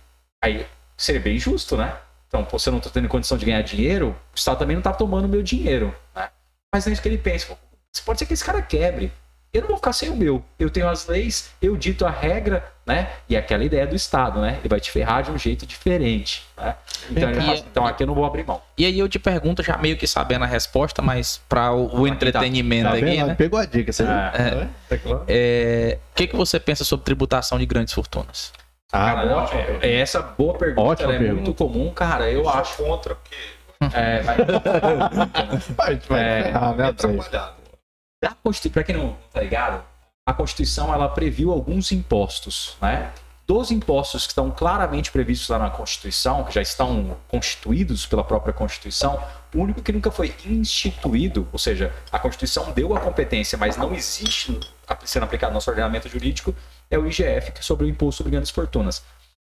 aí seria bem justo, né? Então, pô, se eu não tô tendo condição de ganhar dinheiro, o Estado também não tá tomando meu dinheiro, né? Mas não é isso que ele pensa. Pode ser que esse cara quebre. Eu não vou ficar sem o meu. Eu tenho as leis, eu dito a regra, né? E aquela ideia do Estado, né? Ele vai te ferrar de um jeito diferente, né? Então, assim, então aqui eu não vou abrir mão. E aí eu te pergunto, já meio que sabendo a resposta, mas para o, o tá- entretenimento Tá aqui, vendo? né? Pegou a dica, você viu? É. É. Tá claro. É, O que, que você pensa sobre tributação de grandes fortunas? Ah, Cara, não, ótima é- é essa boa pergunta, Ótima ela é pergunta. muito comum, cara. Eu sou acho. contra, porque eu [laughs] É, vai, [laughs] Vai, vai É, ferrar, né, André? a Constituição, para quem não tá ligado, a Constituição ela previu alguns impostos, né? Dos impostos que estão claramente previstos lá na Constituição, que já estão constituídos pela própria Constituição, o único que nunca foi instituído, ou seja, a Constituição deu a competência, mas não existe sendo aplicado no nosso ordenamento jurídico, é o IGF, que é sobre o Imposto sobre Grandes Fortunas.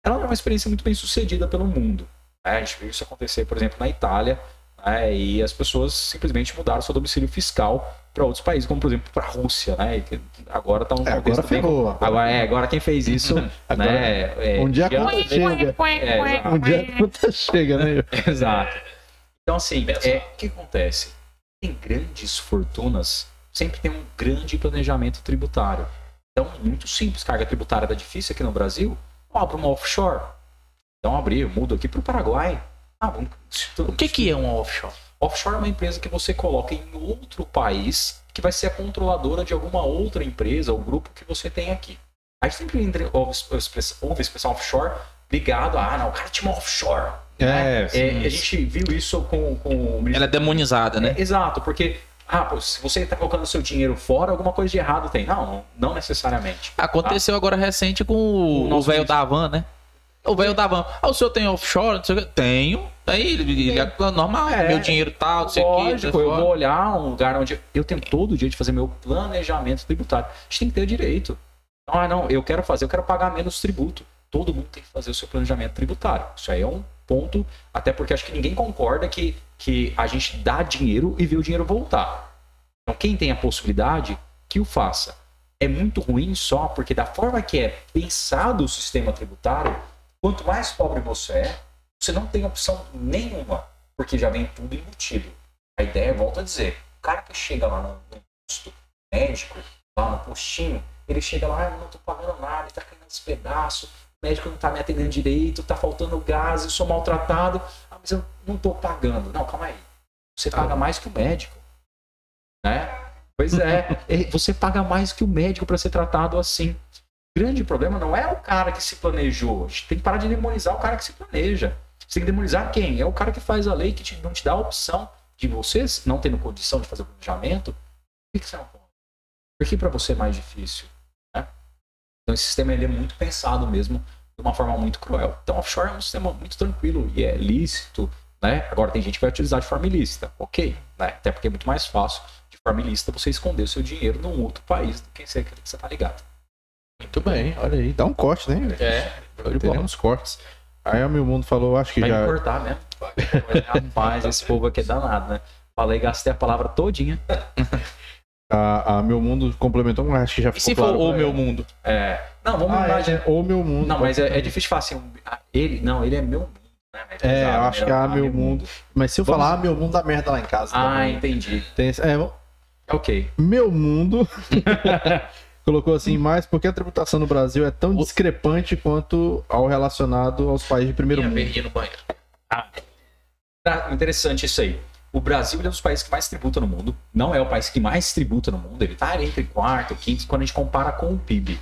Ela é uma experiência muito bem sucedida pelo mundo. né? A gente viu isso acontecer, por exemplo, na Itália, né? e as pessoas simplesmente mudaram seu domicílio fiscal para outros países, como por exemplo para a Rússia, né? Que agora está um É, agora contexto bem- ferrou. Agora, é, agora quem fez [laughs] isso, Agora- né? É, Um dia a conta chega. é. Um dia a conta chega, né? [laughs] Exato. Então, assim, é, o que acontece? Tem grandes fortunas, sempre tem um grande planejamento tributário. Então, muito simples. Carga tributária tá difícil aqui no Brasil, abra uma offshore. Então, abrir, eu mudo aqui para o Paraguai. Ah, vamos... O que, que é um offshore? Offshore é uma empresa que você coloca em outro país que vai ser a controladora de alguma outra empresa ou grupo que você tem aqui. A gente sempre entre- ouve, ouve expressão offshore ligado a, ah, não, o cara tinha uma offshore. É, É, sim. a gente viu isso com, com o ministro. Ela é demonizada, né? É, exato, porque ah, pô, se você está colocando seu dinheiro fora, alguma coisa de errado tem. Não, não, necessariamente. Aconteceu agora recente com o- O velho da van, né? O velho da van. Ah, o senhor tem offshore? Não sei o quê. Tenho. Aí ele, ele é normal, É. meu dinheiro tal, não sei o. Lógico, eu vou olhar um lugar onde eu tenho todo dia de fazer meu planejamento tributário. A gente tem que ter direito. Não, ah, não, eu quero fazer, eu quero pagar menos tributo. Todo mundo tem que fazer o seu planejamento tributário. Isso aí é um ponto, até porque acho que ninguém concorda que, que a gente dá dinheiro e vê o dinheiro voltar. Então, quem tem a possibilidade, que o faça. É muito ruim só porque, da forma que é pensado o sistema tributário, quanto mais pobre você é, você não tem opção nenhuma, porque já vem tudo embutido. A ideia, volto a dizer, o cara que chega lá no, no posto médico, lá no postinho, ele chega lá, ah, eu não tô pagando nada, tá caindo aos pedaços, o médico não tá me atendendo direito, tá faltando gás, eu sou maltratado, ah, mas eu não tô pagando. Não, calma aí. Você paga mais que o médico. Né? Pois é, [laughs] você paga mais que o médico para ser tratado assim. Grande problema não é o cara que se planejou. A gente tem que parar de demonizar o cara que se planeja. Você tem que demonizar quem? É o cara que faz a lei que te- não te dá a opção de vocês, não tendo condição de fazer o planejamento, por que, você não pode? Por que para você é mais difícil? né? Então esse sistema ele é muito pensado mesmo de uma forma muito cruel. Então offshore é um sistema muito tranquilo e é lícito, né? Agora tem gente que vai utilizar de forma ilícita, ok, né? Até porque é muito mais fácil de forma ilícita você esconder o seu dinheiro num outro país do que você, que você tá ligado. Muito bem, olha aí. Dá um corte, né? É, Teremos cortes. Aí o meu mundo falou, acho que vai já. me cortar mesmo. Rapaz, esse povo aqui é danado, né? Falei, gastei a palavra todinha. [laughs] A, a meu mundo complementou, mas acho que já ficou se claro. for o pra meu mundo? É, não, vamos Ah, mudar é, é, o meu mundo. Não, mas é, é difícil falar assim. ah, Ele, não, ele é meu mundo. Né? É, pesado, eu acho né? que é Ah, meu mundo. Mas se eu Vamos- falar, ah, meu mundo dá merda lá em casa. Ah, também. entendi. Tem é, Ok. meu mundo [laughs] colocou assim, mais porque a tributação no Brasil é tão discrepante quanto ao relacionado aos países de primeiro Minha mundo. no banheiro. Tá, Interessante isso aí. O Brasil é um dos países que mais tributa no mundo. Não é o país que mais tributa no mundo. Ele está entre quarto, quinto, quando a gente compara com o PIB.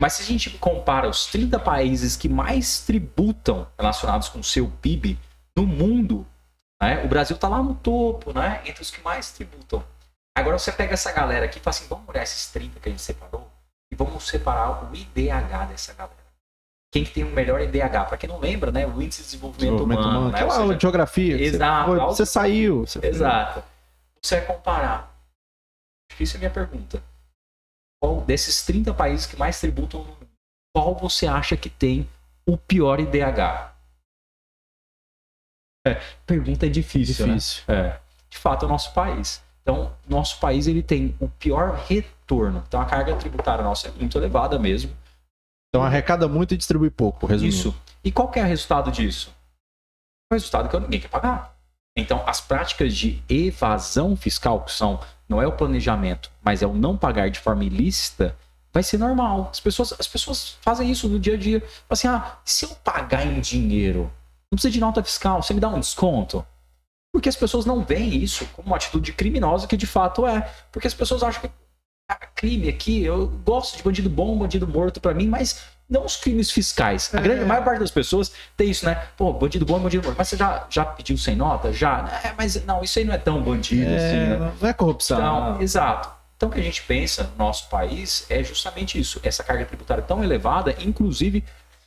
Mas se a gente compara os 30 países que mais tributam relacionados com o seu PIB no mundo, né, o Brasil está lá no topo, né, entre os que mais tributam. Agora você pega essa galera aqui e fala assim, vamos olhar esses 30 que a gente separou e vamos separar o IDH dessa galera. Quem que tem o melhor IDH? Para quem não lembra, né, o Índice de Desenvolvimento, Desenvolvimento Humano. humano. né, Aquela ou aula seja, de geografia. Exato, Você, foi- você saiu. Você... Exato. Você vai comparar. Difícil é a minha pergunta. Qual desses 30 países que mais tributam no mundo, qual você acha que tem o pior IDH? É, pergunta é difícil, né? Difícil. É. De fato, é o nosso país. Então, nosso país ele tem o pior retorno. Então, a carga tributária nossa é muito elevada mesmo. Então arrecada muito e distribui pouco, resumindo. Isso. E qual que é o resultado disso? O resultado é que ninguém quer pagar. Então, as práticas de evasão fiscal, que são não é o planejamento, mas é o não pagar de forma ilícita, vai ser normal. As pessoas, as pessoas fazem isso no dia a dia. Assim, ah, se eu pagar em dinheiro, não precisa de nota fiscal, você me dá um desconto? Porque as pessoas não veem isso como uma atitude criminosa que de fato é. Porque as pessoas acham que ah, crime aqui, eu gosto de bandido bom, bandido morto pra mim, mas não os crimes fiscais. A grande a maior parte das pessoas tem isso, né? Pô, bandido bom, bandido morto. Mas você já, já pediu sem nota? Já? É, mas não, isso aí não é tão bandido assim, É, né? não é corrupção. Então, exato. Então, o que a gente pensa no nosso país é justamente isso. Essa carga tributária tão elevada, inclusive,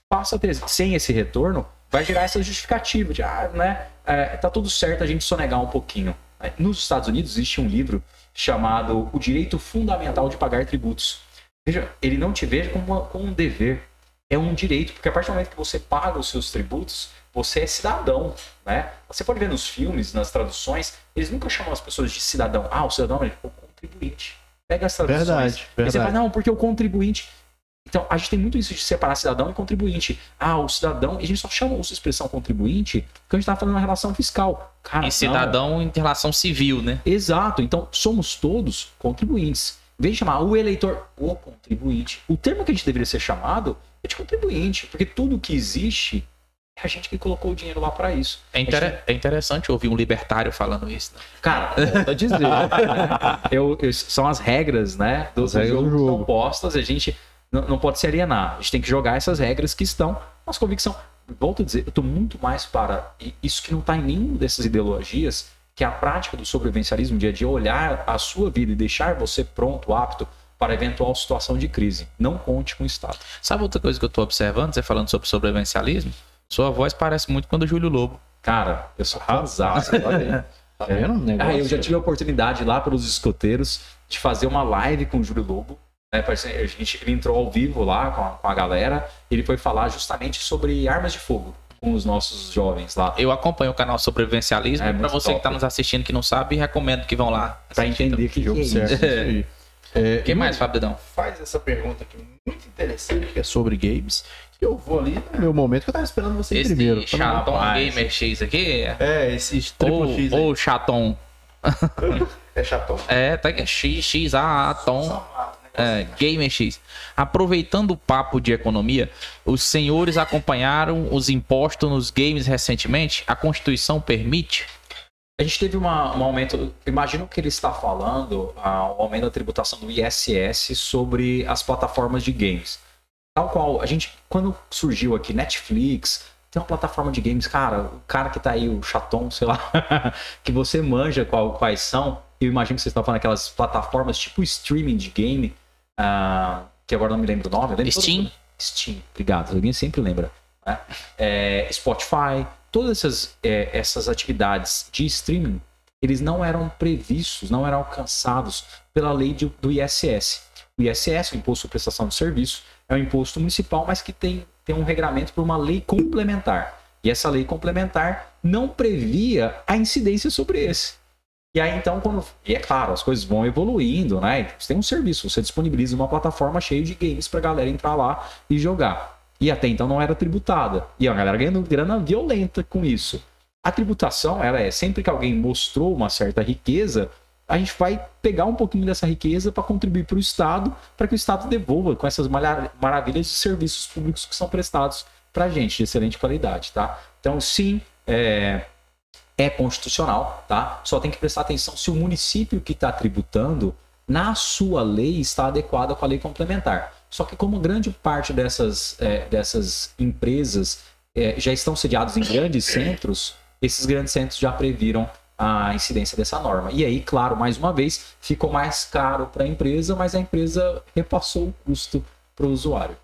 passa a ter, sem esse retorno, vai gerar essa justificativa de, ah, né, é, tá tudo certo a gente sonegar um pouquinho. Nos Estados Unidos existe um livro chamado O Direito Fundamental de Pagar Tributos. Veja, ele não te vê como, uma- como um dever, é um direito, porque a partir do momento que você paga os seus tributos, você é cidadão, né? Você pode ver nos filmes, nas traduções, eles nunca chamam as pessoas de cidadão. Ah, o cidadão é o contribuinte. Pega as traduções. Verdade, Aí você verdade. fala, não, porque o contribuinte. Então, a gente tem muito isso de separar cidadão e contribuinte. Ah, o cidadão. E a gente só chama essa expressão contribuinte porque a gente tá falando na relação fiscal. Cara, E não. cidadão em relação civil, né? Exato. Então, somos todos contribuintes. Em vez de chamar o eleitor o contribuinte, o termo que a gente deveria ser chamado é de contribuinte, porque tudo que existe é a gente que colocou o dinheiro lá para isso. É, inter- é interessante ouvir um libertário falando isso. né? Cara, volto a dizer. [laughs] Eu- eu- são as regras, né? Do, As do regras jogo, do que jogo. estão postas. A gente não, não pode se alienar. A gente tem que jogar essas regras que estão. Nossa convicção. Volto a dizer, eu tô muito mais para isso que não tá em nenhuma dessas ideologias, que é a prática do sobrevivencialismo dia a dia, olhar a sua vida e deixar você pronto, apto para eventual situação de crise. Não conte com o Estado. Sabe outra coisa que eu tô observando, você falando sobre sobrevivencialismo? Sua voz parece muito com a do Júlio Lobo. Cara, eu sou casado. [laughs] Tá vendo? Um negócio. Ah, eu já tive a oportunidade lá pelos escoteiros de fazer uma live com o Júlio Lobo. Né, a gente, ele entrou ao vivo lá com a, com a galera. Ele foi falar justamente sobre armas de fogo com os nossos jovens lá. Eu acompanho o canal Sobrevivencialismo. É e pra muito você que top. tá nos assistindo que não sabe, recomendo que vão lá. Pra assistir. entender que, que [laughs] é isso. Certo. É, O que mais, Fábio Dedão? faz essa pergunta aqui muito interessante, que é sobre games. Eu vou ali no meu momento que eu tava esperando você Esse primeiro. chatom Rapaz. gamer X aqui é- É, esses triple ou, X ou chatom. [laughs] É chatão? É, tá aqui, X, X, A, A, Tom. É, Gamer X. Aproveitando o papo de economia, os senhores acompanharam os impostos nos games recentemente? A Constituição permite? A gente teve uma- um aumento, imagino que ele está falando, ah, o aumento da tributação do ISS sobre as plataformas de games. Tal qual, a gente, quando surgiu aqui Netflix, tem uma plataforma de games, cara, o cara que tá aí, o chaton, [laughs] sei lá, que você manja qual- quais são, eu imagino que você está falando aquelas plataformas tipo streaming de game, ah, que agora não me lembro o nome. lembro todo Steam? mundo- Steam, obrigado, alguém sempre lembra. né? É, Spotify, todas essas, é, essas atividades de streaming, eles não eram previstos, não eram alcançados pela lei de- do ISS. O ISS, o Imposto de Prestação de Serviço, é um imposto municipal, mas que tem, tem um regramento por uma lei complementar. E essa lei complementar não previa a incidência sobre esse. E aí, então, quando. E é claro, as coisas vão evoluindo, né? Você tem um serviço, você disponibiliza uma plataforma cheia de games pra galera entrar lá e jogar. E até então não era tributada. E a galera ganhando grana violenta com isso. A tributação, ela é sempre que alguém mostrou uma certa riqueza, a gente vai pegar um pouquinho dessa riqueza para contribuir para o Estado, para que o Estado devolva com essas mara- maravilhas de serviços públicos que são prestados para a gente, de excelente qualidade, tá? Então, sim, é, é constitucional, tá? Só tem que prestar atenção se o município que está tributando, na sua lei, está adequada com a lei complementar. Só que como grande parte dessas, é, dessas empresas é, já estão sediados em grandes centros, esses grandes centros já previram a incidência dessa norma. E aí, claro, mais uma vez, ficou mais caro para a empresa, mas a empresa repassou o custo para o usuário.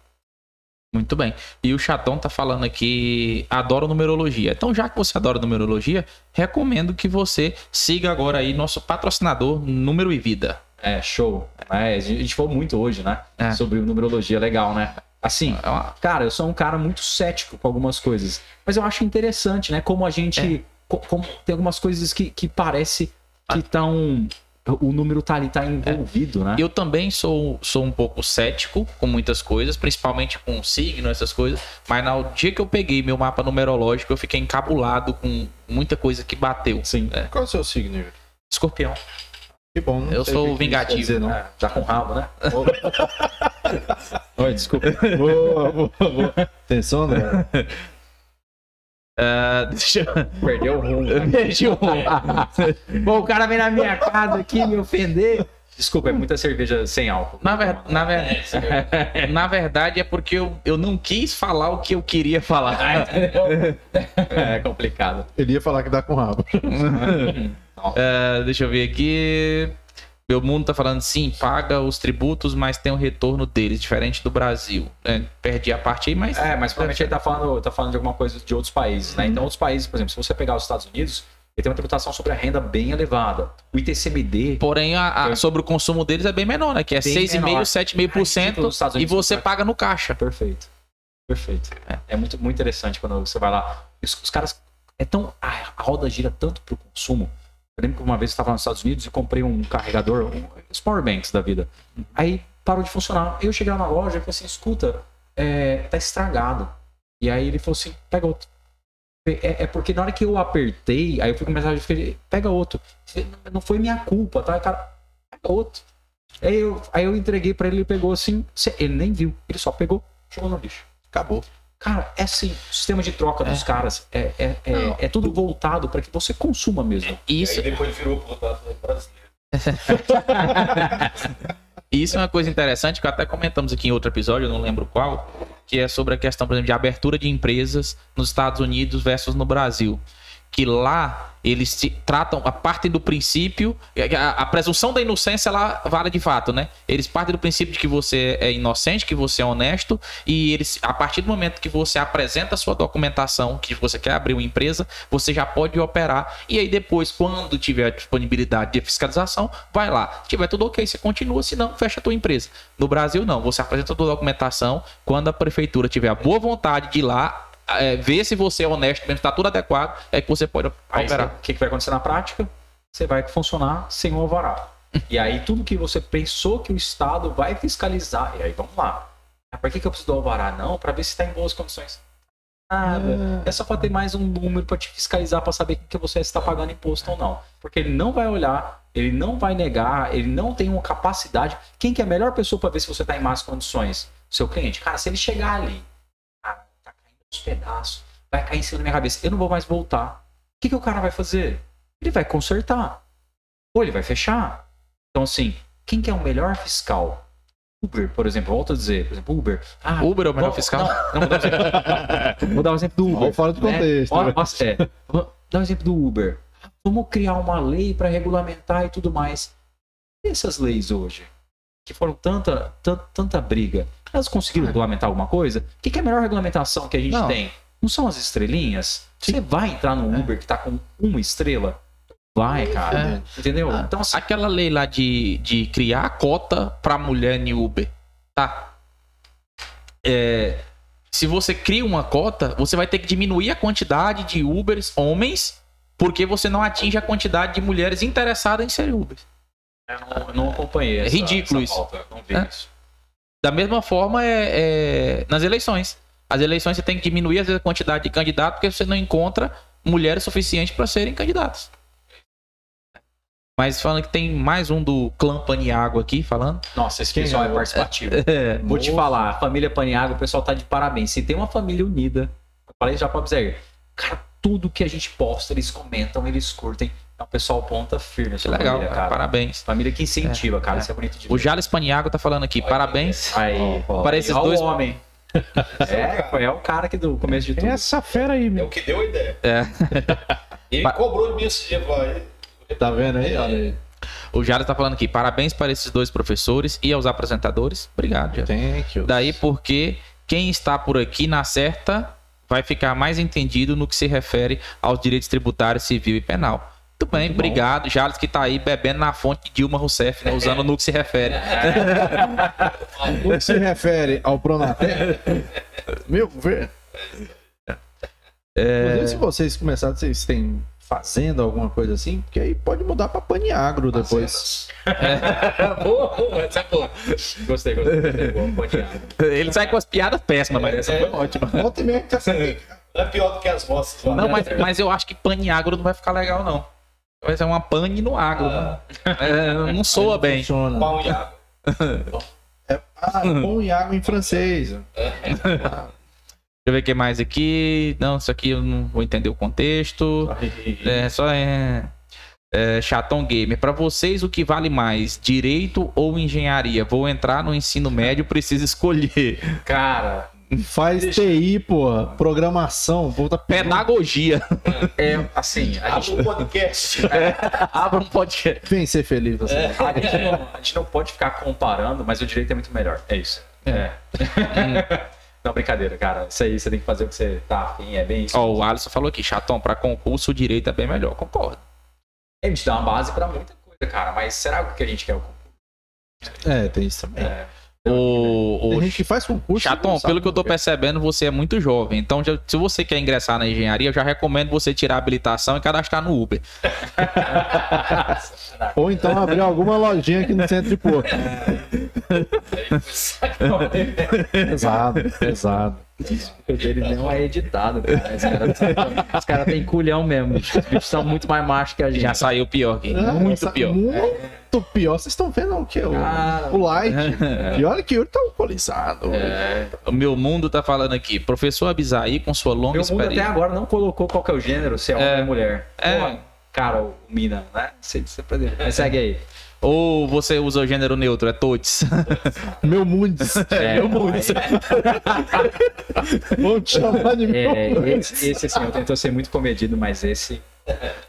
Muito bem. E o Chatão tá falando aqui, adora numerologia. Então, já que você adora numerologia, recomendo que você siga agora aí nosso patrocinador Número e Vida. É, show. É, a gente falou muito hoje, né? É. Sobre numerologia, legal, né? Assim, É cara, eu sou um cara muito cético com algumas coisas. Mas eu acho interessante, né? Como a gente. co- Como tem algumas coisas que, que parece que estão. O número tá ali, tá envolvido, né? Eu também sou, sou um pouco cético com muitas coisas, principalmente com signo, essas coisas. Mas no dia que eu peguei meu mapa numerológico, eu fiquei encabulado com muita coisa que bateu. Sim. É. Qual é o seu signo? Escorpião. Que bom. Eu sou vingativo. dizer, não. É, já com rabo, né? [laughs] Oi, desculpa. boa, boa, boa. Atenção, André. [laughs] Ah, deixa eu... Perdeu o rumo. Perdi o rumo. [laughs] Bom, o cara vem na minha casa aqui me ofender. Desculpa, é muita cerveja sem álcool. Na, ver- na, ver- na verdade é porque eu, eu não quis falar o que eu queria falar. É complicado. Ele ia falar que dá com rabo. [laughs] É, deixa eu ver aqui. Meu mundo tá falando sim, paga os tributos, mas tem o retorno deles, diferente do Brasil. É, perdi a parte aí, mas. É, mas provavelmente ele tá falando, tá falando de alguma coisa de outros países, né? Então, outros países, por exemplo, se você pegar os Estados Unidos, ele tem uma tributação sobre a renda bem elevada. O ITCMD. Porém, a- a- sobre o consumo deles é bem menor, né? Que é Bem 6,5%, menor. 7,5% Nos Estados e Unidos, você né? paga no caixa. Perfeito. Perfeito. É, muito, muito interessante quando você vai lá. Os, os caras. É tão. A, a roda gira tanto pro consumo. Eu lembro que uma vez eu estava nos Estados Unidos e comprei um carregador, um, os powerbanks da vida. Aí parou de funcionar. Eu cheguei lá na loja e falei assim: escuta, é, tá estragado. E aí ele falou assim: pega outro. É, é porque na hora que eu apertei, aí eu fui com mensagem, falei, pega outro. Não foi minha culpa, tá? Cara, pega outro. Aí eu, aí eu entreguei pra ele, ele pegou assim, ele nem viu, ele só pegou, jogou no lixo. Acabou. Cara, é assim, o sistema de troca dos caras é, é, é, é tudo voltado pra que você consuma mesmo. Isso, Aí depois virou pro lado brasileiro. [laughs] Isso é uma coisa interessante que até comentamos aqui em outro episódio, eu não lembro qual, que é sobre a questão, por exemplo, de abertura de empresas nos Estados Unidos versus no Brasil. Que lá eles se tratam, a parte do princípio, a, a presunção da inocência ela vale de fato, né? Eles partem do princípio de que você é inocente, que você é honesto, e eles, a partir do momento que você apresenta a sua documentação, que você quer abrir uma empresa, você já pode operar. E aí depois, quando tiver a disponibilidade de fiscalização, vai lá. Se tiver tudo ok, você continua, se não, fecha a tua empresa. No Brasil, não. Você apresenta a tua documentação, quando a prefeitura tiver a boa vontade de ir lá, é, ver se você é honesto, mesmo está tudo adequado, é que você pode Aí operar. o que, que vai acontecer na prática? Você vai funcionar sem o alvará. E aí tudo que você pensou que o Estado vai fiscalizar, e aí vamos lá. Ah, Por que, que eu preciso do alvará? Não, para ver se está em boas condições. Nada. É só para ter mais um número para te fiscalizar, para saber que você está pagando imposto ou não. Porque ele não vai olhar, ele não vai negar, ele não tem uma capacidade. Quem que é a melhor pessoa para ver se você está em más condições? Seu cliente. Cara, se ele chegar ali, ah, tá caindo uns pedaços, vai cair em cima da minha cabeça, eu não vou mais voltar. O que, que o cara vai fazer? Ele vai consertar. Ou ele vai fechar. Então, assim, quem que é o melhor fiscal? Uber, por exemplo, volto a dizer, por exemplo, Uber. Ah, Uber é o melhor vamos- fiscal? Não, não, vou dar um exemplo. [laughs] Vou dar exemplo do Uber. Ou fora do né? contexto. Né? é, vou dar um exemplo do Uber. Vamos criar uma lei para regulamentar e tudo mais. E essas leis hoje, que foram tanta, tanta, tanta briga, elas conseguiram regulamentar alguma coisa? O que, que é a melhor regulamentação que a gente Não. tem? Não são as estrelinhas? Você vai entrar no Uber que tá com uma estrela? Vai, cara. Entendeu? Ah, Então, assim, Aquela lei lá de, de criar cota pra mulher em Uber, tá? É, se você cria uma cota, você vai ter que diminuir a quantidade de Ubers homens, porque você não atinge a quantidade de mulheres interessadas em ser Uber. Eu não, eu não acompanhei. É essa- ridículo essa isso. pauta, não vi É. isso. Da mesma forma é, é nas eleições. As eleições você tem que diminuir às vezes, a quantidade de candidatos porque você não encontra mulheres suficientes para serem candidatos. Mas falando que tem mais um do clã Paniago aqui falando. Nossa, esse Quem pessoal é é participativo. [laughs] É, Vou te falar, a família Paniago, o pessoal tá de parabéns. Se tem uma família unida, eu falei já pra Abzer, cara, tudo que a gente posta, eles comentam, eles curtem. É um pessoal ponta firme. que legal, família, cara. parabéns. Família que incentiva, cara. é. Isso é bonito de O. Jales Paniago tá falando aqui, parabéns. Aí, Ó. Para esses dois. o homem. [laughs] É, foi- é o cara que do começo de tudo. Essa fera aí, É meu. o que deu a ideia. É. [laughs] Ele Pa- cobrou de mim esse dia, vai. Tá vendo aí? Olha aí. O Jales tá falando aqui, parabéns para esses dois professores e aos apresentadores. Obrigado, Jales. Thank you. Daí porque quem está por aqui na certa vai ficar mais entendido no que se refere aos direitos tributários, civil e penal. Muito bem, obrigado. Jales que tá aí bebendo na fonte de Dilma Rousseff, né, usando no que se refere. [laughs] No que se refere ao Pronatel, meu governo. Inclusive, se vocês começarem, vocês têm fazenda, alguma coisa assim, porque aí pode mudar pra Paniagro depois. [laughs] boa, boa, essa é boa. Gostei, gostei. gostei. Boa. Ele sai com as piadas péssimas, mas essa foi ótima. Volta e meia que tá sendo- Não é pior do que as vossas. Não, mas, mas eu acho que pane agro não vai ficar legal, não. Vai ser uma pane no agro. né? É, não soa bem. Funciona. Pão e água. Ah, pão e água em francês. Deixa eu ver o que mais aqui. Não, isso aqui eu não vou entender o contexto. É só é. É, Chatão Gamer, pra vocês o que vale mais, direito ou engenharia? Vou entrar no ensino médio, preciso escolher. Cara, Faz TI, pô. Programação. Pô, tá Pedagogia. é assim, a gente, um podcast. [laughs] Abra um podcast. Vem ser feliz você. a, gente não, a gente não pode ficar comparando, mas o direito é muito melhor. É isso. É. [laughs] não, brincadeira, cara. Isso aí você tem que fazer o que você tá afim, é bem isso. Ó, o Alisson falou aqui, Chatão, pra concurso o direito é bem melhor. Concordo. A gente dá uma base pra muita coisa, cara. Mas será o que a gente quer o concurso? É, tem isso também. É. O, Tem o gente que faz concurso. sabe pelo que eu tô por quê. percebendo, você é muito jovem. Então, já- se você quer ingressar na engenharia, eu já recomendo você tirar a habilitação e cadastrar no Uber. [laughs] Ou então abrir alguma lojinha aqui no centro de Porto. [laughs] Pesado, pesado. O dele não é editado, cara. Os caras cara têm culhão mesmo. Os bichos são muito mais machos que a gente. Já saiu pior aqui. Ah, muito essa- pior. Muito pior. Vocês estão vendo o que? O, o light. [laughs] E olha que o tá alcoolizado. É. O meu mundo tá falando aqui. Professor Abisaí, com sua longa Meu mundo até experiência. agora não colocou qual que é o gênero, se é homem É. ou mulher. É. Pô, cara, o Mina, né? Você, você pode... Mas segue aí. Ou você usa o gênero neutro, é totes. [laughs] Meu Mundes. É, [laughs] meu Mundes. Vamos te chamar de meu É, esse, esse assim, eu tento ser muito comedido, mas esse.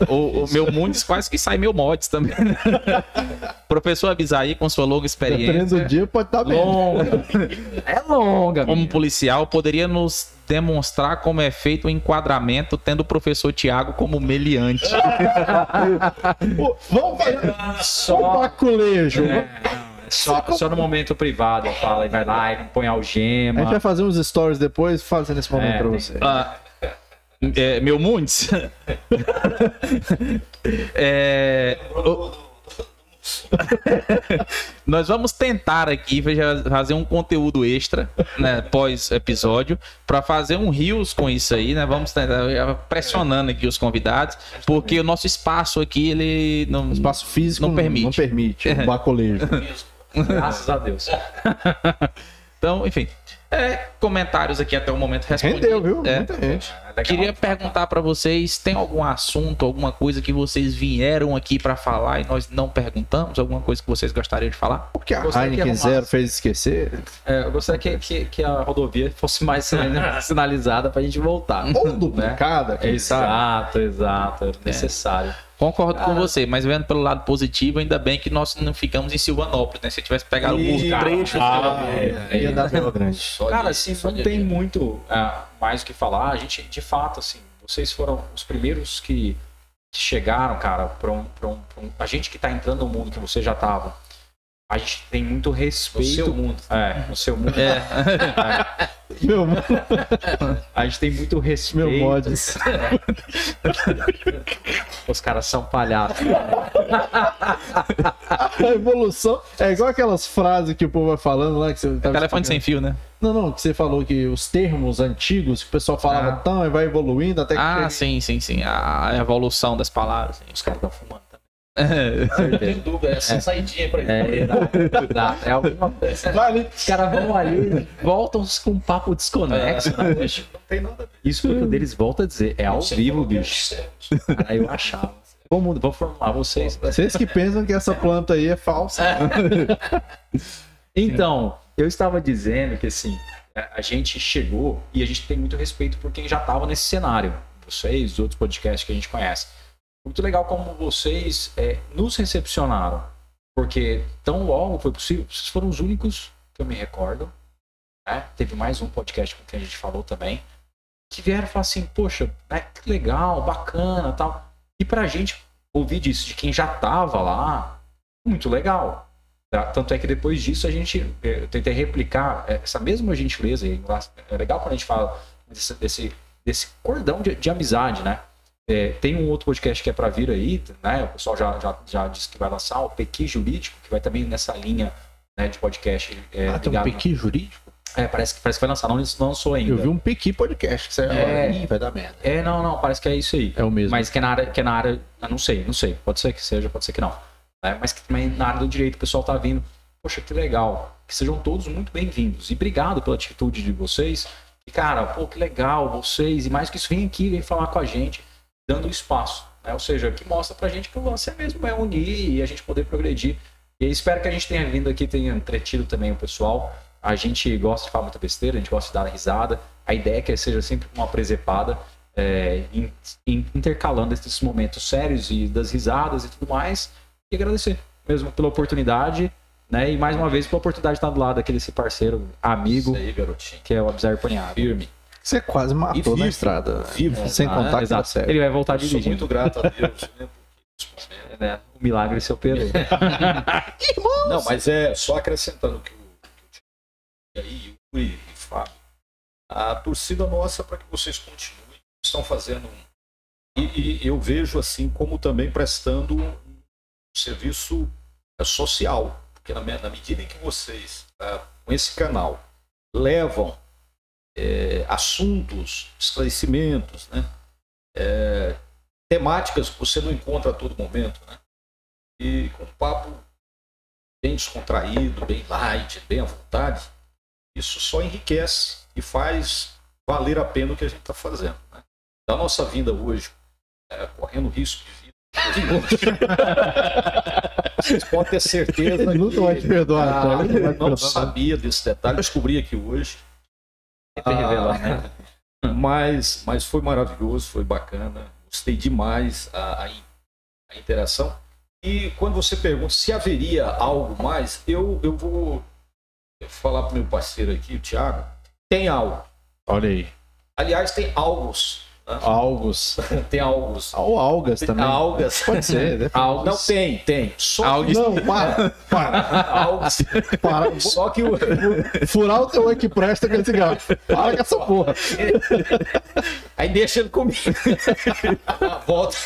O, o meu mundos quase que sai meu mods também. [laughs] Professor Abisaí, com sua longa Dependendo experiência. do dia, pode estar bem. Longa. É longa, Como menino. policial, poderia nos demonstrar como é feito o enquadramento, tendo o professor Tiago como meliante. [laughs] Pô, vamos fazer Só- um baculejo. É, é só, só no momento privado eu falo, e vai lá e põe A algema. gente vai fazer uns stories depois, fazendo esse momento É, pra você. Ah, é, meu Mundes. [laughs] É, o- [laughs] Nós vamos tentar aqui fazer um conteúdo extra, né, pós episódio, para fazer um rios com isso aí, né? Vamos tentar pressionando aqui os convidados, porque o nosso espaço aqui ele não Espaço físico não permite. Não permite. Um [laughs] baculejo. Graças a Deus. Então, enfim, é, comentários aqui até o momento respondidos. Rendeu, viu? É. Muita gente. Queria perguntar pra vocês, tem algum assunto, alguma coisa que vocês vieram aqui pra falar e nós não perguntamos? Alguma coisa que vocês gostariam de falar? Porque a Gostaria que Heineken arrumasse. Zero fez esquecer. É, eu gostaria que, que, que a rodovia fosse mais sinal- [laughs] sinalizada pra gente voltar. Ou duplicada, quem sabe. Exato, exato. É necessário. Concordo com Ah. você, mas vendo pelo lado positivo, ainda bem que nós não ficamos em Silvanópolis, né? Se tivesse pegado alguns Ih, trechos. ah, é, Ia dar pela grande. Cara, assim, não tem muito ah, mais o que falar. A gente, de fato, assim, vocês foram os primeiros que chegaram, cara, pra um, pra um, pra um- A gente que tá entrando no mundo que você já tava. A gente tem muito respeito. No seu mundo. É, no seu mundo. É. [laughs] Meu, A gente tem muito respeito. meu mods. [laughs] Os caras são palhaços. A evolução é igual aquelas frases que o povo vai falando lá que você tava Telefone sem fio, né? Não, não, que você falou que os termos antigos que o pessoal falava Ah. tão e vai evoluindo até que Ah, chega- sim, sim, sim. A evolução das palavras. Os caras estão fumando Não tem dúvida, é essa saidinha pra É, exato, exato. É alguma coisa. Vai ali. Os caras vão ali, voltam com um papo desconexo, né, bicho? Não tem nada a ver. Isso porque o deles volta a dizer, é ao vivo, bicho. Cara, eu achava. Vamos, vou formar vocês. Vocês que pensam que essa planta aí é falsa. Então, eu estava dizendo que assim, a gente chegou e a gente tem muito respeito por quem já estava nesse cenário. Vocês, os outros podcasts que a gente conhece. Muito legal como vocês é, nos recepcionaram. Porque tão logo foi possível, vocês foram os únicos que eu me recordo. Né? Teve mais um podcast com quem a gente falou também. Que vieram falar assim, poxa, né, que legal, bacana tal. E pra gente ouvir disso de quem já tava lá, muito legal. Tá? Tanto é que depois disso a gente eh, eu tentei replicar eh, essa mesma gentileza. E é legal quando a gente fala desse, desse, desse cordão de, de amizade, né? Eh, tem um outro podcast que é para vir aí, né? O pessoal já, já, já disse que vai lançar, o Pequi Jurídico, que vai também nessa linha né, de podcast. eh, Ah, tem um pequi jurídico? É, parece que, parece que vai lançar, não não lançou ainda. Eu vi um pequi podcast que É. Ih, vai dar merda. É, não, não, parece que é isso aí. É o mesmo. Mas que é na área, que é na área, não sei, não sei. Pode ser que seja, pode ser que não. né? Mas que também na área do direito o pessoal tá vindo. Poxa, que legal. Que sejam todos muito bem-vindos. E obrigado pela atitude de vocês. E, cara, pô, que legal vocês. E mais que isso, vem aqui, vem falar com a gente, dando espaço. né? Ou seja, que mostra pra gente que o lance é mesmo é unir e a gente poder progredir. E espero que a gente tenha vindo aqui, tenha entretido também o pessoal. A gente gosta de falar muita besteira, a gente gosta de dar risada. A ideia é que seja sempre uma presepada, é, in- in- intercalando esses momentos sérios e das risadas e tudo mais. E agradecer mesmo pela oportunidade, né? E mais uma vez pela oportunidade de estar do lado daquele parceiro, amigo, aí, garotinho. que é o Abzar Punhado. Firme. Você quase matou vivo. na estrada. Vivo. Sem Ah, contar que exato. tá sério. Ele vai voltar Eu sou dirigindo. muito grato a Deus, né? porque- né? O milagre se operou. [laughs] Não, mas é só acrescentando que o, que o e aí, Yuri e Fábio, a torcida nossa para que vocês continuem, estão fazendo um, e, e eu vejo assim como também prestando um serviço eh, social, porque na, na medida em que vocês ah, com esse canal levam eh, assuntos, esclarecimentos, né, eh, temáticas que você não encontra a todo momento, né, e com um papo bem descontraído, bem light, bem à vontade, isso só enriquece e faz valer a pena o que a gente está fazendo. Né? Da nossa vinda hoje, é, correndo risco de vida, vocês podem ter certeza Ele nunca vai te perdoar, Ah, não não sabia desse detalhe, descobri aqui hoje. Sempre revelar, né? Mas, mas foi maravilhoso, foi bacana. Gostei demais a, a interação. E quando você pergunta se haveria algo mais, eu, eu vou falar para o meu parceiro aqui, o Thiago. Tem algo. Olha aí. Aliás, tem algos. Algos. [laughs] Tem algos. Ou algas Tem também. algas. Pode ser. [laughs] Não, tem, tem. Só Algos. Não, para. Para. [laughs] algos. para. Só que o, Furar o teu que presta com esse cigarro. Para com essa porra. Aí deixa ele comigo. Uma volta.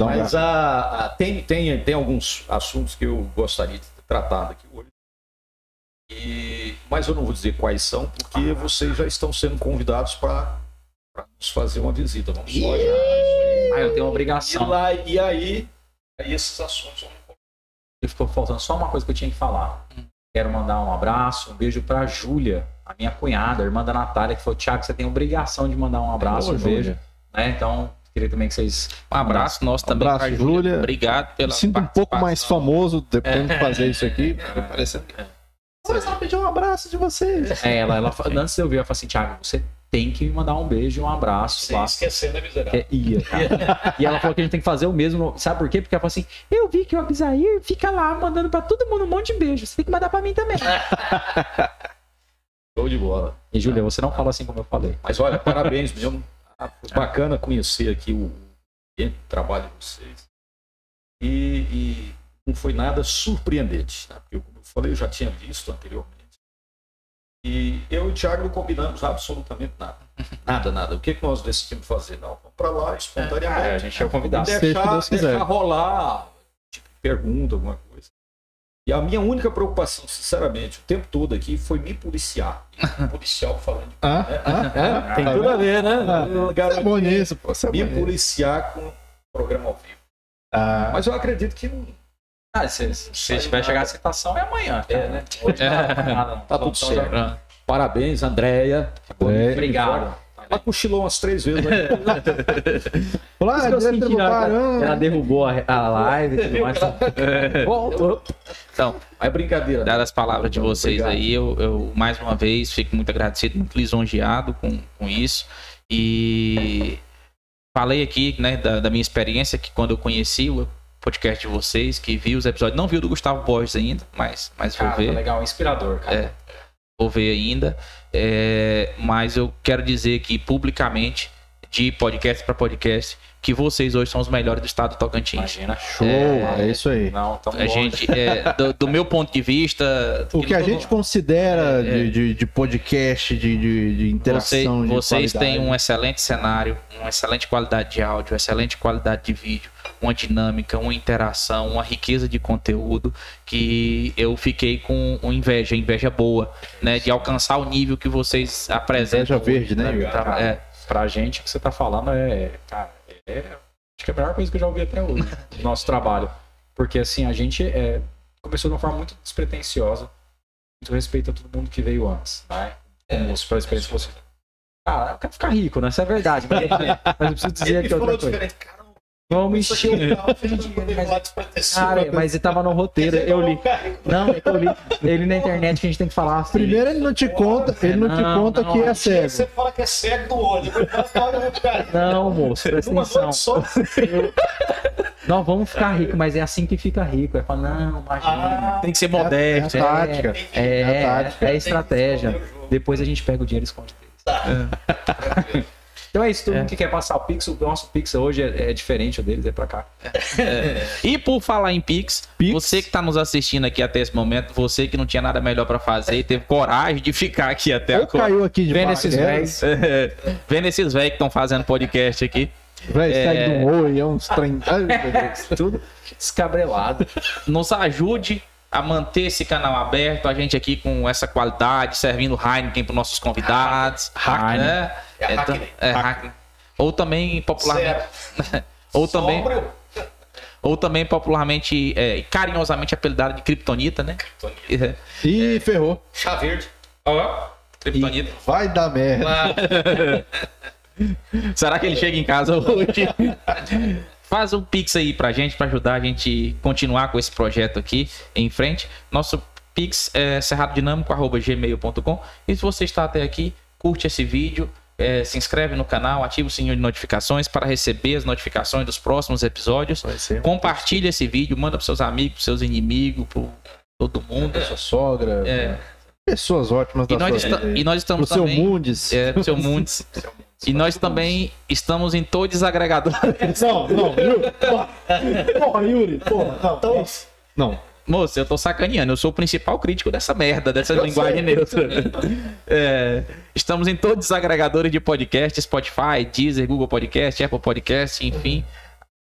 Um Mas a, a- tem, tem, tem alguns assuntos que eu gostaria de ter tratado aqui hoje. E, mas eu não vou dizer quais são, porque vocês já estão sendo convidados para para nos fazer uma visita. Vamos só olhar isso Ah, eu tenho uma aí. E, obrigação. lá, e aí, aí esses assuntos vão E ficou faltando só uma coisa que eu tinha que falar. Quero mandar um abraço, um beijo pra Júlia, a minha cunhada, a irmã da Natália, que falou: Thiago, você tem obrigação de mandar um abraço, um Júlia. beijo. Né? Então, queria também que vocês. Um abraço nosso também Abraço, pra Júlia. Obrigado Me pela sinto um pouco mais famoso depois de fazer isso aqui. Parecendo que. Mas ela pediu um abraço de vocês. É, ela, ela, antes de eu ver, ela falou assim: Thiago, você tem que me mandar um beijo um abraço Sem lá. esquecer, miserável? Que é ia, cara. [laughs] e ela falou que a gente tem que fazer o mesmo. Sabe por quê? Porque ela falou assim: eu vi que o Abzair fica lá mandando pra todo mundo um monte de beijo. Você tem que mandar pra mim também. [laughs] Show de bola. E Júlia, você não fala assim como eu falei. Mas olha, parabéns mesmo. Ah, bacana conhecer aqui o trabalho de vocês. E, e não foi nada surpreendente, né? porque, como eu falei, eu já tinha visto anteriormente. E eu e o Thiago não combinamos absolutamente nada. [laughs] Nada, nada. O que, que nós decidimos fazer? Não, vamos para lá espontaneamente. É, a gente é convidado. E deixar, Deus quiser. deixar rolar, tipo, pergunta, alguma coisa. E a minha única preocupação, sinceramente, o tempo todo aqui foi me policiar. [laughs] Policial falando de Ah, ah, ah. [laughs] tem tudo a ver, né? Ah, Você é bom nisso, pô. É bom me policiar com o programa ao vivo. Ah, Mas eu acredito que. Ah, se, se tiver chegar a citação é amanhã. É, né? Hoje não é nada, não. Tá tudo Então, certo. já- Parabéns, Andréia. Andréia. Obrigado. Ela cochilou umas três vezes. Né? [laughs] Olá, Barão. Ela derrubou a, a live e tudo mais. [laughs] Voltou. Então, É brincadeira. dadas as palavras de vocês Obrigado. aí, eu, eu, mais uma vez fico muito agradecido, muito lisonjeado com, com isso. E falei aqui, né, da, da minha experiência, que quando eu conheci o podcast de vocês, que vi os episódios, não vi o do Gustavo Borges ainda, mas, mas vou Cara, ver. tá legal, inspirador, cara. É, vou ver ainda. É, mas eu quero dizer aqui publicamente, de podcast para podcast, que vocês hoje são os melhores do estado do Tocantins. Imagina. Show, é isso aí. Não, tamo A gente, é, do, do meu ponto de vista. O que a todo- gente considera É, é. de, de, de podcast, de, de, de Vocês, interação, de vocês têm um excelente cenário, uma excelente qualidade de áudio, excelente qualidade de vídeo, uma dinâmica, uma interação, uma riqueza de conteúdo que eu fiquei com uma inveja, inveja boa, né? De alcançar o nível que vocês apresentam. Inveja verde, né, Igor? tá? É, Pra gente, o que você tá falando é, cara, é, acho que é a melhor coisa que eu já ouvi até hoje no [laughs] nosso trabalho. Porque, assim, a gente é, começou de uma forma muito despretensiosa, muito respeito a todo mundo que veio antes, né? Como os pela experiência que você Ah, eu quero ficar rico, né? Isso é verdade. Mas, [laughs] mas eu preciso dizer Ele aqui outra falou coisa. diferente, cara. Vamos poder Mas-. Cara, mas ele tava no roteiro, eu li. Não, é que eu li. Ele na internet que a gente tem que falar. assim. Primeiro ele não te conta, ele não te Não, conta não, que é cego. Você fala que é cego do olho. cara, Não, moço, presta atenção. Não, vamos ficar rico, mas é assim que fica rico. É falar, não, imagina. Ah, Tem que ser É modesto. tática. É, É a é, tática. é a estratégia. Depois a gente pega o dinheiro e esconde deles. Então é isso, todo mundo que quer passar o Pix, o nosso Pix hoje é, é diferente o deles, é pra cá. E por falar em Pix, Pix. você que tá nos assistindo aqui até esse momento, você que não tinha nada melhor pra fazer e teve coragem de ficar aqui até agora. caiu aqui de Vendo esses velhos. [laughs] Vendo esses velhos que estão fazendo podcast aqui. Velho, É. segue de um oi, é uns trem. Ai, meu Deus. Tudo descabrelado. nos ajude a manter esse canal aberto, a gente aqui com essa qualidade, servindo Heineken para nossos convidados. Heineken. né? É é, Heineken. Ou também popularmente, [laughs] ou também, [laughs] ou também popularmente, é, carinhosamente apelidado de Kryptonita, né? É. Ih, ferrou. Chá verde. Ó, Kryptonita. Vai dar merda. [laughs] Será que ele chega em casa hoje? Faz um pix aí pra gente, pra ajudar a gente continuar com esse projeto aqui em frente. Nosso pix é cerradodinâmico.gmail.com E se você está até aqui, curte esse vídeo, é, se inscreve no canal, ativa o sininho de notificações para receber as notificações dos próximos episódios. Compartilha esse vídeo, manda pros seus amigos, pros seus inimigos, pro todo mundo. Sua sogra. É. Pessoas ótimas E da nós, sua vida. e nós Pro estamos seu também... Mundes. É, pro seu Mundes. [laughs] E nós também estamos em todos os agregadores. Não, não, Yuri. Porra, porra Yuri. Porra, não. Então, Não. Moço, eu tô sacaneando. Eu sou o principal crítico dessa merda, dessa linguagem neutra. [laughs] É, estamos em todos os agregadores de podcast, Spotify, Deezer, Google Podcast, Apple Podcast, enfim.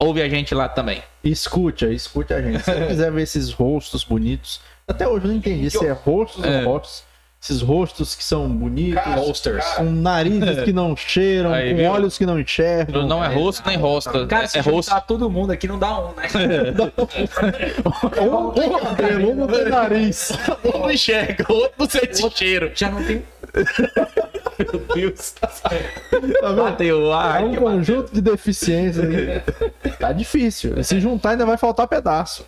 Ouve a gente lá também. Escute, escute a gente. Se você [laughs] quiser ver esses rostos bonitos. Até hoje eu não entendi se é rostos É. ou rostos. Esses rostos que são bonitos. Posters. Com narizes que não cheiram, Aí, com viu? olhos que não enxergam. Não é rosto nem rosto. Cara, é, se é rosto. juntar todo mundo aqui não dá um, né? [laughs] Um tem cabelo, um não tem nariz. [laughs] Um não enxerga, outro não sente cheiro. Já não tem. Meu Deus. Tá vendo? Bateu. É Ai, um conjunto de deficiências aí. Tá difícil. Se juntar, ainda vai faltar pedaço.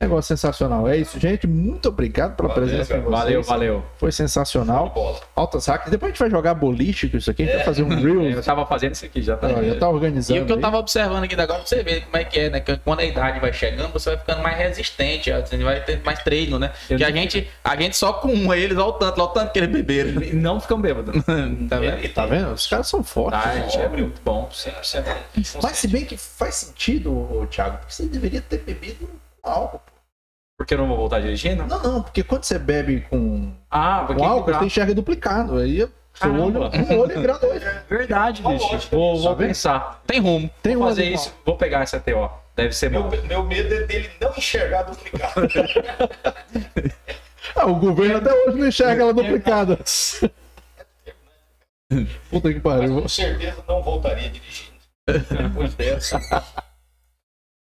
Negócio sensacional. É isso, gente. Muito obrigado pela presença de vocês. Valeu, valeu. Foi sensacional. Altas hacks. Depois a gente vai jogar boliche com isso aqui. A gente vai fazer um Eu Reels. tava fazendo isso aqui já, tá? Já tá organizando. E o que eu aí. tava observando aqui agora, pra você ver como é que é, né? Que quando a idade vai chegando, você vai ficando mais resistente, você vai ter mais treino, né? Eu que a gente, a gente só com um, eles, olha o tanto, olha o tanto que eles beberam. E não ficam bêbados. [laughs] tá vendo? Tá vendo? Os caras são fortes. Tá, gente, é muito bom. 100%. Mas se bem que faz sentido, Thiago, porque você deveria ter bebido álcool. Porque eu não vou voltar dirigindo? Não, não, porque quando você bebe com, Ah, com álcool, você enxerga duplicado. Aí seu olho, um olho é [laughs] grau dois. Verdade, bicho. lógico, Vou, vou pensar. Tem rumo. Tem vou fazer isso. Vou pegar essa TO. Deve ser Meu, bom. meu medo é dele não enxergar duplicado. Ah, [laughs] o governo até hoje não enxerga ela duplicada. [laughs] Puta que Mas pariu. com certeza não voltaria dirigindo. Depois dessa.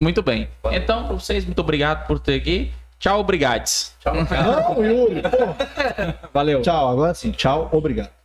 Muito bem. Então, pra vocês, muito obrigado por ter aqui. Tchau, obrigados. Não, Yuri. Pô. Valeu. Tchau, agora sim. Tchau, obrigado.